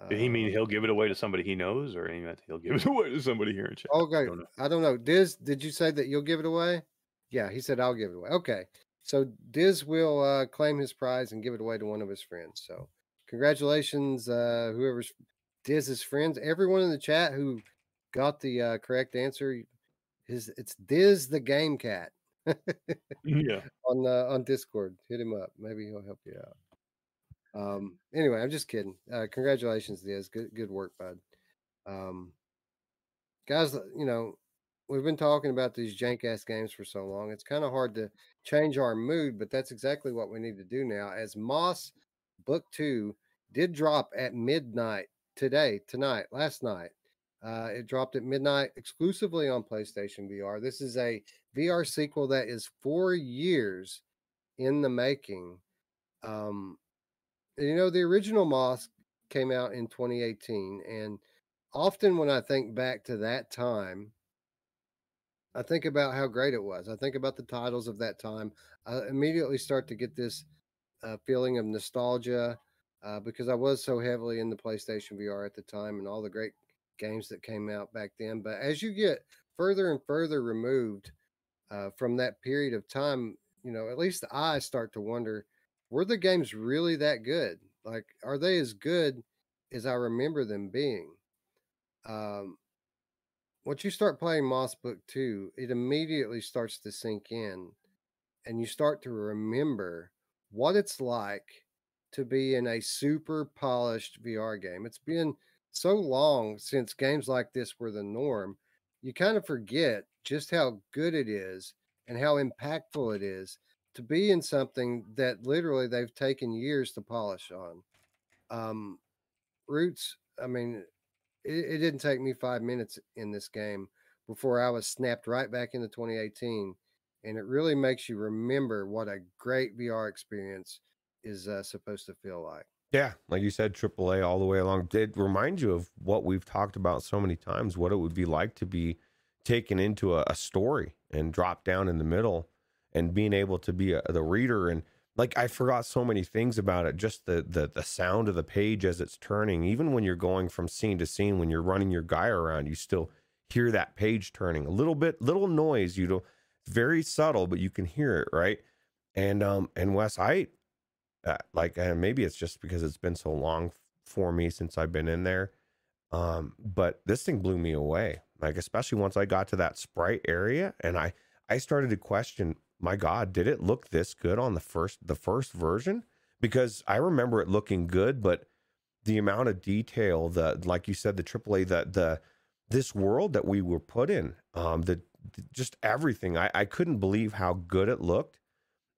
Did he mean Um, he'll give it away to somebody he knows, or he meant he'll give it [LAUGHS] away to somebody here in chat? Okay, don't know. I don't know. Diz, did you say that you'll give it away? Yeah, he said I'll give it away. Okay, so Diz will uh, claim his prize and give it away to one of his friends. So congratulations, uh, whoever's Diz's friends, everyone in the chat who got the uh, correct answer. His it's Diz the Game Cat. yeah. [LAUGHS] on uh, on Discord. Hit him up. Maybe he'll help you out. Um. Anyway, I'm just kidding. Uh, congratulations, Diz. Good good work, bud. Um, guys, you know we've been talking about these jank ass games for so long. It's kind of hard to change our mood, but that's exactly what we need to do now. As Moss Book Two did drop at midnight today, tonight, last night. Uh, it dropped at midnight exclusively on PlayStation VR. This is a VR sequel that is four years in the making. Um, you know, the original Moss came out in 2018, and often when I think back to that time, I think about how great it was. I think about the titles of that time. I immediately start to get this uh, feeling of nostalgia uh, because I was so heavily in the PlayStation VR at the time and all the great games that came out back then. But as you get further and further removed uh, from that period of time, you know, at least I start to wonder were the games really that good? Like, are they as good as I remember them being? Um, once you start playing Moss Book 2, it immediately starts to sink in and you start to remember what it's like to be in a super polished VR game. It's been so long since games like this were the norm, you kind of forget just how good it is and how impactful it is to be in something that literally they've taken years to polish on. Um, Roots, I mean, it, it didn't take me five minutes in this game before I was snapped right back into 2018. And it really makes you remember what a great VR experience is uh, supposed to feel like. Yeah, like you said, AAA all the way along. Did remind you of what we've talked about so many times, what it would be like to be taken into a, a story and dropped down in the middle and being able to be a, the reader and like I forgot so many things about it. Just the the the sound of the page as it's turning, even when you're going from scene to scene, when you're running your guy around, you still hear that page turning. A little bit, little noise. You know, very subtle, but you can hear it, right? And um and Wes, I uh, like and maybe it's just because it's been so long for me since I've been in there. Um, but this thing blew me away. Like especially once I got to that sprite area and I I started to question, my God, did it look this good on the first the first version? Because I remember it looking good, but the amount of detail, the like you said, the AAA, the the this world that we were put in, um, the just everything. I, I couldn't believe how good it looked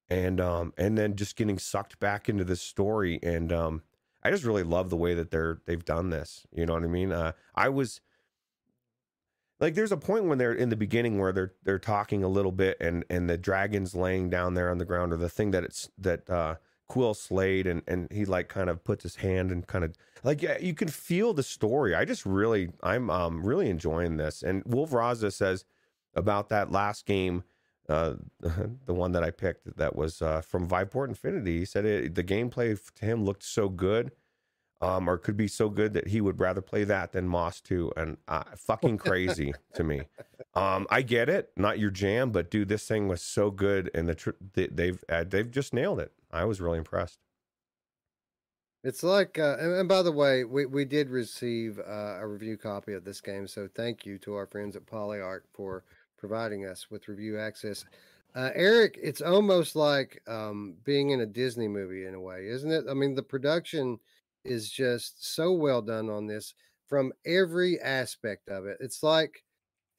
and um and then just getting sucked back into this story and um I just really love the way that they're they've done this. You know what I mean? Uh I was like there's a point when they're in the beginning where they're they're talking a little bit and and the dragon's laying down there on the ground or the thing that it's that uh Quill slayed and and he like kind of puts his hand and kind of like yeah, you can feel the story. I just really I'm um really enjoying this. And Wolf Raza says about that last game uh, [LAUGHS] the one that I picked that was uh, from Viveport Infinity. He said it, the gameplay to him looked so good, um, or could be so good that he would rather play that than Moss 2. And uh, fucking crazy to me. Um, I get it, not your jam, but dude, this thing was so good, and the tr- they, they've uh, they've just nailed it. I was really impressed. It's like, uh, and, and by the way, we, we did receive uh, a review copy of this game, so thank you to our friends at PolyArc for providing us with review access. Uh, Eric, it's almost like um, being in a Disney movie in a way, isn't it? I mean, the production is just so well done on this from every aspect of it. It's like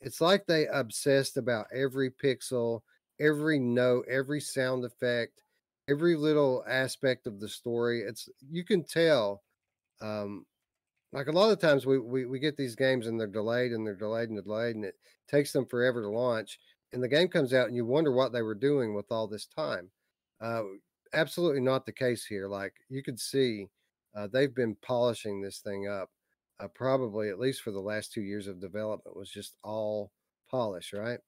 it's like they obsessed about every pixel, every note, every sound effect, every little aspect of the story. It's you can tell um, like a lot of times we, we we get these games and they're delayed and they're delayed and delayed and it takes them forever to launch and the game comes out and you wonder what they were doing with all this time uh, absolutely not the case here like you could see uh, they've been polishing this thing up uh, probably at least for the last two years of development was just all polish right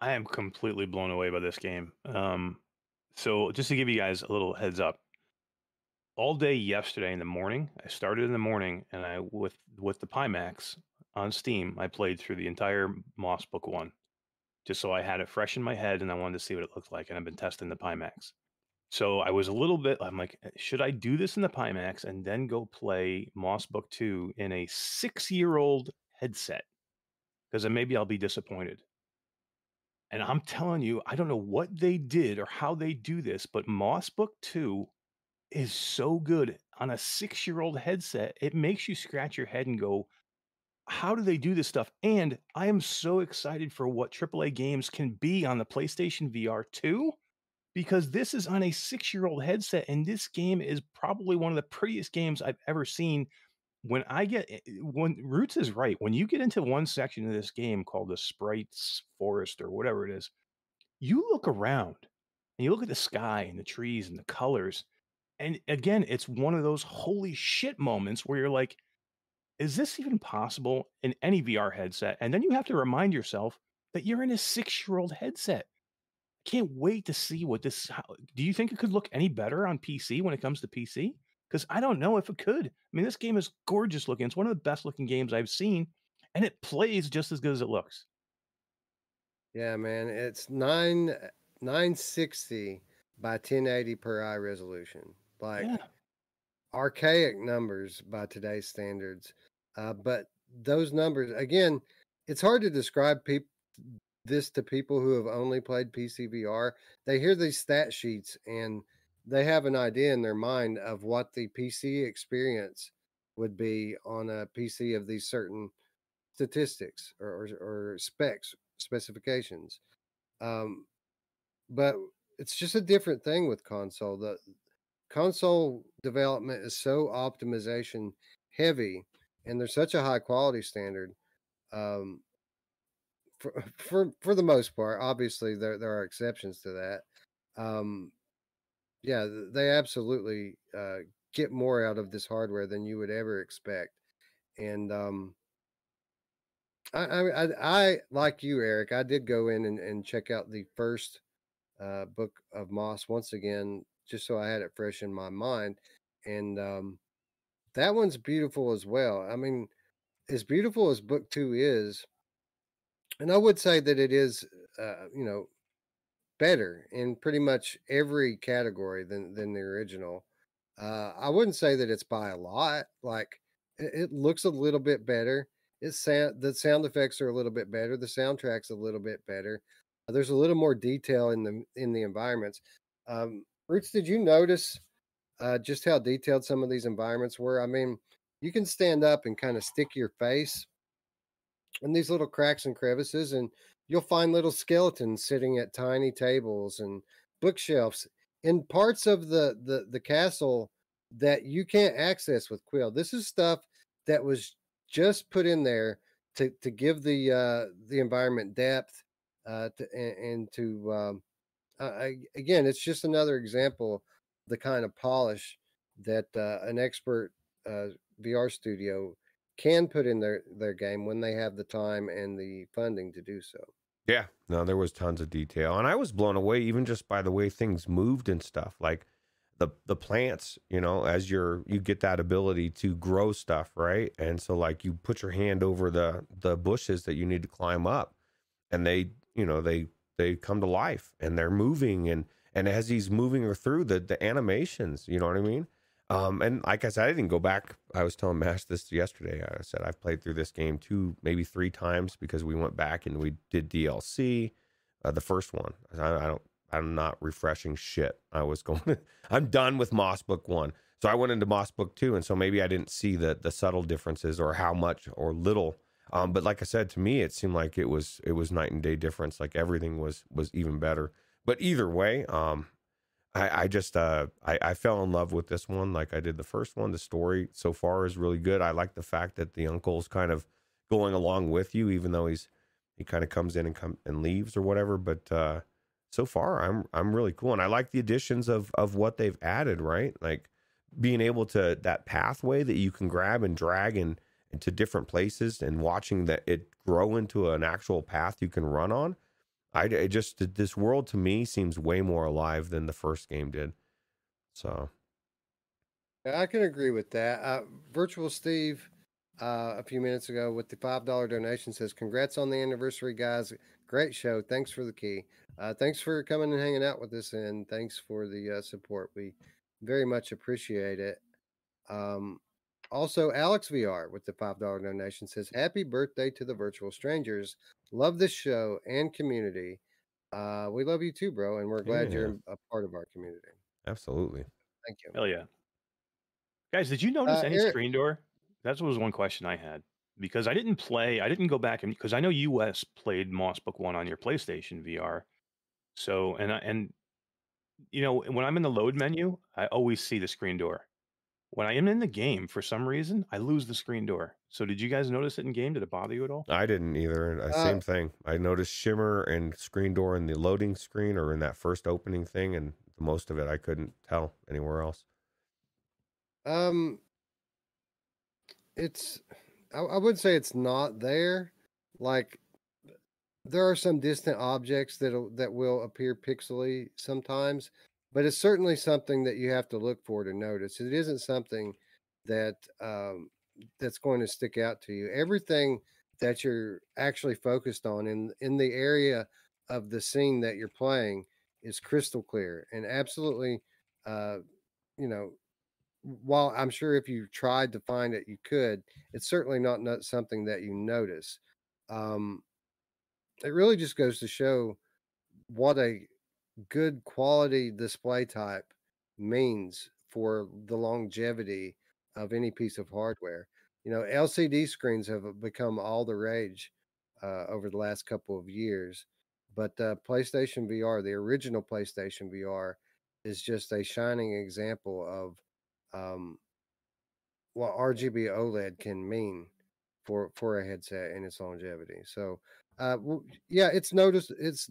I am completely blown away by this game. Um, so just to give you guys a little heads up, all day yesterday in the morning. I started in the morning, and I with with the Pimax on Steam. I played through the entire Moss Book One, just so I had it fresh in my head, and I wanted to see what it looked like. And I've been testing the Pimax. So I was a little bit. I'm like, eh, should I do this in the Pimax and then go play Moss Book Two in a six year old headset? Because then maybe I'll be disappointed. And I'm telling you, I don't know what they did or how they do this, but Moss Book 2 is so good on a six year old headset. It makes you scratch your head and go, how do they do this stuff? And I am so excited for what AAA games can be on the PlayStation VR 2 because this is on a six year old headset. And this game is probably one of the prettiest games I've ever seen. When I get eh, eh, when Roots is right, when you get into one section of this game called the Sprites Forest or whatever it is, you look around and you look at the sky and the trees and the colors. And again, it's one of those holy shit moments where you're like, is this even possible in any VR headset? And then you have to remind yourself that you're in a six year old headset. Can't wait to see what this. How, do you think it could look any better on PC when it comes to PC? Because I don't know if it could. I mean, this game is gorgeous looking. It's one of the best looking games I've seen, and it plays just as good as it looks. Yeah, man, it's nine nine sixty by 1080 per eye resolution. Like yeah. archaic numbers by today's standards. Uh, but those numbers, again, it's hard to describe people this to people who have only played PC VR. They hear these stat sheets and they have an idea in their mind of what the PC experience would be on a PC of these certain statistics or, or, or specs specifications. Um, but it's just a different thing with console. The console development is so optimization heavy and there's such a high quality standard um, for [LAUGHS] for for the most part obviously there there are exceptions to that um, yeah they absolutely uh, get more out of this hardware than you would ever expect and um, I, I, I like you eric i did go in and, and check out the first uh, book of moss once again just so i had it fresh in my mind and um, that one's beautiful as well. I mean, as beautiful as book two is, and I would say that it is, uh, you know, better in pretty much every category than than the original. Uh, I wouldn't say that it's by a lot. Like it, it looks a little bit better. It's sound the sound effects are a little bit better. The soundtrack's a little bit better. Uh, there's a little more detail in the in the environments. Um, Roots, did you notice uh, just how detailed some of these environments were. I mean, you can stand up and kind of stick your face in these little cracks and crevices, and you'll find little skeletons sitting at tiny tables and bookshelves in parts of the the, the castle that you can't access with Quill. This is stuff that was just put in there to to give the uh, the environment depth uh, to, and, and to um, uh, again, it's just another example the kind of polish that uh, an expert uh, VR studio can put in their their game when they have the time and the funding to do so. Yeah, no, there was tons of detail, and I was blown away even just by the way things moved and stuff. Like the the plants, you know, as you're you get that ability to grow stuff, right? And so like you put your hand over the the bushes that you need to climb up, and they, you know, they they come to life and they're moving and and as he's moving her through the the animations, you know what I mean? Um, and like I said, I didn't go back. I was telling Mash this yesterday. I said I've played through this game two, maybe three times because we went back and we did DLC. Uh, the first one, I, I, don't, I'm not refreshing shit. I was going. [LAUGHS] I'm done with Moss Book One, so I went into Moss Book Two, and so maybe I didn't see the the subtle differences or how much or little. Um, but like I said, to me, it seemed like it was it was night and day difference. Like everything was was even better. But either way, um, I, I just uh, I, I fell in love with this one like I did the first one. The story so far is really good. I like the fact that the uncle's kind of going along with you, even though he's he kind of comes in and come and leaves or whatever. But uh, so far, I'm I'm really cool, and I like the additions of of what they've added. Right, like being able to that pathway that you can grab and drag and into different places, and watching that it grow into an actual path you can run on. I just this world to me seems way more alive than the first game did. So, I can agree with that. Uh, Virtual Steve, uh, a few minutes ago with the five dollar donation says, "Congrats on the anniversary, guys! Great show. Thanks for the key. Uh, thanks for coming and hanging out with us, and thanks for the uh, support. We very much appreciate it." Um, also, Alex VR with the $5 donation says, Happy birthday to the virtual strangers. Love this show and community. uh, we love you too, bro, and we're glad Yeah. you're a part of our community. Absolutely. Thank you. Hell yeah. Guys, did you notice Uh, any Eric- screen door? That was one question I had because I didn't play, I didn't go back and because I know US played Moss Book 1 on your PlayStation VR. So, and I, and you know, when I'm in the load menu, I always see the screen door. When I am in the game, for some reason, I lose the screen door. So, did you guys notice it in game? Did it bother you at all? I didn't either. uh, Uh, same thing. I noticed shimmer and screen door in the loading screen or in that first opening thing, and most of it I couldn't tell anywhere else. Um, it's I, I would say it's not there. Like there are some distant objects that that will appear pixely sometimes, but it's certainly something that you have to look for to notice. It isn't something that um, that's going to stick out to you. Everything that you're actually focused on in in the area of the scene that you're playing is crystal clear and absolutely uh, you know while I'm sure if you tried to find it, you could, it's certainly not, not something that you notice. Um, it really just goes to show what a good quality display type means for the longevity of any piece of hardware. You know, LCD screens have become all the rage uh, over the last couple of years, but uh, PlayStation VR, the original PlayStation VR, is just a shining example of um, what RGB OLED can mean for for a headset and its longevity. So, uh, yeah, it's noticed. It's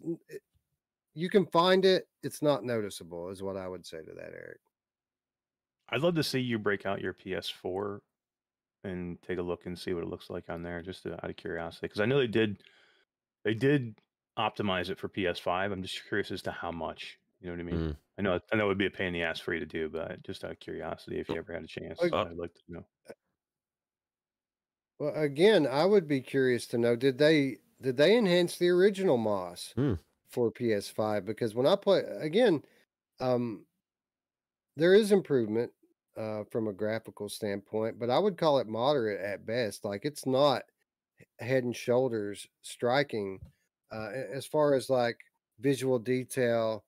you can find it. It's not noticeable, is what I would say to that, Eric. I'd love to see you break out your PS4 and take a look and see what it looks like on there, just to, out of curiosity. Because I know they did, they did optimize it for PS5. I'm just curious as to how much. You know what I mean? Mm. I know I know it would be a pain in the ass for you to do, but just out of curiosity, if you ever had a chance, Like- I'd like to know. Well, again, I would be curious to know did they did they enhance the original Moss Hmm. For PS5? Because when I play again, um, there is improvement uh, from a graphical standpoint, but I would call it moderate at best. Like it's not head and shoulders striking uh, as far as like visual detail,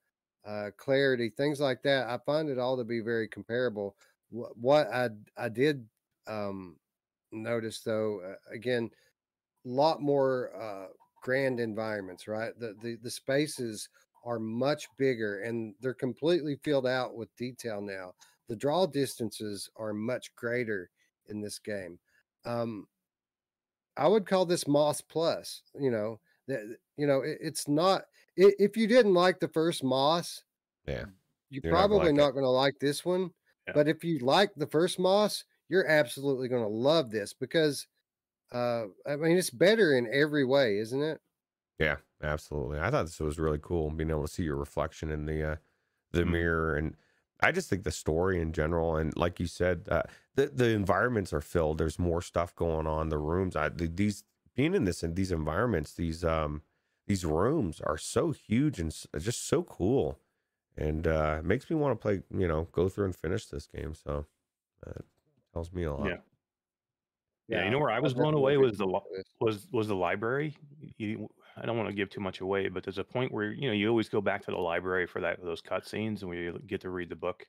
uh, clarity, things like that. I find it all to be very comparable. Wh- What I I did um, notice though, uh, again, a lot more uh, grand environments. Right, the, the the spaces are much bigger and they're completely filled out with detail now. The draw distances are much greater in this game. Um, I would call this Moss Plus. You know that you know it, it's not. i if you didn't like the first Moss, Yeah. you're, You're not probably like not going to like this one. Yeah. But if you like the first Moss, you're absolutely going to love this because uh, I mean it's better in every way, isn't it? Yeah, absolutely. I thought this was really cool, being able to see your reflection in the uh, the Mhm. mirror, and I just think the story in general, and like you said, uh, the the environments are filled. There's more stuff going on. The rooms, I the, these being in this in these environments, these um these rooms are so huge and s- just so cool, and uh, makes me want to play. You know, go through and finish this game. So that tells me a lot. Yeah. Yeah, you know where I was blown away was the was was the library. You, I don't want to give too much away, but there's a point where you know you always go back to the library for that those cutscenes, and we get to read the book.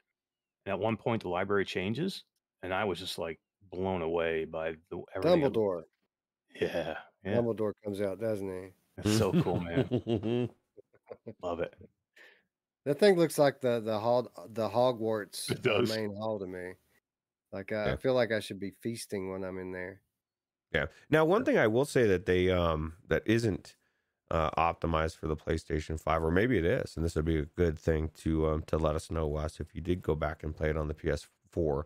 And at one point, the library changes, and I was just like blown away by the everything. Dumbledore. Yeah, yeah, Dumbledore comes out, doesn't he? it's so cool, man. [LAUGHS] Love it. That thing looks like the the hall the Hogwarts main hall to me. Like I, I feel like I should be feasting when I'm in there. Yeah. Now, one thing I will say that they um that isn't uh, optimized for the PlayStation Five, or maybe it is, and this would be a good thing to um to let us know, Wes, if you did go back and play it on the PS4.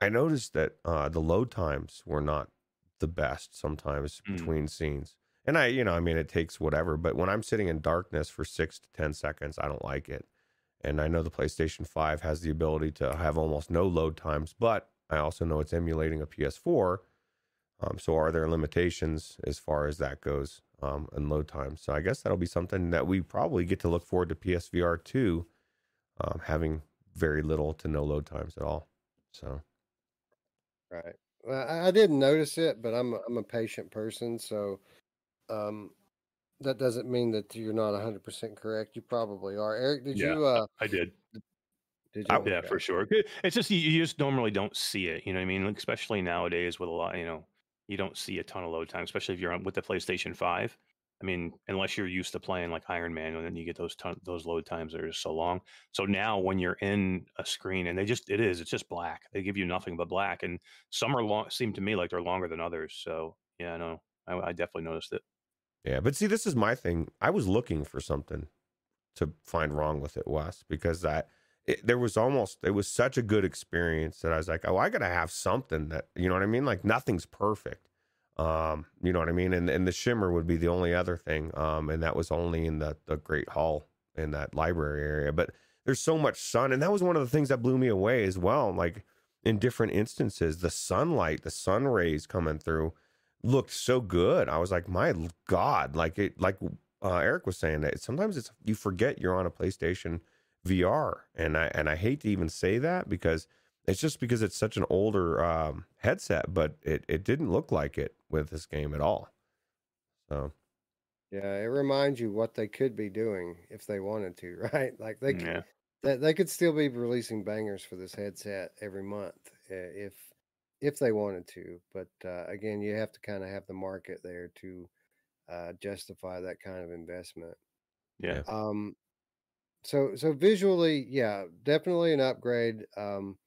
I noticed that uh, the load times were not the best sometimes Mm. between scenes, and I, you know, I mean, it takes whatever, but when I'm sitting in darkness for six to ten seconds, I don't like it. And I know the PlayStation 5 has the ability to have almost no load times, but I also know it's emulating a PS4. Um, so are there limitations as far as that goes um, and load times? So I guess that'll be something that we probably get to look forward to PSVR 2 um, having very little to no load times at all. So Right. Well, I, I didn't notice it, but I'm a, I'm a patient person, so um, that doesn't mean that you're not 100% correct. You probably are. Eric, did Yeah, you uh I did. Did I- Yeah, Okay. for sure. It's just you, you just normally don't see it. You know what I mean? Like, especially nowadays with a lot, you know, you don't see a ton of load time, especially if you're on with the PlayStation Five. I mean, unless you're used to playing like Iron Man, and then you get those ton, those load times that are just so long. So now, when you're in a screen, and they just it is, it's just black. They give you nothing but black, and some are long. Seem to me like they're longer than others. So yeah, no, I, I definitely noticed it. Yeah, but see, this is my thing. I was looking for something to find wrong with it, Wes, because I it, there was almost it was such a good experience that I was like, oh, I gotta have something that you know what I mean. Like nothing's perfect, um, you know what I mean. And and the shimmer would be the only other thing, um, and that was only in the the Great Hall in that library area. But there's so much sun, and that was one of the things that blew me away as well. Like in different instances, the sunlight, the sun rays coming through looked so good. I was like, my God, like it, like uh, Eric was saying that sometimes it's you forget you're on a PlayStation VR, and I and I hate to even say that because it's just because it's such an older um, headset, but it it didn't look like it with this game at all. So Yeah, it reminds you what they could be doing if they wanted to, [LAUGHS] right? Like they could, Yeah, that they could still be releasing bangers for this headset every month uh, if if they wanted to. But uh, again, you have to kind of have the market there to uh, justify that kind of investment. yeah. Um, so so visually, yeah, definitely an upgrade. Um,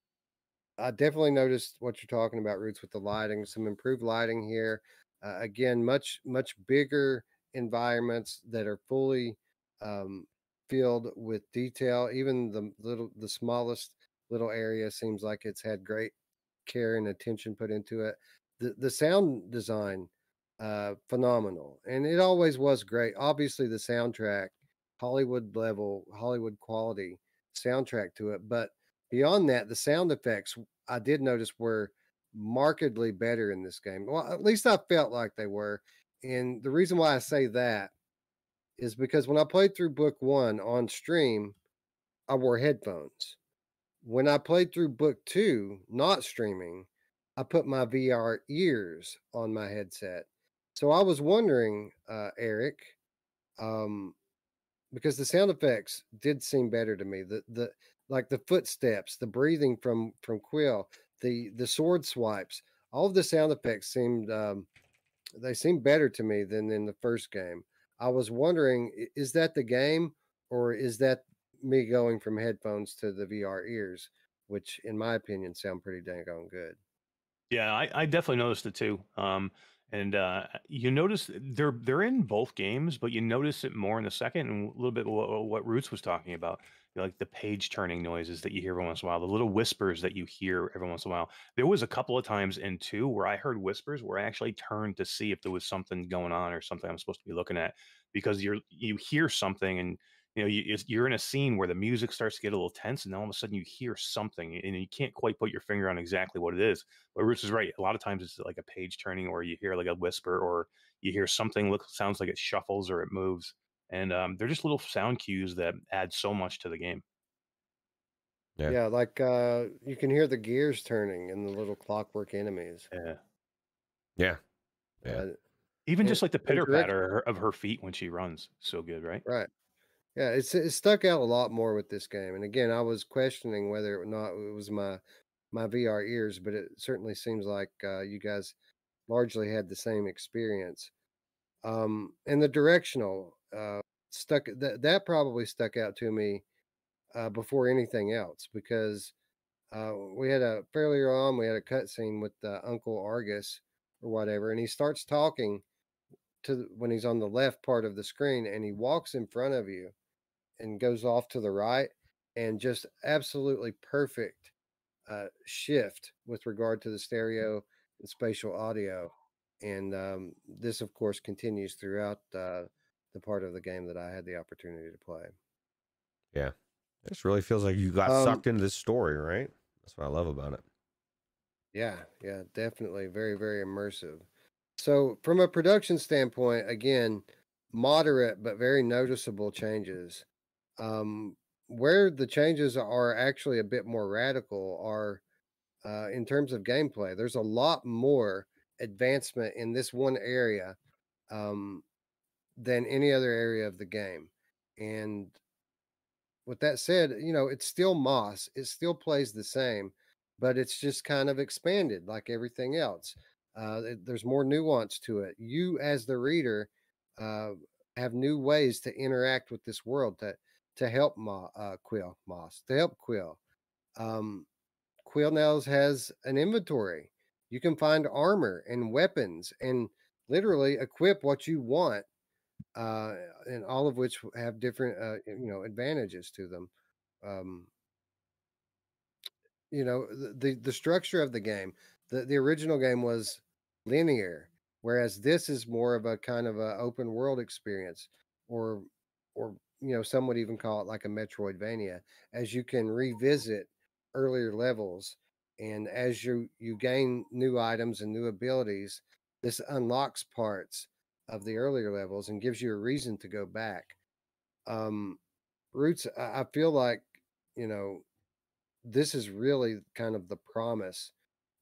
I definitely noticed what you're talking about, Roots, with the lighting. Some improved lighting here. Uh, again, much much bigger environments that are fully um, filled with detail. Even the little the smallest little area seems like it's had great care and attention put into it. The the sound design, uh, phenomenal, and it always was great. Obviously, the soundtrack, Hollywood level, Hollywood quality soundtrack to it, but beyond that, the sound effects I did notice were markedly better in this game. Well, at least I felt like they were. And the reason why I say that is because when I played through book one on stream, I wore headphones. When I played through book two, not streaming, I put my VR ears on my headset. So I was wondering, uh, Eric, um, because the sound effects did seem better to me. The the like the footsteps, the breathing from from Quill, the the sword swipes, all of the sound effects seemed um, they seemed better to me than in the first game. I was wondering, is that the game or is that me going from headphones to the VR ears, which in my opinion sound pretty dang on good. Yeah, I, I definitely noticed it too. Um, and uh, you notice they're they're in both games, but you notice it more in the second, and a little bit what, what Roots was talking about, you know, like the page turning noises that you hear every once in a while, the little whispers that you hear every once in a while. There was a couple of times in two where I heard whispers where I actually turned to see if there was something going on or something I'm supposed to be looking at, because you're you hear something and you know you, it's- you're in a scene where the music starts to get a little tense, and then all of a sudden you hear something and you can't quite put your finger on exactly what it is. But Roots is right. A lot of times it's like a page turning, or you hear like a whisper, or you hear something look sounds like it shuffles or it moves, and um, they're just little sound cues that add so much to the game. Yeah. Yeah, like uh you can hear the gears turning in the little clockwork enemies. Yeah. yeah, Yeah. Uh, Even And- just like the pitter patter of her feet when she runs, so good, right? Right. Yeah, it's it stuck out a lot more with this game. And again, I was questioning whether or not it was my my VR ears, but it certainly seems like uh, you guys largely had the same experience. Um, and the directional uh, stuck that that probably stuck out to me uh, before anything else because uh, we had a fairly early on we had a cutscene with uh, Uncle Argus or whatever, and he starts talking to when he's on the left part of the screen and he walks in front of you and goes off to the right and just absolutely perfect uh, shift with regard to the stereo and spatial audio and um, this of course continues throughout uh, the part of the game that i had the opportunity to play Yeah. It just really feels like you got Um, sucked into this story, right? That's what I love about it. Yeah, yeah, definitely very, very immersive. So, from a production standpoint, again, moderate but very noticeable changes. Um, where the changes are actually a bit more radical are uh, in terms of gameplay. There's a lot more advancement in this one area um, than any other area of the game. And with that said, you know, it's still Moss. It still plays the same, but it's just kind of expanded like everything else. Uh, there's more nuance to it. You, as the reader, uh, have new ways to interact with this world to to help Ma, uh, Quill Moss to help Quill. Um, Quill Nails has an inventory. You can find armor and weapons and literally equip what you want, uh, and all of which have different uh, you know advantages to them. Um, you know the the structure of the game. The the original game was linear, whereas this is more of a kind of a open world experience, or or you know some would even call it like a Metroidvania, as you can revisit earlier levels, and as you you gain new items and new abilities, this unlocks parts of the earlier levels and gives you a reason to go back. Um, Roots, I feel like you know this is really kind of the promise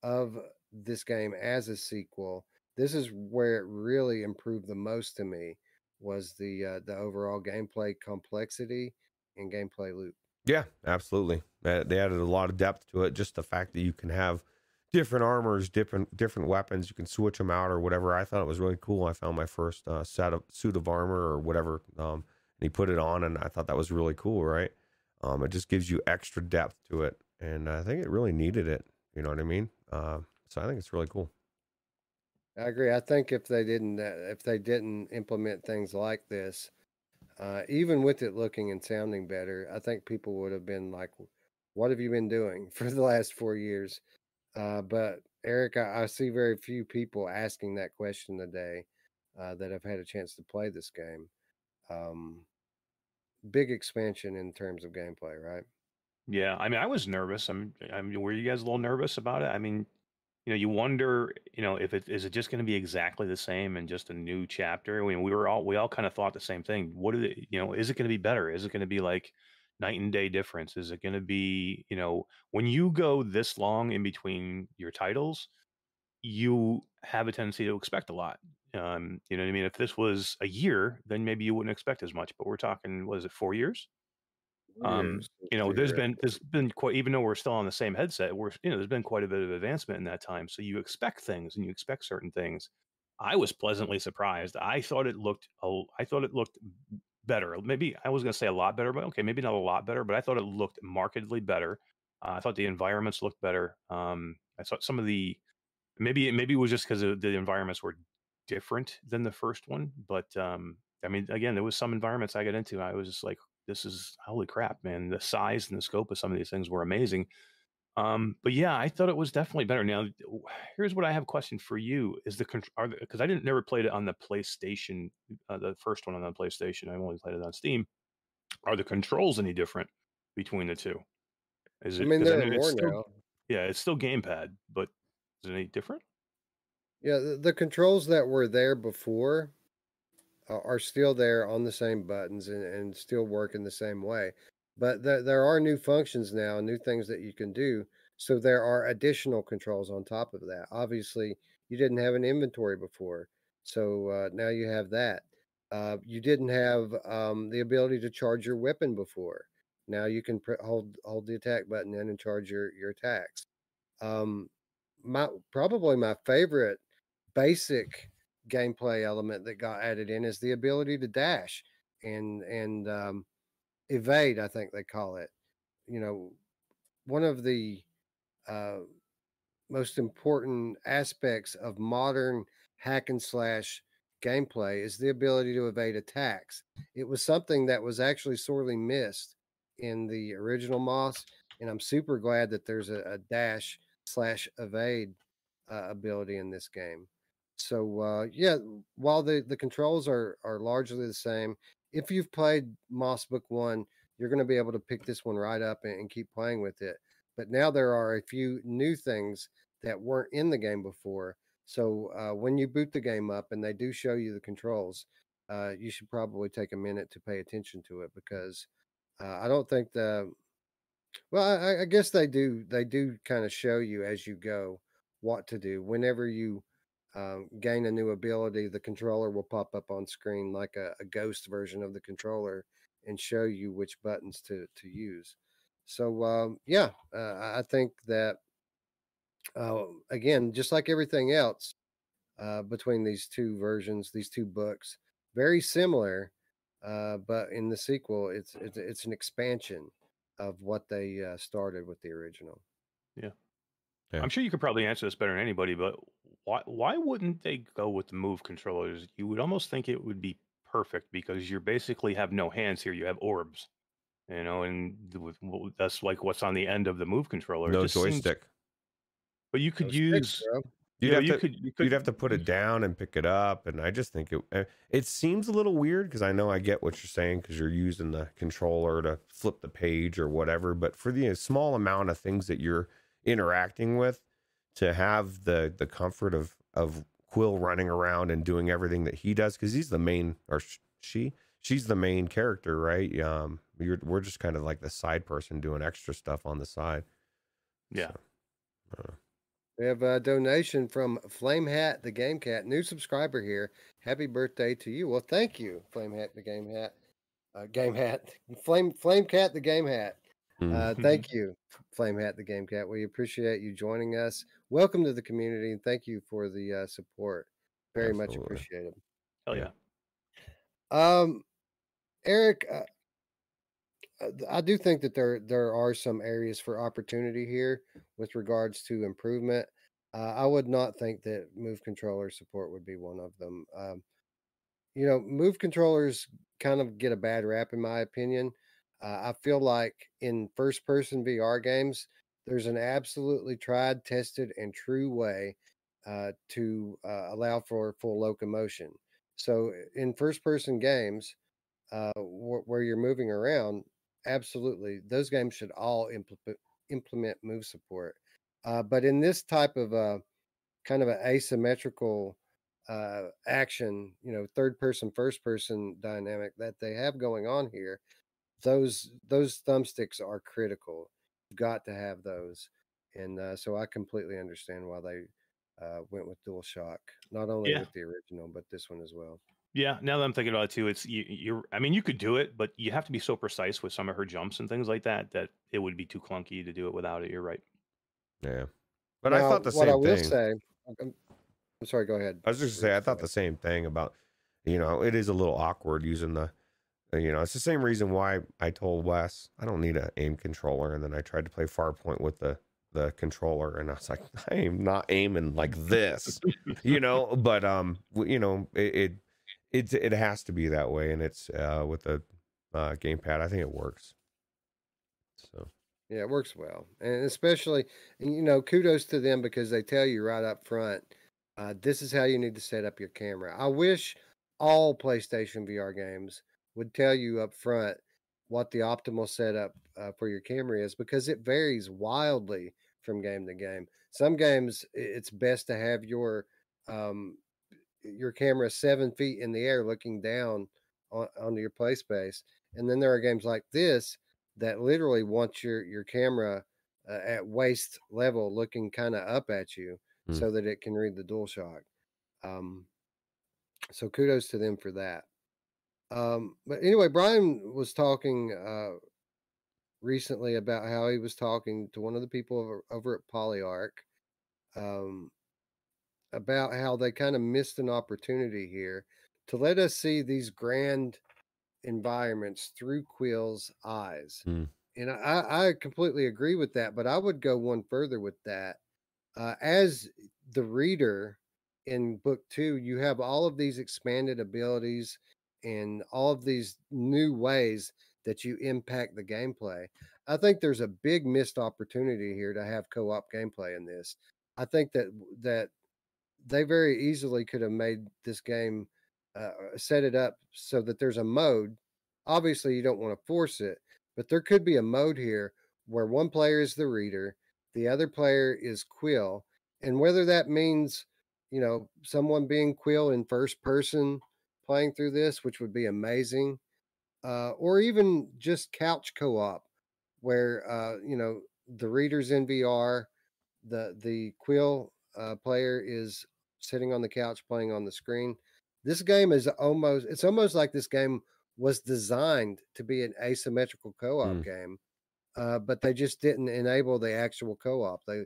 of this game as a sequel. This is where it really improved the most to me was the uh, the overall gameplay complexity and gameplay loop. Yeah, absolutely. They added a lot of depth to it. Just the fact that you can have different armors, different different weapons, you can switch them out or whatever. I thought it was really cool. I found my first uh, set of suit of armor or whatever, um, and he put it on, and I thought that was really cool. Right? Um, it just gives you extra depth to it, and I think it really needed it. You know what I mean? Uh, so I think it's really cool. I agree. I think if they didn't uh, if they didn't implement things like this, uh, even with it looking and sounding better, I think people would have been like, "What have you been doing [LAUGHS] for the last four years?" Uh, but Eric, I, I, see very few people asking that question today uh, that have had a chance to play this game. Um, big expansion in terms of gameplay, right? Yeah, I mean, I was nervous. I'm, I mean, were you guys a little nervous about it? I mean, you know, you wonder, you know, if it is it just going to be exactly the same and just a new chapter. I mean, we were all we all kind of thought the same thing. What is it? You know, is it going to be better? Is it going to be like night and day difference? Is it going to be, you know, when you go this long in between your titles, you have a tendency to expect a lot. Um, you know what I mean? If this was a year, then maybe you wouldn't expect as much. But we're talking, what is it, four years? Um, you know, there's been there's been quite even though we're still on the same headset, we're you know there's been quite a bit of advancement in that time. So you expect things and you expect certain things. I was pleasantly surprised. I thought it looked I thought it looked better. Maybe I was going to say a lot better, but okay, maybe not a lot better, but I thought it looked markedly better. Uh, I thought the environments looked better. Um, I thought some of the maybe maybe it was just because the environments were different than the first one, but um, I mean, again, there was some environments I got into. I was just like, this is holy crap, man. The size and the scope of some of these things were amazing. Um, but yeah, I thought it was definitely better. Now, here's what I have a question for you: Is the control because I didn't never played it on the PlayStation, uh, the first one on the PlayStation. I only played it on Steam. Are the controls any different between the two? Is it? I mean, they're I mean, more still, now. Yeah, it's still gamepad, but is it any different? Yeah, the, the controls that were there before are still there on the same buttons and, and still work in the same way. But th- there are new functions now, new things that you can do. So there are additional controls on top of that. Obviously, you didn't have an inventory before. So uh, now you have that. Uh, you didn't have um, the ability to charge your weapon before. Now you can pr- hold hold the attack button in and charge your your attacks. Um, my probably my favorite basic gameplay element that got added in is the ability to dash and and um, evade. I think they call it. You know, one of the uh, most important aspects of modern hack and slash gameplay is the ability to evade attacks. It was something that was actually sorely missed in the original Moss, and I'm super glad that there's a, a dash slash evade uh, ability in this game. So uh, yeah, while the the controls are are largely the same, if you've played Moss Book One, you're going to be able to pick this one right up and, and, keep playing with it. But now there are a few new things that weren't in the game before. So uh, when you boot the game up and they do show you the controls, uh, you should probably take a minute to pay attention to it because uh, I don't think the well, I, I guess they do. They do kind of show you as you go what to do whenever you um, gain a new ability, the controller will pop up on screen like a, a, ghost version of the controller and show you which buttons to to use. So um, yeah, uh, I think that uh, again, just like everything else uh, between these two versions, these two books, very similar, uh, but in the sequel, it's it's it's an expansion of what they uh, started with the original. Yeah. yeah. I'm sure you could probably answer this better than anybody, but why why wouldn't they go with the move controllers? You would almost think it would be perfect because you basically have no hands here. You have orbs, you know, and that's like what's on the end of the move controller. No joystick. Seems, but you could no use. Sticks, You'd, you, have to, could, you could, you'd have to put it down and pick it up, and I just think it eh, it seems a little weird because I know I get what you're saying because you're using the controller to flip the page or whatever. But for the small amount of things that you're interacting with, to have the the comfort of of Quill running around and doing everything that he does because he's the main or she she's the main character, right? Um, you're, we're just kind of like the side person doing extra stuff on the side. Yeah. So, uh, we have a donation from Flame Hat the Game Cat, new subscriber here. Happy birthday to you. Well, thank you, Flame Hat the Game Hat. Uh, game Hat. Flame Flame Cat the Game Hat. Uh, mm-hmm. thank you, Flame Hat the Game Cat. We appreciate you joining us. Welcome to the community and thank you for the uh, support. Very Absolutely. much appreciated. Hell yeah. Um, Eric, uh, uh, I do think that there there are some areas for opportunity here with regards to improvement. Uh, I would not think that move controller support would be one of them. Um, you know, move controllers kind of get a bad rap in my opinion. Uh, I feel like in first person VR games, there's an absolutely tried, tested, and true way uh, to uh, allow for full locomotion. So in first person games, uh, wh- where you're moving around, absolutely, those games should all implement implement move support. Uh, but in this type of a kind of an asymmetrical uh, action, you know, third person, first person dynamic that they have going on here, those those thumbsticks are critical. You've got to have those, and uh, so I completely understand why they uh, went with DualShock, not only yeah. with the original but this one as well. Yeah, now that I'm thinking about it too, it's you, you're. I mean, you could do it, but you have to be so precise with some of her jumps and things like that that it would be too clunky to do it without it. You're right. Yeah, but now, I thought the same I will thing. Say, I'm, I'm sorry. Go ahead. I was just going to say I thought the same thing about, you know, it is a little awkward using the, you know, it's the same reason why I told Wes I don't need an aim controller, and then I tried to play Farpoint with the the controller and I was like, [LAUGHS] I am not aiming like this, [LAUGHS] you know, but um, you know, it, it it it has to be that way, and it's uh, with the uh, gamepad. I think it works. So yeah, it works well, and especially you know kudos to them because they tell you right up front, uh, this is how you need to set up your camera. I wish all PlayStation VR games would tell you up front what the optimal setup uh, for your camera is because it varies wildly from game to game. Some games it's best to have your um, your camera seven feet in the air looking down on, onto your play space. And then there are games like this that literally want your your camera uh, at waist level looking kind of up at you mm. so that it can read the dual shock. Um, so kudos to them for that. Um, but anyway, Brian was talking uh, recently about how he was talking to one of the people over, over at Polyarc um, about how they kind of missed an opportunity here to let us see these grand environments through Quill's eyes. Mm. And I, I completely agree with that, but I would go one further with that. Uh, as the reader in book two, you have all of these expanded abilities and all of these new ways that you impact the gameplay. I think there's a big missed opportunity here to have co-op gameplay in this. I think that that they very easily could have made this game uh, set it up so that there's a mode. Obviously, you don't want to force it, but there could be a mode here where one player is the reader, the other player is Quill, and whether that means you know someone being Quill in first person playing through this, which would be amazing, uh, or even just couch co-op where uh, you know the readers in VR, the the Quill uh, player is sitting on the couch playing on the screen. This game is almost it's almost like this game was designed to be an asymmetrical co-op Mm. game, uh, but they just didn't enable the actual co-op. They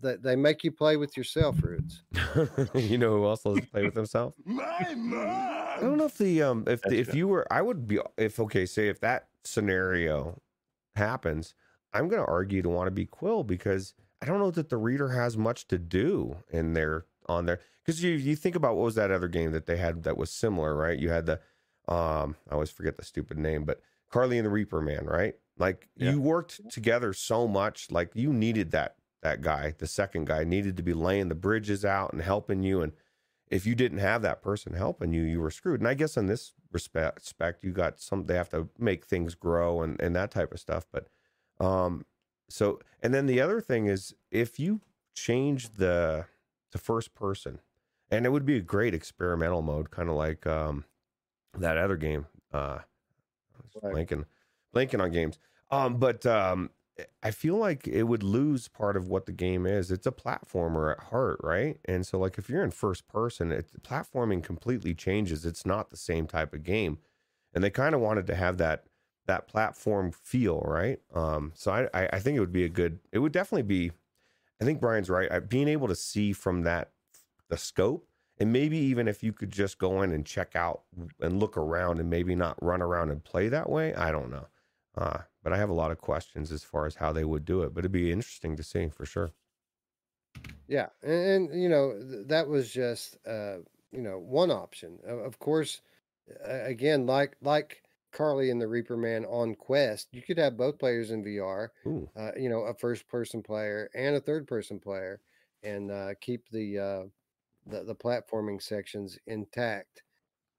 they, they make you play with yourself, Roots. [LAUGHS] you know who else loves to play with himself? [LAUGHS] My mom. I don't know if the um if the, if you were I would be if okay say if that scenario happens I'm going to argue to want to be Quill because I don't know that the reader has much to do in there on there because you you think about what was that other game that they had that was similar right you had the um I always forget the stupid name but Carly and the Reaperman right like Yeah. you worked together so much like you needed that that guy the second guy needed to be laying the bridges out and helping you and if you didn't have that person helping you, you were screwed. And I guess in this respect, respect, you got some. They have to make things grow and and that type of stuff. But um, so and then the other thing is if you change the the first person, and it would be a great experimental mode, kind of like um that other game. Uh, Right. blanking, blanking on games. Um, but um, I feel like it would lose part of what the game is. It's a platformer at heart, right? And so, like, if you're in first person, it, platforming completely changes. It's not the same type of game, and they kind of wanted to have that that platform feel, right? Um, so I, I think it would be a good. It would definitely be. I think Brian's right. Being able to see from that the scope, and maybe even if you could just go in and check out and look around, and maybe not run around and play that way. I don't know. Uh, but I have a lot of questions as far as how they would do it. But it'd be interesting to see for sure. Yeah, and, and you know th- that was just uh, you know one option. Of, of course, uh, again, like like Carly and the Reaperman on Quest, you could have both players in VR. Uh, you know, a first person player and a third person player, and uh, keep the uh, the the platforming sections intact.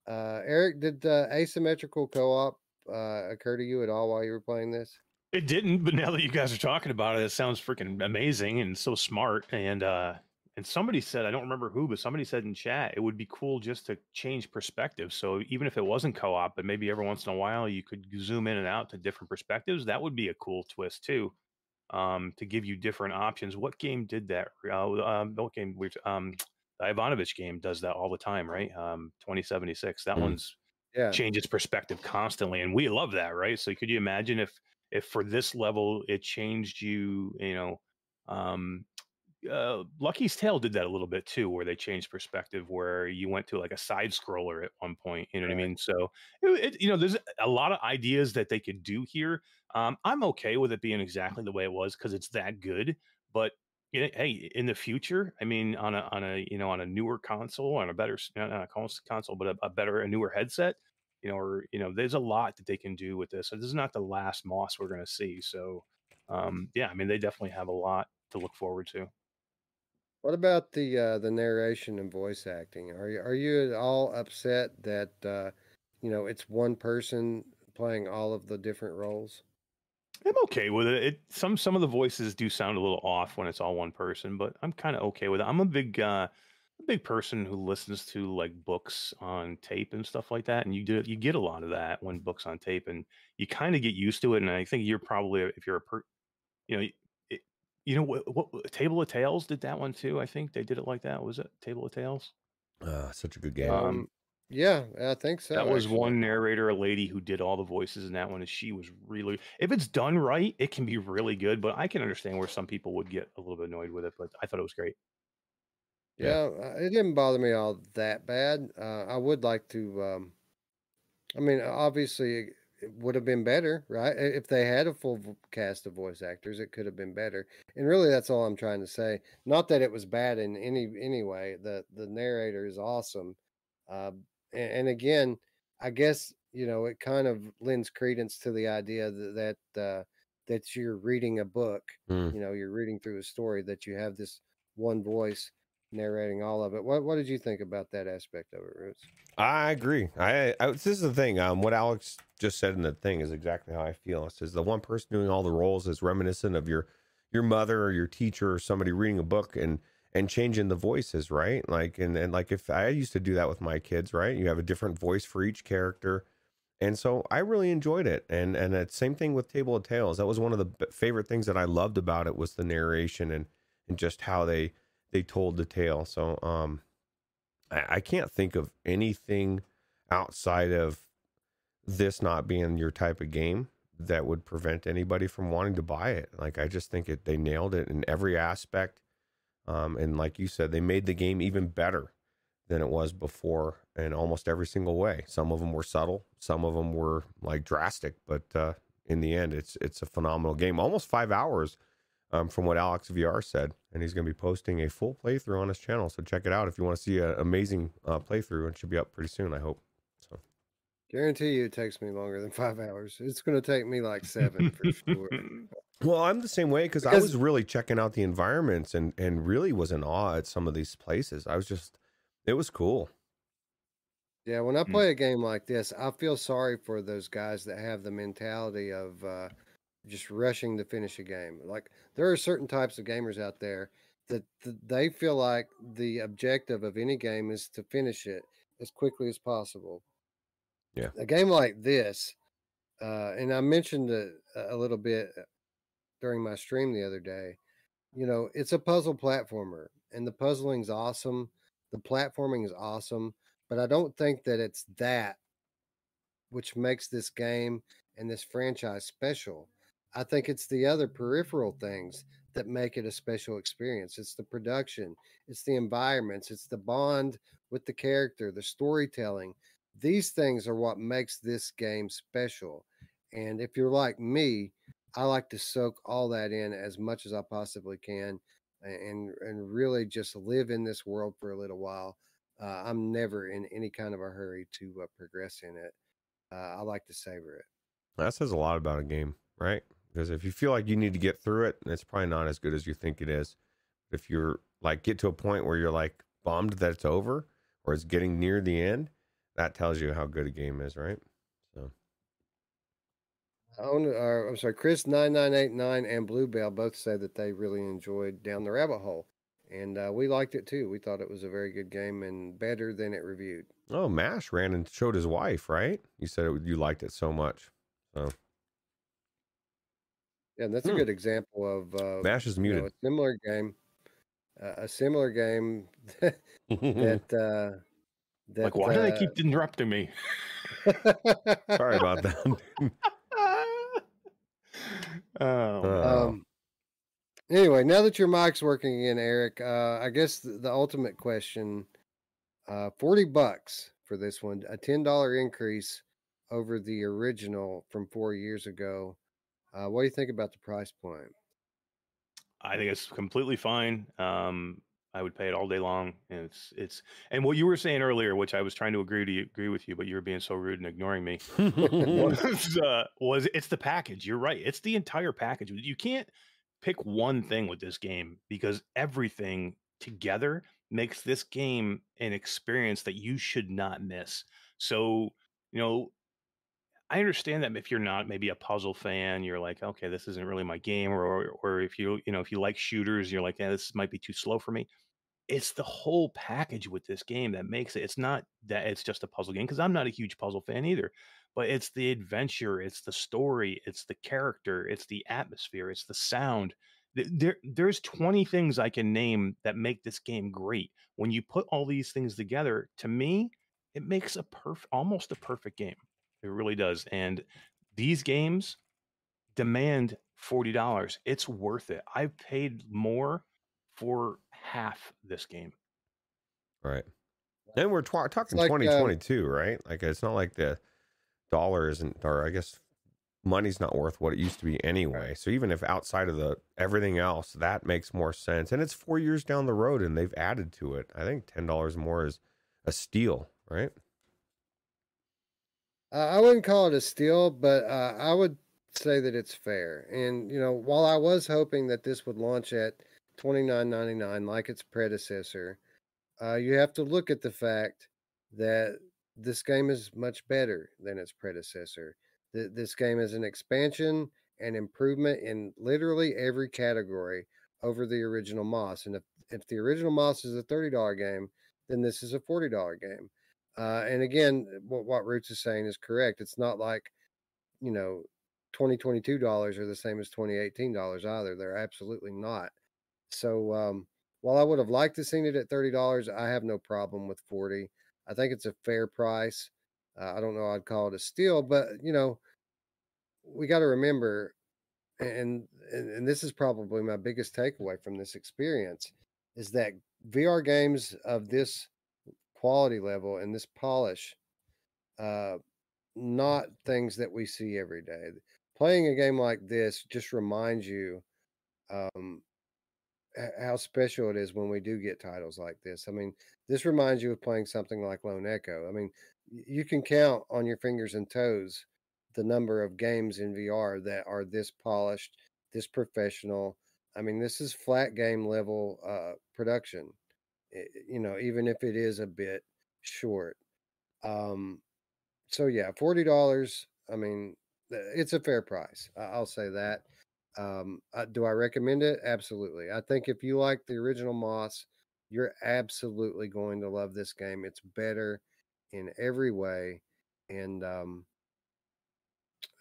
Uh, Eric, did uh, asymmetrical co-op uh, occur to you at all while you were playing this? It didn't, but now that you guys are talking about it, it sounds freaking amazing and so smart. And uh and somebody said, I don't remember who, but somebody said in chat it would be cool just to change perspective. So even if it wasn't co-op, but maybe every once in a while you could zoom in and out to different perspectives, that would be a cool twist too. Um, to give you different options. What game did that? Uh, um, what game? Um, the Ivanovich game does that all the time, right? Um, 2076. That Mm. one's Yeah, changes perspective constantly and we love that right so could you imagine if if for this level it changed you you know um uh, Lucky's Tale did that a little bit too, where they changed perspective, where you went to like a side scroller at one point. You know what I mean? So, it, it- you know, there's a lot of ideas that they could do here. Um, I'm okay with it being exactly the way it was because it's that good. But hey, in the future, I mean, on a on a you know on a newer console, on a better not a console, but a, a better a newer headset, you know, or you know, there's a lot that they can do with this. So this is not the last Moss we're going to see. So, um, yeah, I mean, they definitely have a lot to look forward to. What about the uh, the narration and voice acting? Are you are you at all upset that uh, you know it's one person playing all of the different roles? I'm okay with it. it. Some some of the voices do sound a little off when it's all one person, but I'm kind of okay with it. I'm a big uh, a big person who listens to like books on tape and stuff like that, and you do you get a lot of that when books on tape, and you kind of get used to it. And I think you're probably if you're a per, you know, it, you know what, what Table of Tales did that one too. I think they did it like that. Was it Table of Tales? uh, such a good game. Um, Um, yeah, I think so. that was actually. one narrator, a lady who did all the voices in that one, and she was really. If it's done right, it can be really good. But I can understand where some people would get a little bit annoyed with it. But I thought it was great. Yeah, uh, it didn't bother me all that bad. Uh, I would like to. Um, I mean, obviously, it- it would have been better, right? If they had a full cast of voice actors, it could have been better. And really, that's all I'm trying to say. Not that it was bad in any any way. The the narrator is awesome, uh, and, and again, I guess you know it kind of lends credence to the idea that that uh, that you're reading a book Mm. you know you're reading through a story that you have this one voice narrating all of it what what did you think about that aspect of it roots I agree. I, I this is the thing. Um, what Alex just said in the thing is exactly how I feel. It says the one person doing all the roles is reminiscent of your your mother or your teacher or somebody reading a book and and changing the voices, right? Like and and like if I used to do that with my kids, right? You have a different voice for each character. And so I really enjoyed it. And and it's same thing with Table of Tales. That was one of the favorite things that I loved about it was the narration and and just how they they told the tale. So um I, I can't think of anything outside of this not being your type of game that would prevent anybody from wanting to buy it. Like I just think it they nailed it in every aspect. Um, and like you said, they made the game even better than it was before in almost every single way. Some of them were subtle, some of them were like drastic, but uh, in the end, it's it's a phenomenal game. Almost five hours um, from what Alex VR said, and he's going to be posting a full playthrough on his channel. So check it out if you want to see an amazing uh, playthrough. It should be up pretty soon, I hope. So Guarantee you, it takes me longer than five hours. It's going to take me like seven for [LAUGHS] sure. Well, I'm the same way because I was really checking out the environments and and really was in awe at some of these places. I was just, it was cool. Yeah, when I Mm. play a game like this, I feel sorry for those guys that have the mentality of uh, just rushing to finish a game. Like there are certain types of gamers out there that, that they feel like the objective of any game is to finish it as quickly as possible. Yeah. A game like this, uh, and I mentioned it a a little bit uh, during my stream the other day. You know, it's a puzzle platformer, and the puzzling's awesome. The platforming is awesome but I don't think that it's that which makes this game and this franchise special. I think it's the other peripheral things that make it a special experience. It's the production, it's the environments, it's the bond with the character, the storytelling. These things are what makes this game special. And if you're like me, I like to soak all that in as much as I possibly can and and really just live in this world for a little while uh, I'm never in any kind of a hurry to uh, progress in it. Uh, I like to savor it. That says a lot about a game, right? Because if you feel like you need to get through it, it's probably not as good as you think it is. If you're like get to a point where you're like bummed that it's over or it's getting near the end, that tells you how good a game is, right? So I own, uh, I'm sorry, Chris nine nine eight nine and Bluebell both say that they really enjoyed Down the Rabbit Hole, and uh, we liked it too. We thought it was a very good game and better than it reviewed. Oh, Mash ran and showed his wife, right? You said it, you liked it so much. So Yeah, and that's a Hmm. good example of uh, Mash is you know, muted. a similar game, uh, a similar game [LAUGHS] [LAUGHS] that uh, that like, why do they uh, keep interrupting me? [LAUGHS] Sorry about that. Oh, Uh, Um, anyway, now that your mic's working again, Eric, uh, I guess the, the ultimate question: uh, forty bucks for this one, a ten dollar increase over the original from four years ago. Uh, what do you think about the price point? I think it's completely fine. Um, I would pay it all day long. And it's it's and what you were saying earlier, which I was trying to agree to you, agree with you, but you were being so rude and ignoring me. [LAUGHS] was, uh, was it's the package. You're right. It's the entire package. You can't pick one thing with this game because everything together makes this game an experience that you should not miss. So, you know, I understand that if you're not maybe a puzzle fan, you're like, okay, this isn't really my game, or or, or if you you know if you like shooters, you're like, yeah, this might be too slow for me. It's the whole package with this game that makes it. It's not that it's just a puzzle game because I'm not a huge puzzle fan either, but it's the adventure, it's the story, it's the character, it's the atmosphere, it's the sound. There, there's 20 things I can name that make this game great. When you put all these things together, to me, it makes a perfect, almost a perfect game. It really does. And these games demand $40. It's worth it. I've paid more for half this game. right. And we're talking like, um 2022, right? Like it's not like the dollar isn't, or I guess money's not worth what it used to be anyway. So even if outside of the everything else, that makes more sense. And it's four years down the road, and they've added to it. I think ten dollars more is a steal, right? Uh, I wouldn't call it a steal, but uh, I would say that it's fair. And you know, while I was hoping that this would launch at twenty nine ninety nine like its predecessor, uh, you have to look at the fact that this game is much better than its predecessor. Th- This game is an expansion and improvement in literally every category over the original Moss. And if, if the original Moss is a thirty dollar game, then this is a forty dollar game. Uh, and again, what, what Roots is saying is correct. It's not like, you know, twenty twenty two dollars are the same as twenty eighteen dollars either. They're absolutely not. So um, while I would have liked to seen it at thirty dollars, I have no problem with forty. I think it's a fair price. Uh, I don't know. I'd call it a steal, but you know, we got to remember, and, and and this is probably my biggest takeaway from this experience, is that VR games of this quality level and this polish, uh, not things that we see every day. Playing a game like this just reminds you um, how special it is when we do get titles like this. I mean, this reminds you of playing something like Lone Echo. I mean, you can count on your fingers and toes the number of games in VR that are this polished, this professional. I mean, this is flat game level uh, production. It, you know, even if it is a bit short. Um, so yeah, forty dollars. I mean, it's a fair price. I'll say that. Um, uh, do I recommend it? Absolutely. I think if you like the original Moss, you're absolutely going to love this game. It's better in every way, and um,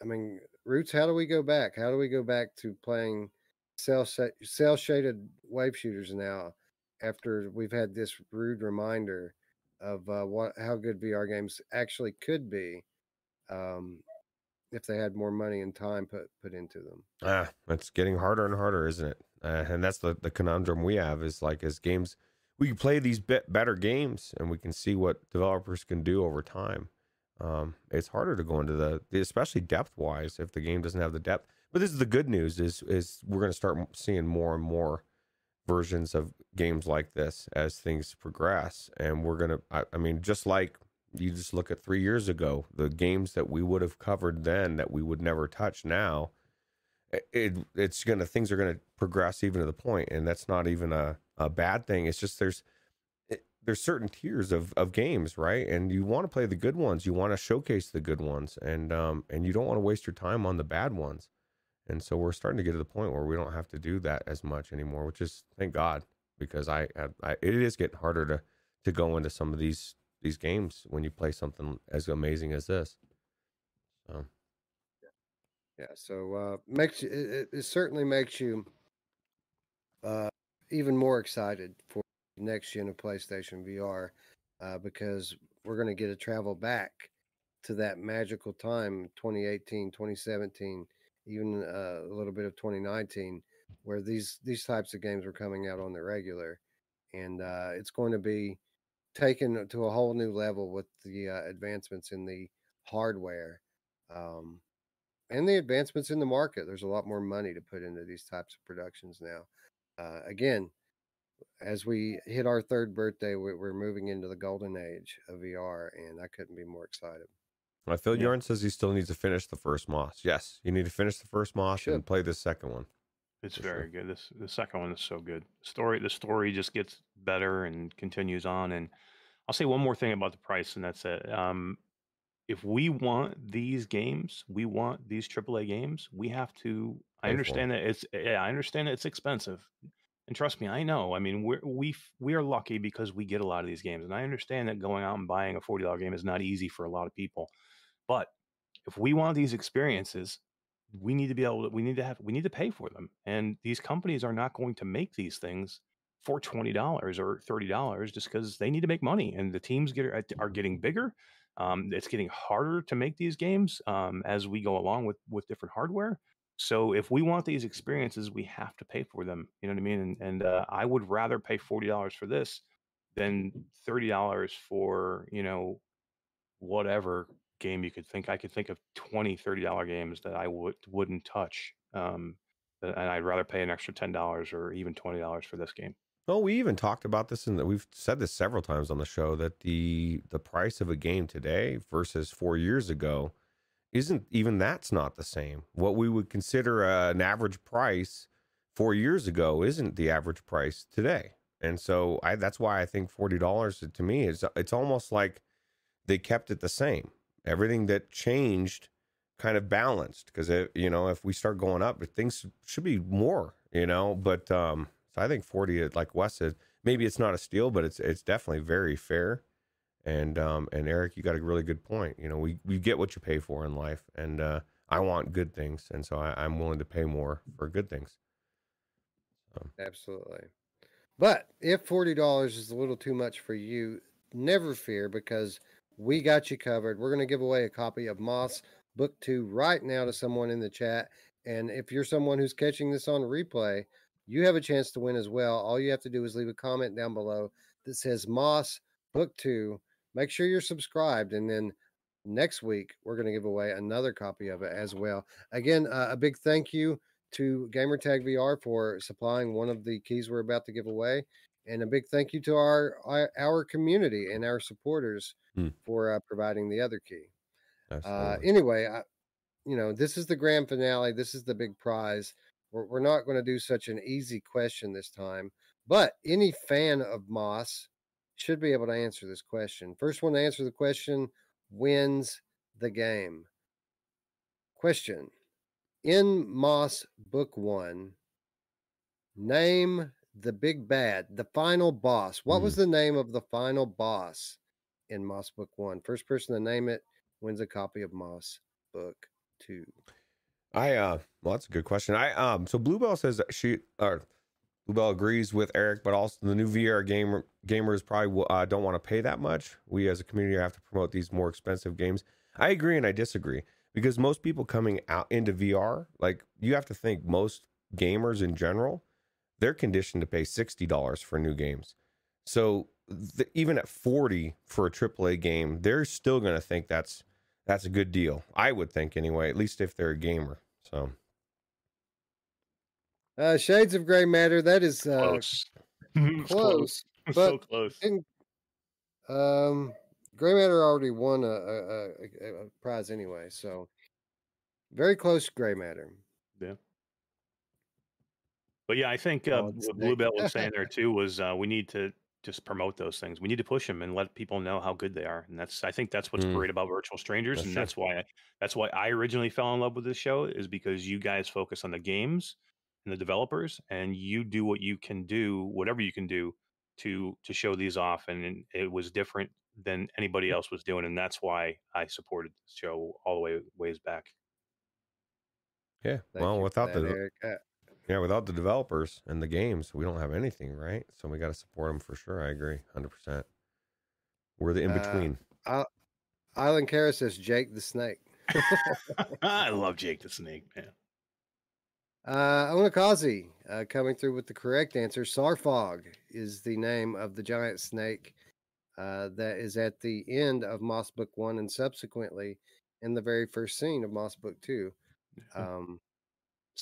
I mean, Roots. How do we go back? How do we go back to playing cell cell shaded wave shooters now? After we've had this rude reminder of uh, what how good VR games actually could be, um, if they had more money and time put put into them. Ah, it's getting harder and harder, isn't it? Uh, and that's the the conundrum we have is like as games we can play these bit better games and we can see what developers can do over time. Um, it's harder to go into the, especially depth wise, if the game doesn't have the depth. But this is the good news: is is we're going to start seeing more and more versions of games like this as things progress, and we're gonna. I, I mean, just like you just look at three years ago, the games that we would have covered then that we would never touch now, it, it's gonna things are gonna progress even to the point, and that's not even a, a bad thing. It's just there's there's certain tiers of, of games, right? And you want to play the good ones, you want to showcase the good ones, and um and you don't want to waste your time on the bad ones. And so we're starting to get to the point where we don't have to do that as much anymore, which is thank God because I, I it is getting harder to to go into some of these these games when you play something as amazing as this. So. Yeah, so uh, makes it, it certainly makes you uh, even more excited for next gen of PlayStation VR uh, because we're going to get to travel back to that magical time 2018 2017 even uh, a little bit of 2019 where these these types of games were coming out on the regular and uh, it's going to be taken to a whole new level with the uh, advancements in the hardware um, and the advancements in the market. There's a lot more money to put into these types of productions now. Uh, again, as we hit our third birthday, we're moving into the golden age of VR, and I couldn't be more excited. Well, Phil yeah. Yorn says he still needs to finish the first Moss. Yes, you need to finish the first Moss and play the second one. It's very good. This the second one is so good. Story the story just gets better and continues on. And I'll say one more thing about the price, and that's it. Um, if we want these games, we want these AAA games. We have to. I understand that it's. Yeah, I understand that it's expensive, and trust me, I know. I mean, we're we we are lucky because we get a lot of these games, and I understand that going out and buying a forty dollar game is not easy for a lot of people. But if we want these experiences, we need to be able to. We need to have. We need to pay for them, and these companies are not going to make these things for twenty dollars or thirty dollars just because they need to make money, and the teams get are getting bigger. Um, it's getting harder to make these games um, as we go along with with different hardware. So if we want these experiences, we have to pay for them. You know what I mean? And, and uh, I would rather pay forty dollars for this than thirty dollars for you know whatever game you could think. I could think of 20 30 dollar games that I would wouldn't touch. Um, and I'd rather pay an extra ten dollars or even twenty dollars for this game. Well, we even talked about this, and we've said this several times on the show that the the price of a game today versus four years ago isn't even that's not the same. What we would consider an average price four years ago isn't the average price today, and so I, that's why I think forty dollars to me is it's almost like they kept it the same. Everything that changed kind of balanced because you know if we start going up, things should be more, you know, but um so I think 40, like Wes said, maybe it's not a steal, but it's it's definitely very fair. And um and Eric, you got a really good point. You know, we we get what you pay for in life, and uh, I want good things, and so I, I'm willing to pay more for good things. So. Absolutely. But if forty dollars is a little too much for you, never fear because we got you covered. We're going to give away a copy of Moss Book Two right now to someone in the chat. And if you're someone who's catching this on replay, you have a chance to win as well. All you have to do is leave a comment down below that says Moss Book Two. Make sure you're subscribed, and then next week we're going to give away another copy of it as well. Again, uh, a big thank you to Gamertag VR for supplying one of the keys we're about to give away, and a big thank you to our our, our community and our supporters Hmm. for uh, providing the other key. Uh, anyway, I, you know, this is the grand finale. This is the big prize. We're, we're not going to do such an easy question this time, but any fan of Moss should be able to answer this question. First one to answer the question wins the game. Question In Moss Book One, name the big bad, the final boss. What was the name of the final boss in Moss Book One? First person to name it wins a copy of Moss Book Two. I uh well that's a good question. I um so Bluebell says that she or Bluebell agrees with Eric, but also the new VR gamer gamers probably uh, don't want to pay that much. We as a community have to promote these more expensive games. I agree and I disagree because most people coming out into VR, like you have to think most gamers in general, they're conditioned to pay sixty dollars for new games. So th- even at forty for a AAA game, they're still going to think that's that's a good deal. I would think anyway, at least if they're a gamer. So Uh, Shades of Gray Matter. That is uh, Close. [LAUGHS] It's close. [LAUGHS] But so close. didn't- Um, Gray Matter already won a, a, a, a- a prize anyway, so very close. Gray Matter. But yeah, I think uh, Oh, what Bluebell was saying there [LAUGHS] too was uh, we need to just promote those things. We need to push them and let people know how good they are. And that's I think that's what's Mm. great about Virtual Strangers, That's and true. that's why I, that's why I originally fell in love with this show is because you guys focus on the games and the developers, and you do what you can do, whatever you can do to to show these off. And it- it was different than anybody else was doing, and that's why I supported the show all the way ways back. yeah, Thank well, without that, the Eric. Yeah without the developers and the games, we don't have anything, right? So we got to support them for sure. I agree, hundred percent. We're the in between. Uh, between. Island Kara says Jake the Snake. [LAUGHS] I love Jake the Snake, man. Uh, Onakazi uh, coming through with the correct answer. Sarffog is the name of the giant snake uh, that is at the end of Moss Book One and subsequently in the very first scene of Moss Book Two. [LAUGHS] Um,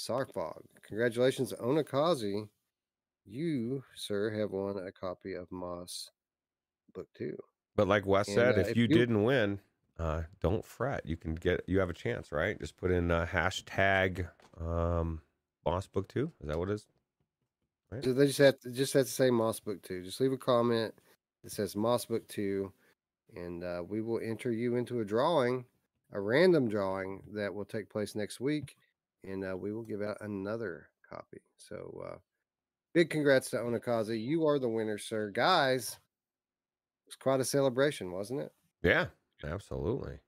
Sarffog. Congratulations, Onakazi. You, sir, have won a copy of Moss Book Two. But like Wes and, said, uh, if, if you, you- didn't win, uh, don't fret. You can get you have a chance, right? Just put in uh, hashtag um, Boss Book Two. Is that what it is? Right. So they just have to just have to say Moss Book Two. Just leave a comment that says Moss Book Two, and uh, we will enter you into a drawing, a random drawing that will take place next week, and uh, we will give out another copy. So, uh, big congrats to Onakaze. You are the winner, sir. Guys, it was quite a celebration, wasn't it? Yeah, absolutely.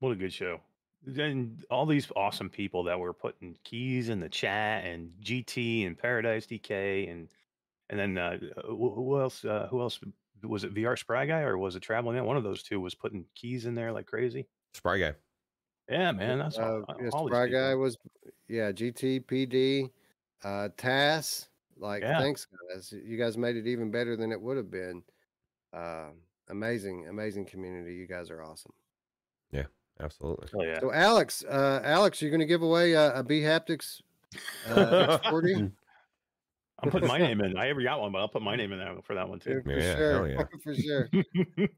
What a good show. Then all these awesome people that were putting keys in the chat and GT and Paradise DK and and then uh, who who else? Uh, who else was it? VR Spry guy or was it Traveling Man? One of those two was putting keys in there like crazy. Spry guy. Yeah, man, that's Uh, all, yes, all these Spry people. guy was, yeah, GTPD, uh, TAS. Like, Yeah. thanks, guys. You guys made it even better than it would have been. Uh, amazing, amazing community. You guys are awesome. Yeah, absolutely. Oh yeah. So, Alex, uh, Alex, you're going to give away a bHaptics uh, X40 I'm putting my name in. [LAUGHS] I ever got one, but I'll put my name in there for that one too. for Yeah, sure. hell yeah. [LAUGHS] for sure.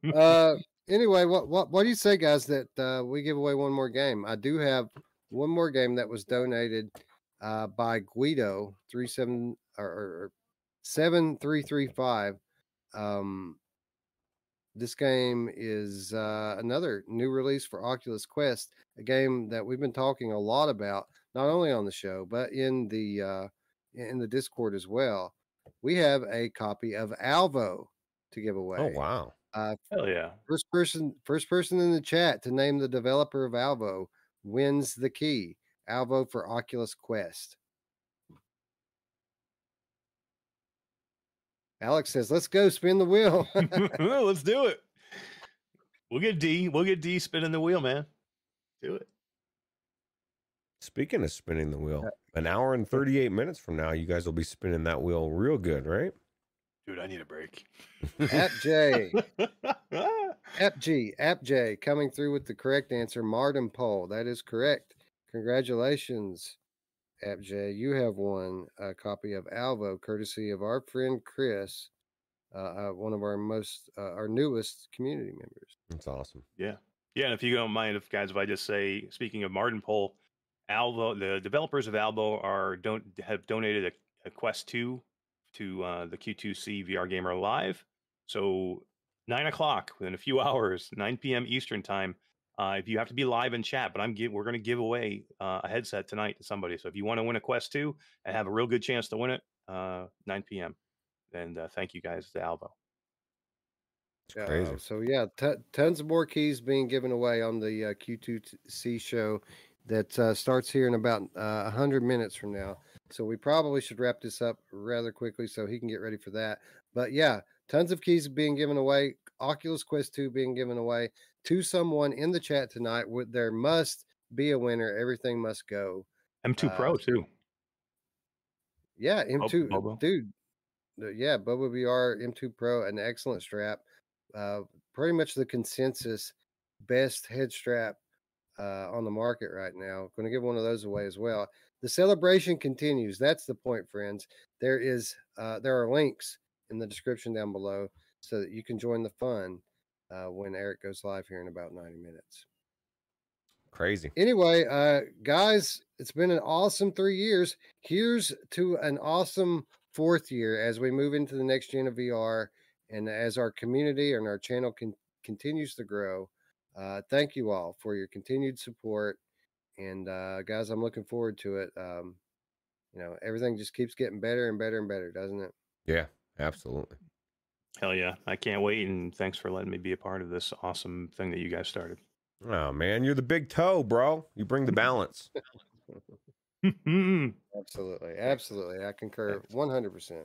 [LAUGHS] Uh, anyway, what what what do you say, guys? That uh, we give away one more game. I do have one more game that was donated uh, by Guido three seven or, or, seven three three five. Um, this game is uh, another new release for Oculus Quest, a game that we've been talking a lot about, not only on the show but in the uh, in the Discord as well. We have a copy of Alvo to give away. Oh wow. Uh, Hell yeah. first person, first person in the chat to name the developer of Alvo wins the key. Alvo for Oculus Quest. Alex says, "Let's go spin the wheel." [LAUGHS] Let's do it. We'll get D. We'll get D spinning the wheel, man. Do it. Speaking of spinning the wheel, an hour and 38 minutes from now, you guys will be spinning that wheel real good, right? Dude, I need a break. App J, [LAUGHS] App G, App J coming through with the correct answer. Mardonpol. That is correct. Congratulations, App J. You have won a copy of Alvo, courtesy of our friend Chris, uh, uh, one of our most, uh, our newest community members. That's awesome. Yeah. Yeah. And if you don't mind, if guys, if I just say, speaking of Mardonpol, Alvo, the developers of Alvo are don't have donated a, a Quest 2 to uh, the Q2C VR Gamer Live. So nine o'clock within a few [LAUGHS] hours, 9 p.m. Eastern time. Uh, if you have to be live in chat, but I'm give, we're going to give away uh, a headset tonight to somebody. So if you want to win a Quest 2 and have a real good chance to win it, uh, 9 p.m. And uh, thank you guys to Alvo. It's crazy. Uh, so yeah, t- tons of more keys being given away on the uh, Q2C show that uh, starts here in about uh, 100 minutes from now. So we probably should wrap this up rather quickly so he can get ready for that. But yeah, tons of keys being given away. Oculus Quest 2 being given away to someone in the chat tonight. There must be a winner. Everything must go. M2 Pro Uh, too. Yeah, M2, Bobo. dude. uh, Yeah, Bobo VR M2 Pro, an excellent strap. Uh, pretty much the consensus best head strap uh, on the market right now. Going to give one of those away as well. The celebration continues. That's the point, friends. There is uh, there are links in the description down below so that you can join the fun uh, when Eric goes live here in about 90 minutes. Crazy. Anyway, uh, guys, it's been an awesome three years. Here's to an awesome fourth year as we move into the next gen of VR and as our community and our channel con- continues to grow. Uh, thank you all for your continued support. And uh, guys, I'm looking forward to it. Um, you know, everything just keeps getting better and better and better, doesn't it? Yeah, absolutely. Hell yeah. I can't wait. And thanks for letting me be a part of this awesome thing that you guys started. Oh, man, you're the big toe, bro. You bring the balance. [LAUGHS] Absolutely. Absolutely. I concur 100%.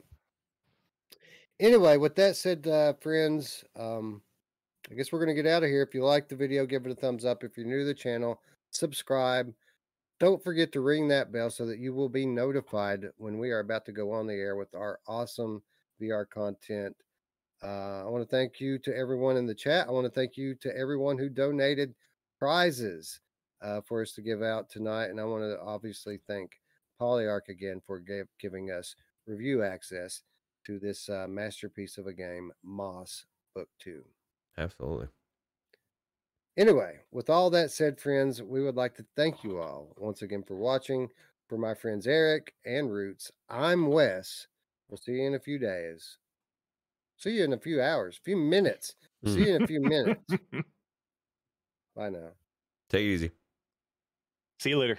Anyway, with that said, uh, friends, um, I guess we're going to get out of here. If you like the video, give it a thumbs up. If you're new to the channel, subscribe. Don't forget to ring that bell so that you will be notified when we are about to go on the air with our awesome VR content. Uh, I want to thank you to everyone in the chat. I want to thank you to everyone who donated prizes uh, for us to give out tonight. And I want to obviously thank Polyarc again for giving us review access to this uh, masterpiece of a game, Moss Book 2. Absolutely. Anyway, with all that said, friends, we would like to thank you all once again for watching. For my friends Eric and Roots, I'm Wes. We'll see you in a few days. See you in a few hours, a few minutes. See hmm. you in a few minutes. [LAUGHS] Bye now. Take it easy. See you later.